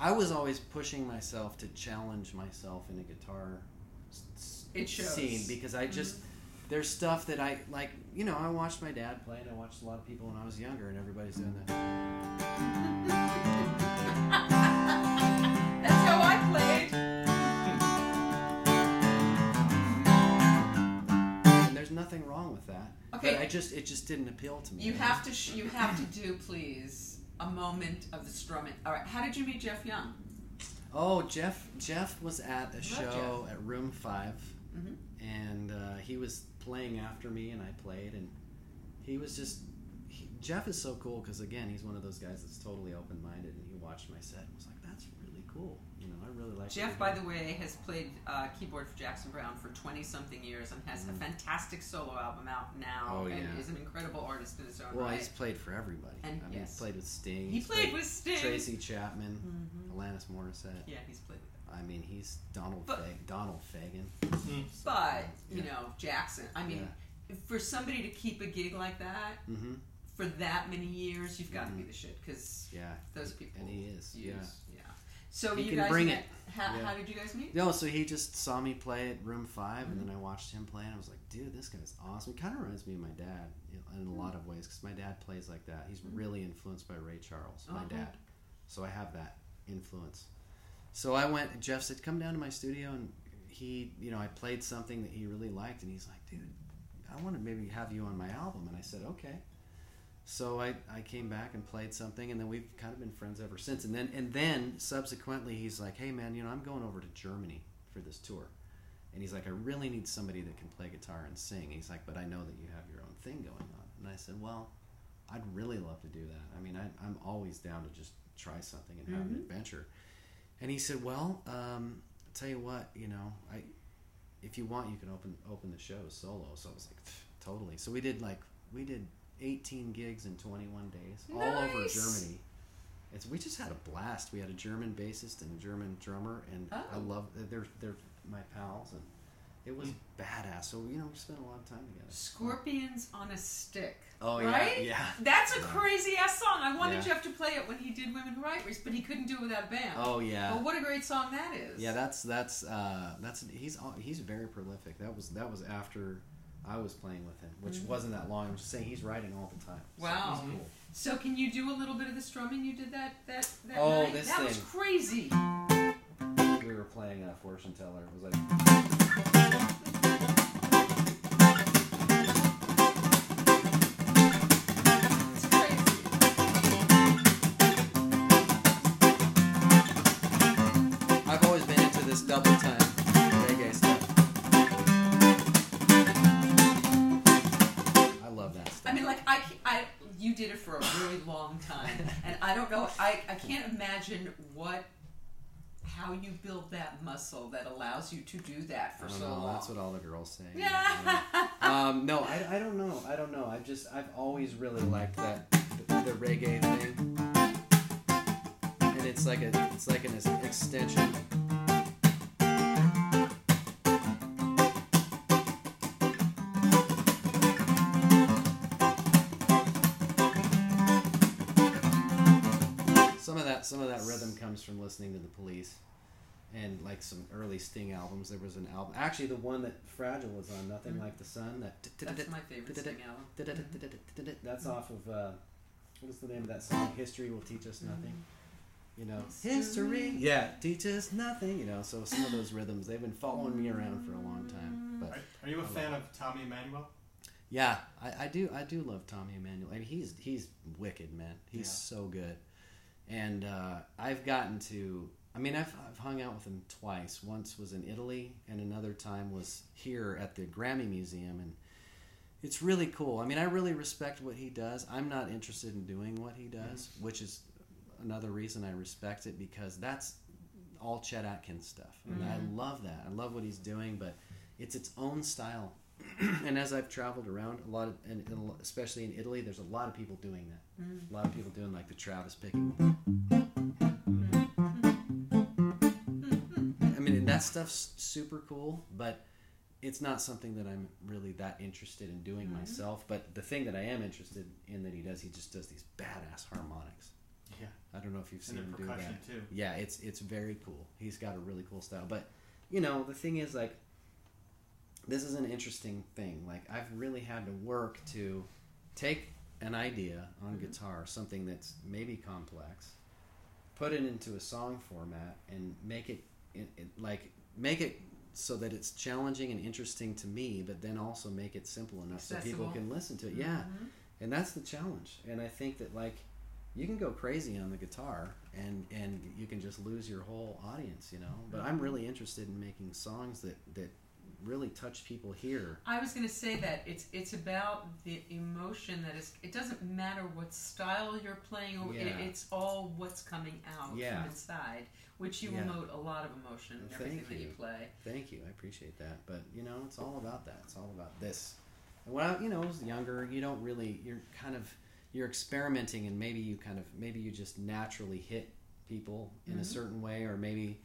I was always pushing myself to challenge myself in a guitar s- s- It shows. scene because I just mm-hmm. there's stuff that I like. You know, I watched my dad play, and I watched a lot of people when I was younger, and everybody's doing that. That's how I played. And there's nothing wrong with that. Okay. But I just it just didn't appeal to me. You have to. Sh- you have to do, please, a moment of the strumming. All right. How did you meet Jeff Young? Oh, Jeff! Jeff was at a show at Room 5 Mhm. and uh, he was playing after me, and I played, and he was just. He, Jeff is so cool because again, he's one of those guys that's totally open-minded, and he watched my set and was like, "That's really cool." You I really like. Jeff, by the way, has played uh, keyboard for Jackson Browne for 20 something years and has a fantastic solo album out now Mm. Oh, and yeah. is an incredible artist in his own Well, right. Well, he's played for everybody. And- I mean, yes. he's played with Sting. He he's played with Sting. Tracy Chapman, Mhm. Alanis Morissette. Yeah, he's played with I mean, he's Donald But- Fa- Donald Fagen. But, you know, Jackson, I mean, for somebody to keep a gig like that Mm-hmm. for that many years, you've got to be the shit because Yeah. those people And he is. use. Yeah. So He you can guys bring met, it. How, Yeah. how did you guys meet? No, so he just saw me play at Room 5 and Mm-hmm. then I watched him play, and I was like, dude, this guy's awesome. He kind of reminds me of my dad in- a lot of ways because my dad plays like that. He's really influenced by Ray Charles, my Mm-hmm. Uh-huh. dad. So I have that influence. So I went, Jeff said, come down to my studio, and he, you know, I played something that he really liked, and he's like, dude, I want to maybe have you on my album. And I said, okay. So I, I came back and played something, and then we've kind of been friends ever since. And then and then subsequently, he's like, "Hey man, you know, I'm going over to Germany for this tour," and he's like, "I really need somebody that can play guitar and sing." He's like, "But I know that you have your own thing going on," and I said, "Well, I'd really love to do that. I mean, I, I'm always down to just try something and have an adventure." And he said, "Well, um, I'll tell you what, you know, I if you want, you can open open the show solo." So I was like, "Totally." So we did like we did 18 gigs in 21 days all over Germany. It's we just had a blast. We had a German bassist and a German drummer, and I Oh. love they're they're my pals, and it was badass. So you know, we spent a lot of time together. Scorpions on a Stick. Oh, yeah, right? yeah. That's a crazy ass song. I wanted Yeah. Jeff to play it when he did Women Who Write, but he couldn't do it without a band. Oh yeah. But what a great song that is. Yeah, that's that's uh, that's he's he's very prolific. That was that was after I was playing with him, which wasn't that long. I'm just saying he's writing all the time. So Mm-hmm. Wow. he's cool. So can you do a little bit of the strumming you did that that that Oh, night? this that was crazy. We were playing a Fortune Teller. It was like did it for a really long time, and I don't know. I, I can't imagine what, how you build that muscle that allows you to do that for so know. long. That's what all the girls say. Yeah. um, no, I, I don't know. I don't know. I've just I've always really liked that the, the reggae thing, and it's like a it's like an extension. And like some early Sting albums, there was an album. Actually, the one that Fragile was on, "Nothing Like the Sun." That That's my favorite Sting album. that's off of uh, what is the name of that song? History will teach us nothing. You know, History. history, yeah, teaches nothing. You know, so some of those rhythms they've been following me around for a long time. But Are, are you a fan of Tommy Emmanuel? yeah, I, I do I do love Tommy Emmanuel. I mean, he's he's wicked, man. He's Yeah. so good. And uh, I've gotten to I mean, I've, I've hung out with him twice. Once was in Italy, and another time was here at the Grammy Museum, and it's really cool. I mean, I really respect what he does. I'm not interested in doing what he does, mm-hmm. which is another reason I respect it because that's all Chet Atkins stuff, and I mm-hmm. love that. I love what he's doing, but it's its own style. and as I've traveled around, a lot of, and, and especially in Italy, there's a lot of people doing that. Mm-hmm. A lot of people doing like the Travis picking. That stuff's super cool, but it's not something that I'm really that interested in doing myself. But the thing that I am interested in that he does, he just does these badass harmonics. Yeah. I don't know if you've seen him do that. too. Yeah, it's it's very cool. He's got a really cool style. But you know, the thing is like this is an interesting thing. Like I've really had to work to take an idea on guitar, something that's maybe complex, put it into a song format and make it, it, it like make it so that it's challenging and interesting to me, but then also make it simple enough so people can listen to it. Mm-hmm. Yeah, and that's the challenge. And I think that like you can go crazy on the guitar and and you can just lose your whole audience, you know. But I'm mm-hmm. really interested in making songs that that really touch people here. I was going to say that it's it's about the emotion that is. It doesn't matter what style you're playing, or it, Yeah. it's all what's coming out Yeah. from inside, which you Yeah. emote a lot of emotion in Thank everything that you you. play. Thank you. I appreciate that. But you know, it's all about that. It's all about this. And when I, you know, was younger, you don't really. You're kind of you're experimenting, and maybe you kind of maybe you just naturally hit people in a mm-hmm. certain way, or maybe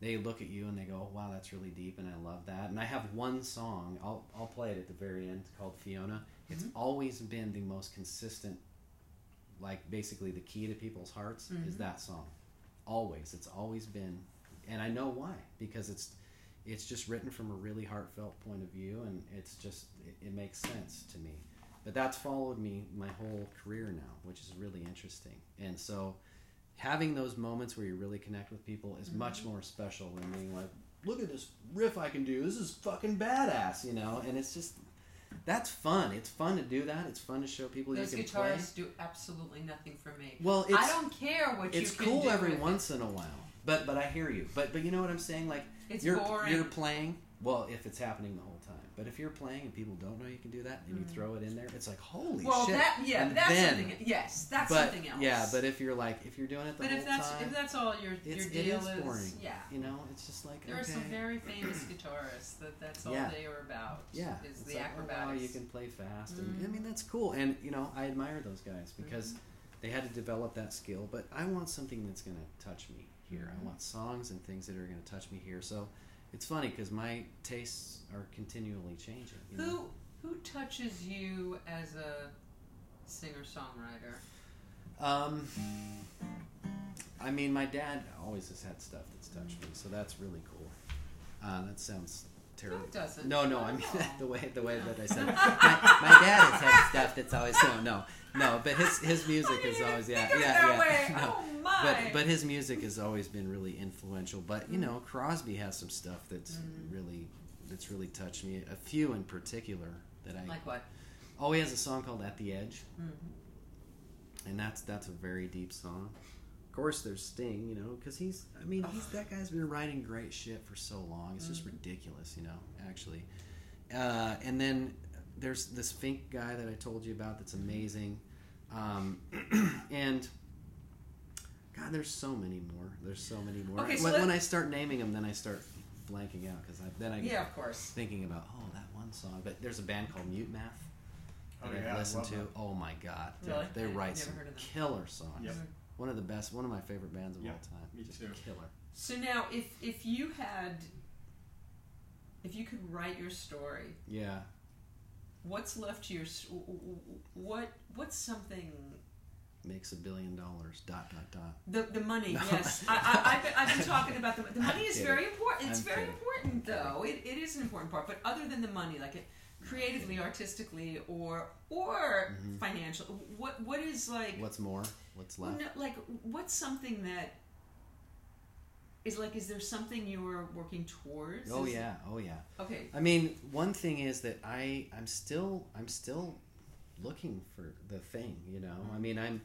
they look at you and they go, oh, "Wow, that's really deep," and I love that. And I have one song. I'll I'll play it at the very end called Fiona. It's mm-hmm. always been the most consistent. Like basically, the key to people's hearts is mm-hmm. that song. Always, it's always been, and I know why because it's it's just written from a really heartfelt point of view and it's just it, it makes sense to me but that's followed me my whole career now which is really interesting and so having those moments where you really connect with people is mm-hmm. much more special than being like look at this riff i can do. This is fucking badass you know? And it's just that's fun. It's fun to do that. It's fun to show people Those you can play. Those guitarists do absolutely nothing for me. well it's I don't care what it's you can cool do every with it. once in a while but but i hear you. But but you know what i'm saying? Like It's you're boring. you're playing well if it's happening the whole time but if you're playing and people don't know you can do that and you throw it in there it's like holy Mm. well, shit that yeah, And that's then- something. Yes, that's but something else. yeah but if you're like if you're doing it the But whole if that's time if that's all your your deal is boring yeah. you know it's just like There okay. are some very famous guitarists that that's all Yeah. they are about. yeah is it's the like, oh, acrobatics. Mm-hmm. wow, you can play fast and i mean that's cool and you know i admire those guys because they had to develop that skill but i want something that's going to touch me here Mm-hmm. i want songs and things that are going to touch me here so it's funny because my tastes are continually changing you know? Who who touches you as a singer songwriter? Um, I mean, my dad always has had stuff that's touched me, so that's really cool. Uh, that sounds terrible. it doesn't. No, no, I mean the way the way that I said. it. my, my dad has had stuff that's always no, no, no. But his his music is always yeah, think of it yeah, yeah. No. Oh! But but his music has always been really influential. But you know, Crosby has some stuff that's Mm-hmm. really that's really touched me. A few in particular that I like what? Oh, he has a song called "At the Edge," Mm-hmm. and that's that's a very deep song. Of course, there's Sting, you know, because he's. I mean, he's that guy's been writing great shit for so long. It's just ridiculous, you know. Actually, uh, and then there's this Fink guy that I told you about that's amazing, um, and. God, there's so many more. There's so many more. Okay, so when, when I start naming them, then I start blanking out because then I get Yeah, of course. thinking about oh that one song. But there's a band called Mute Math Oh, that yeah, I've I listened to. them. Oh my god, they- Really? they write some heard of them. killer songs. Yep. One of the best, one of my favorite bands of Yeah, all time. me Just too. Killer. So now, if if you had, if you could write your story, Yeah. what's left to your s- w- w- what what's something Makes a billion dollars. Dot dot dot. the the money No. yes I, I, I've, been, I've been talking about the the money is very important it's I'm very kidding. important though it, it is an important part but other than the money like it creatively artistically or or Mm-hmm. financial what what is like What's more? What's left? no, like what's something that is like is there something you're working towards Oh Is- yeah. Oh yeah. okay I mean, one thing is that I I'm still I'm still looking for the thing, you know. I mean, I'm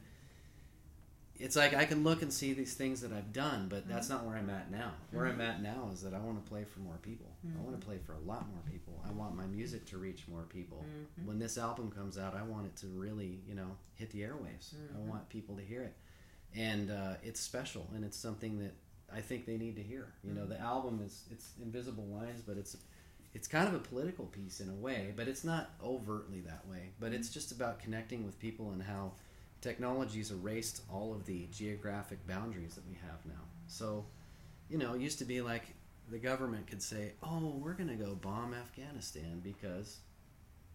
it's like I can look and see these things that I've done, but that's mm-hmm. not where I'm at now. Where I'm mm-hmm. at now is that I want to play for more people. I want to mm-hmm. play for a lot more people. I want my music to reach more people. When this album comes out, I want it to really, you know, hit the airwaves. I want people to hear it. And uh, it's special and it's something that I think they need to hear. You know, the album is it's Invisible Lines, but it's it's kind of a political piece in a way, but it's not overtly that way. But it's just about connecting with people and how technology's erased all of the geographic boundaries that we have now. So, you know, it used to be like the government could say, "Oh, we're going to go bomb Afghanistan because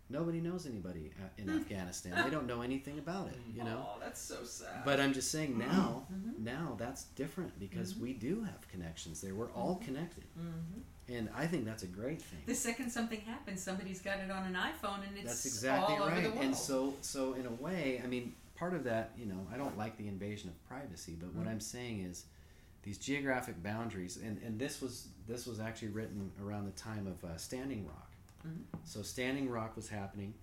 nobody knows anybody in Afghanistan. They don't know anything about it." You know. Oh, that's so sad. But I'm just saying now, Mhm. now that's different because Mhm. we do have connections there. We're all connected, Mhm. and I think that's a great thing. the second something happens, somebody's got it on an iPhone, and it's That's exactly all right. over the world. And so, so in a way, I mean, part of that, you know, I don't like the invasion of privacy, but what Mhm. I'm saying is these geographic boundaries, and, and this was this was actually written around the time of uh, Standing Rock. Mhm. So Standing Rock was happening,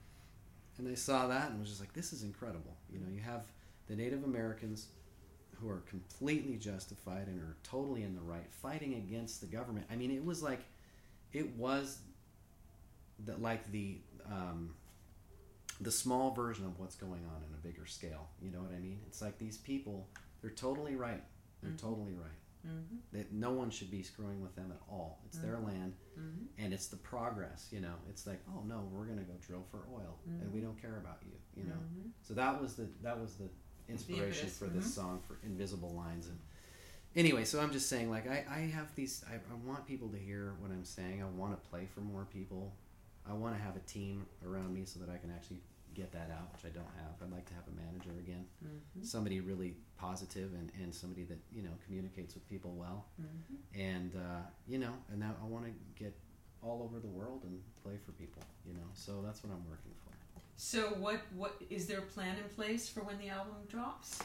and they saw that and was just like, this is incredible. You know, you have the Native Americans who are completely justified and are totally in the right, fighting against the government. I mean, it was like, it was the, like the um, the small version of what's going on in a bigger scale. You know what I mean? It's like these people, they're totally right. They're Mhm. totally right. Mhm. That no one should be screwing with them at all. It's their Mhm. land, Mhm. and it's the progress. You know, it's like, oh no, we're gonna go drill for oil, and we don't care about you. You know. Mhm. So that was the that was the inspiration impetus, for this song for Invisible Lines. And anyway, so I'm just saying, like, I, I have these. I, I want people to hear what I'm saying. I want to play for more people. I want to have a team around me so that I can actually get that out, which I don't have. I'd like to have a manager again, Mhm. somebody really positive and, and somebody that you know communicates with people well, Mhm. and uh, you know, and that I want to get all over the world and play for people. You know, so that's what I'm working for. So what what is there a plan in place for when the album drops?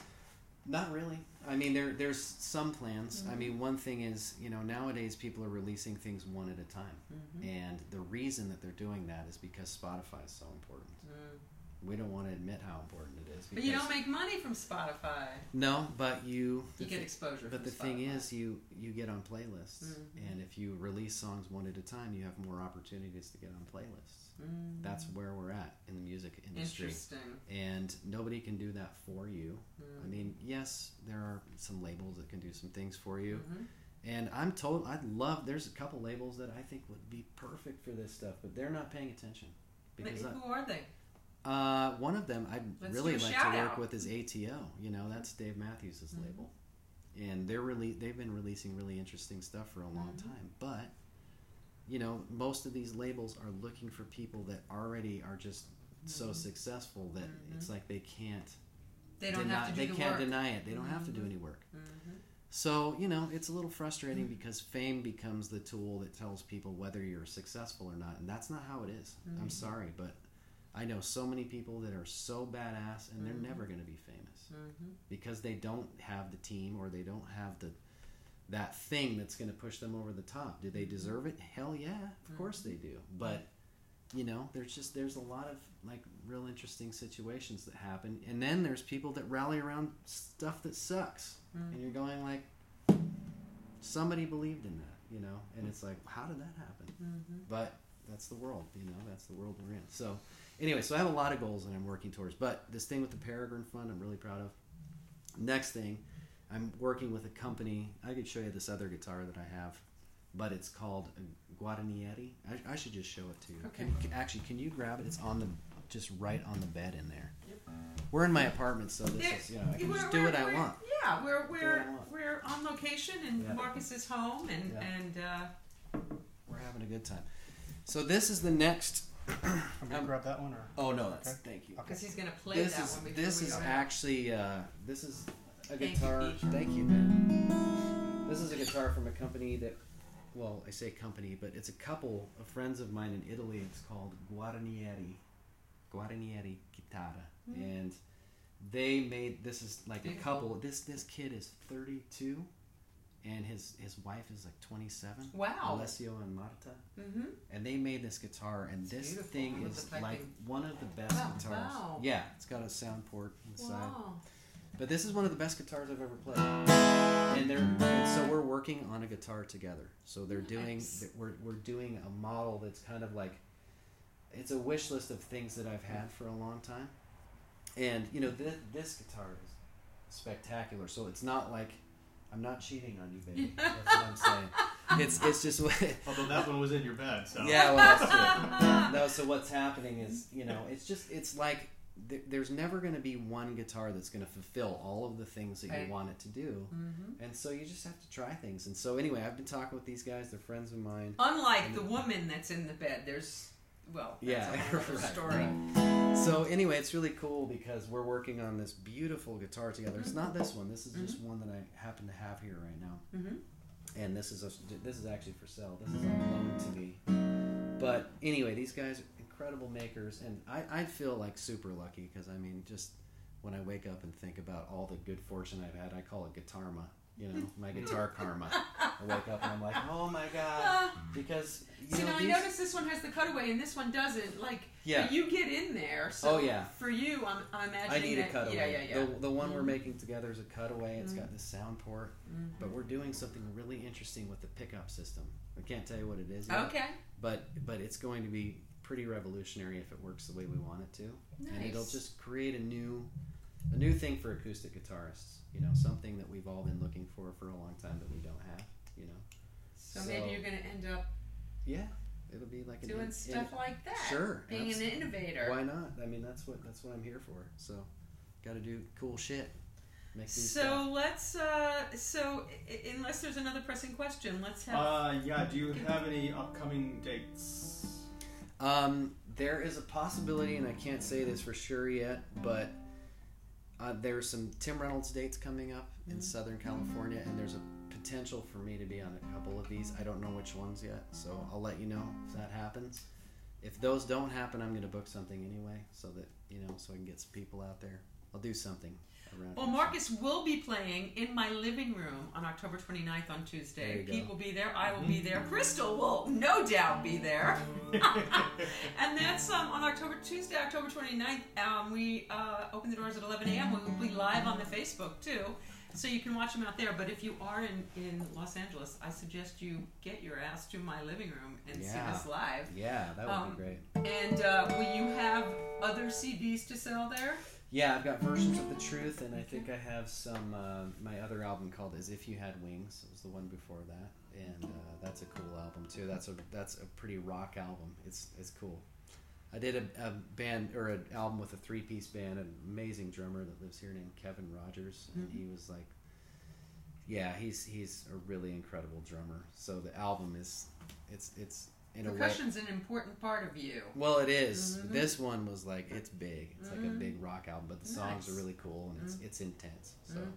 Not really. I mean, there there's some plans. I Mhm. mean, one thing is, you know, nowadays people are releasing things one at a time, Mhm. and the reason that they're doing that is because Spotify is so important. Mm. We don't want to admit how important it is. But you don't make money from Spotify. no, but you. You get exposure. But the thing is, you you get on playlists, Mhm. and if you release songs one at a time, you have more opportunities to get on playlists. Mm. That's where we're at in the music industry, interesting. and nobody can do that for you. Mm. I mean, yes, there are some labels that can do some things for you. Mhm. And I'm told I'd love. There's a couple labels that I think would be perfect for this stuff, but they're not paying attention because But I, who are they? Uh, one of them I'd Let's really like to work out. with is ATO. You know, that's Dave Matthews' Mhm. label, and they're really they've been releasing really interesting stuff for a long Mhm. time. But you know, most of these labels are looking for people that already are just so Mhm. successful that Mhm. it's like they can't They don't deny, have to do they the can't work. deny it. They don't have to do Mhm. any work. Mhm. So, you know, it's a little frustrating because fame becomes the tool that tells people whether you're successful or not. And that's not how it is. I'm sorry, but I know so many people that are so badass and they're Mhm. never going to be famous Mhm. because they don't have the team or they don't have the that thing that's going to push them over the top. Do they Mhm. deserve it? Hell yeah, of course they do. But you know, there's just there's a lot of like real interesting situations that happen. And then there's people that rally around stuff that sucks Mm. and you're going like somebody believed in that you know and it's like how did that happen Mhm. but that's the world you know that's the world we're in so anyway so i have a lot of goals that i'm working towards but this thing with the peregrine fund i'm really proud of next thing i'm working with a company i could show you this other guitar that i have but it's called a guaranieri I, I should just show it to you Okay. Can- actually can you grab it it's on the just right on the bed in there Yep. we're in my apartment so this Yeah, is you know i can just do what i want Yeah, we're we're we're on location in Yeah. Marcus's home, and Yeah. and uh, We're having a good time. So this is the next. I'm gonna Um, grab that one, or Oh no, that's Okay. thank you. Okay. because he's gonna play This that is one. this is actually uh, this is a Thank you, guitar. Thank you, man. This is a guitar from a company that, well, I say company, but it's a couple of friends of mine in Italy. It's called Guaranieri, Guaranieri Chitarra, Hmm. and they made this is like a couple. This this kid is 32, and his his wife is like 27. Wow. Alessio and Marta. Mm-hmm. and they made this guitar and It's this beautiful thing is like one of the best Wow, guitars wow. yeah it's got a sound port inside Wow. but this is one of the best guitars i've ever played and they're and so we're working on a guitar together so they're doing we're, we're doing a model that's kind of like it's a wish list of things that i've had for a long time and you know this, this guitar is spectacular so it's not like I'm not cheating on you, baby. That's what I'm saying. It's it's just what. Although that one was in your bed, so Yeah, well, that's true. No, so what's happening is, you know, it's just, it's like th- there's never going to be one guitar that's going to fulfill all of the things that Right. you want it to do. Mhm. And so you just have to try things. And so, anyway, I've been talking with these guys. They're friends of mine. Unlike the woman that's in the bed, there's well, that's Yeah, a whole other right, story. So, anyway, it's really cool because we're working on this beautiful guitar together. It's not this one. This is just one that I happen to have here right now. Mhm. And this is a, this is actually for sale. This is on loan to me. But anyway, these guys are incredible makers, and I, I feel like super lucky because I mean, just when I wake up and think about all the good fortune I've had, I call it guitarma. You know, my guitar karma. I wake up and I'm like, oh my god, Uh, because you see, know now these, I noticed this one has the cutaway and this one doesn't. Like, Yeah. you get in there. So Oh, yeah. For you, I'm, I'm imagining I need a that. cutaway. Yeah, yeah, yeah. The, the one we're Mhm. making together is a cutaway. It's Mhm. got this sound port, Mhm. but we're doing something really interesting with the pickup system. I can't tell you what it is yet, Okay. but but it's going to be pretty revolutionary if it works the way we want it to. and it'll just create a new a new thing for acoustic guitarists you know something that we've all been looking for for a long time that we don't have you know So, maybe you're going to end up yeah it'll be like an doing in- stuff in- like that. Sure, Being abs- an innovator. why not i mean that's what that's what i'm here for so got to do cool shit So stuff. let's. Uh, so i- i- unless there's another pressing question, let's have. Uh, yeah. Do you have any upcoming dates? Um, there is a possibility, and I can't say this for sure yet, but uh, there's some Tim Reynolds dates coming up in Southern California, and there's a potential for me to be on a couple of these. I don't know which ones yet, so I'll let you know if that happens. If those don't happen, I'm going to book something anyway, so that you know, so I can get some people out there. I'll do something. Well. Marcus will be playing in my living room on October 29th on Tuesday. Pete will be there. I will be there. Crystal will no doubt be there. and that's um, on October Tuesday, October 29th. Um, we uh, open the doors at 11 a.m. We will be live on the Facebook too, so you can watch them out there. But if you are in, in Los Angeles, I suggest you get your ass to my living room and see Yeah. us live. Yeah, that would Um, be great. And uh, will you have other CDs to sell there? Yeah, I've got versions of the truth, and I think I have some. Uh, my other album called "As If You Had Wings" it was the one before that, and uh, that's a cool album too. That's a that's a pretty rock album. It's it's cool. I did a, a band or an album with a three piece band, an amazing drummer that lives here named Kevin Rogers, and he was like, yeah, he's he's a really incredible drummer. So the album is it's it's in a way. Percussion's an important part of you. Well, it is. Mhm. This one was like it's big. It's like a Mhm. big rock album, but the songs are really cool and it's Mhm. it's intense. So Mhm.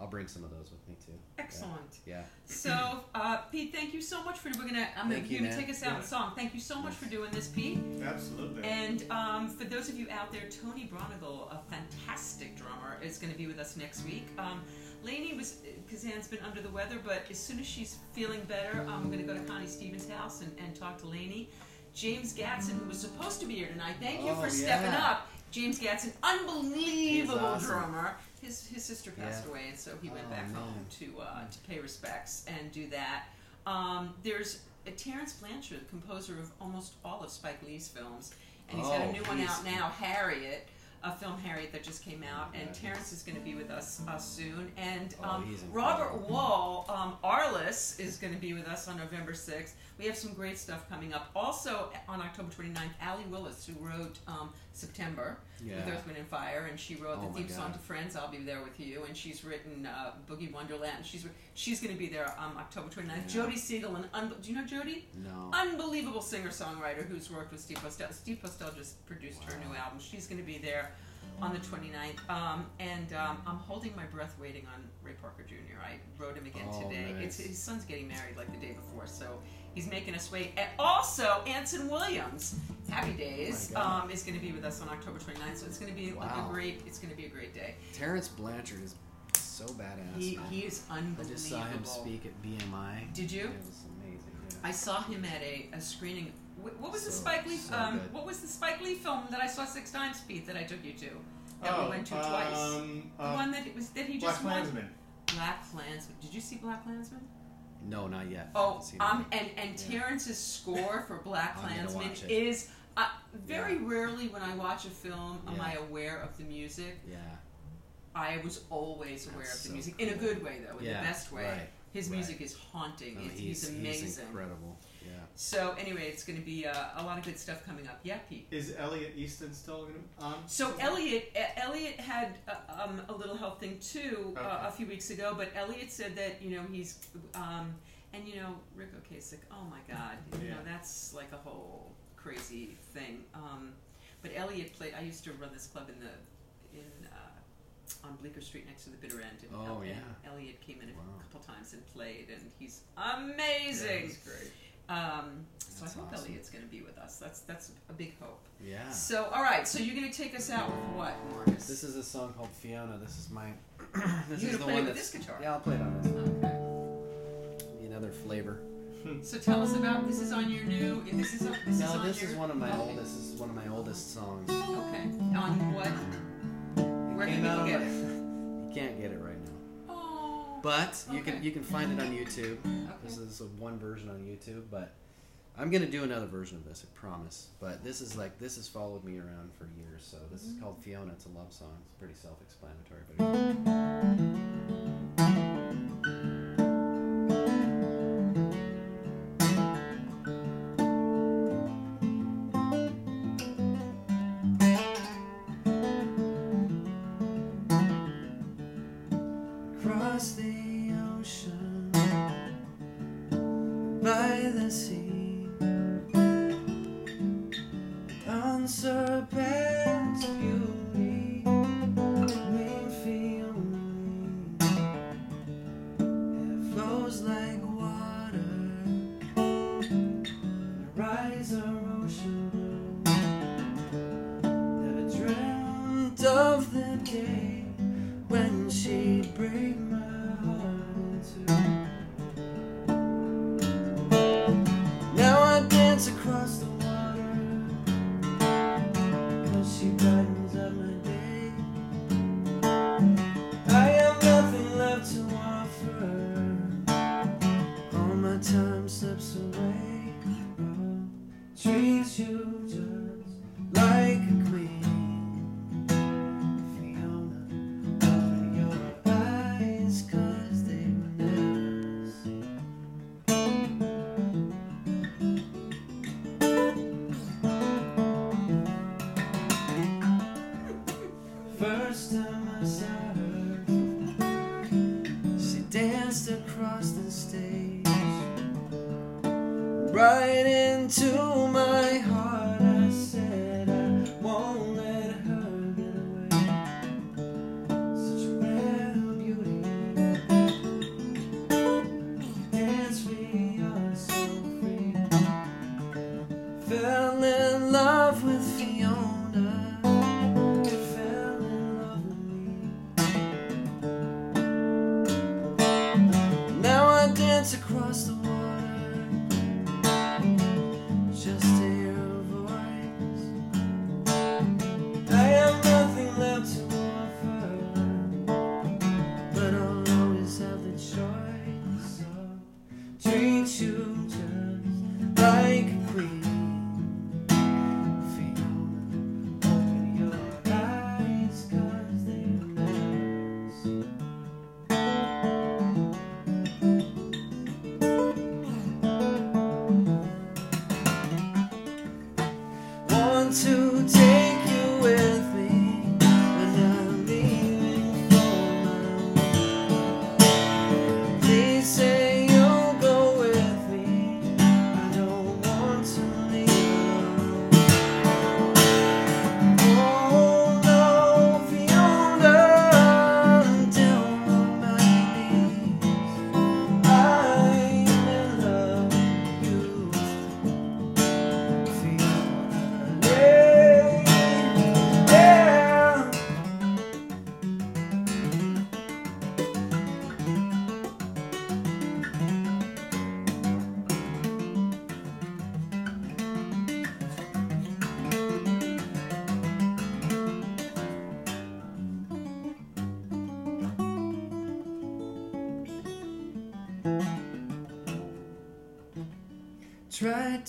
I'll bring some of those with me too. Excellent. Yeah. So, uh, Pete, thank you so much for doing it. I'm Thank you, going to man. take us out with a song. Thank you so much for doing this, Pete. Absolutely. And um, for those of you out there, Tony Bronigal, a fantastic drummer, is going to be with us next week. Um, Lainie was, Kazan's been under the weather, but as soon as she's feeling better, I'm going to go to Connie Stevens' house and, and talk to Lainie. James Gadson, who was supposed to be here tonight, thank you Oh, for stepping yeah. up. James Gadson, unbelievable awesome. drummer. His, his sister passed Yeah. away, and so he went Oh, back man. home to uh, to pay respects and do that. Um, there's uh, Terence Blanchard, composer of almost all of Spike Lee's films, and he's got Oh, a new one out now, Harriet, a film Harriet that just came out, and Terence is going to be with us uh, soon. And Oh, um, he's Robert. Wall, um, Arliss, is going to be with us on November 6th. We have some great stuff coming up. Also on October 29th, Allee Willis, who wrote um, September Yeah. with Earth, Wind, and Fire, and she wrote Oh the theme song to Friends. I'll be there with you, and she's written uh, Boogie Wonderland. She's she's going to be there on October 29th. Yeah. Jody Siegel, and un- do you know Jody? No. Unbelievable singer songwriter who's worked with Steve Postell. Steve Postell just produced her new album. She's going to be there on the 29th. Um, and um, I'm holding my breath waiting on Ray Parker Jr. I wrote him again Oh, today. nice. It's, his son's getting married like the day before, so he's making us wait. And also, Anson Williams, Happy Days, Oh um, is going to be with us on October 29th. So it's going to be like a great. It's going to be a great day. Terence Blanchard is so badass. He, he is I just saw him speak at BMI. Did you? It was amazing. Yeah. I saw him at a, a screening. What was the So- Spike Lee? so um, what was the Spike Lee film that I saw six times, Pete? That I took you to. That oh, we went to twice. Um, The uh, one that it was that he Black just won. Klansman. Black Klansman. Did you see Black Klansman? No, not yet. Oh, um, and and Yeah. Terence's score for Black Klansman is uh, very rarely when I watch a film am Yeah. I aware of the music. yeah. I was always aware That's of the so music in a good way, though, in Yeah, the best way. right, His right. music is haunting. Oh, It's- he's, amazing. incredible. Yeah. so anyway, it's going to be uh, a lot of good stuff coming up. Yeah, Pete. Is Elliot Easton still gonna on? So Elliot, uh, Elliot had uh, um, a little health thing too uh, a few weeks ago, but Elliot said that you know he's, um, and you know Ric Ocasek. Oh my God, you Yeah. know that's like a whole crazy thing. Um, but Elliot played. I used to run this club in the in uh, on Bleecker Street next to the Bitter End. And Oh, El- yeah. Elliot came in a couple times and played, and he's amazing. That's great. Um, so I hope awesome. Elliot's going to be with us. That's that's a big hope. Yeah. So, all right. So you're going to take us out with what, Marcus? This is a song called Fiona. This is my. this You're is the play one with that's this guitar? Yeah, I'll play it on this. Okay. Be another flavor. So tell us about this. Is on your new. This is. On, this is No, on this your, is one of my okay. oldest. This is one of my oldest songs. Okay. On what? Where can people get my- it? You can't get it right. But you can you can find it on YouTube. This is a one version on YouTube, but I'm gonna do another version of this. I promise. But this is like this has followed me around for years. So this is mm-hmm. called Fiona. It's a love song. It's pretty self-explanatory, but.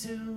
To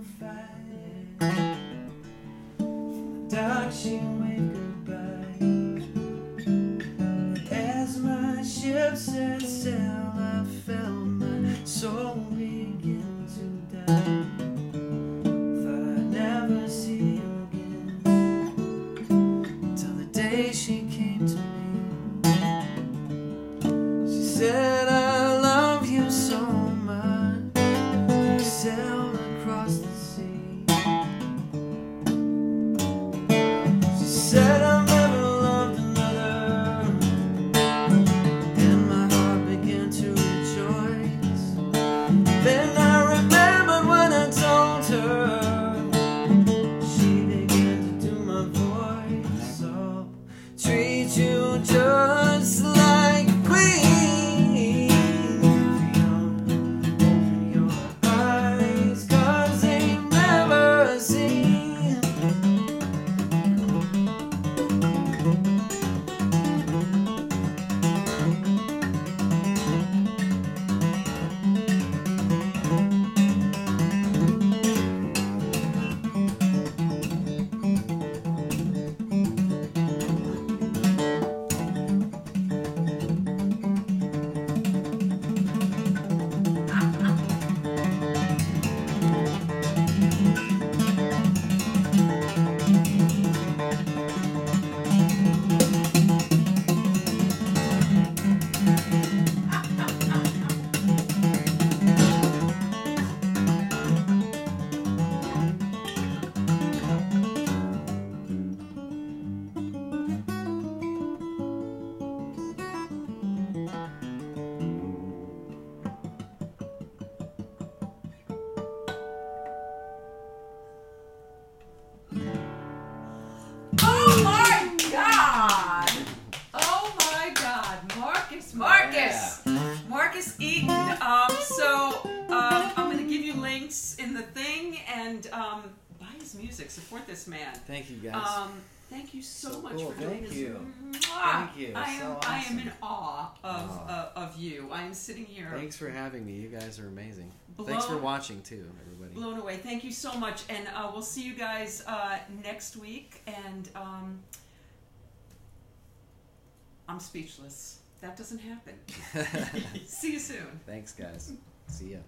Thank you guys. Um, thank you so, So much cool. for doing Thank this. you. Mwah! Thank you. I am, So I am in awe of Aw. uh, of you. I am sitting here. Thanks for having me. You guys are amazing. Blown- Thanks for watching too, everybody. blown away. Thank you so much, and uh, we'll see you guys uh, next week. And um, I'm speechless. That doesn't happen. see you soon. Thanks, guys. See ya.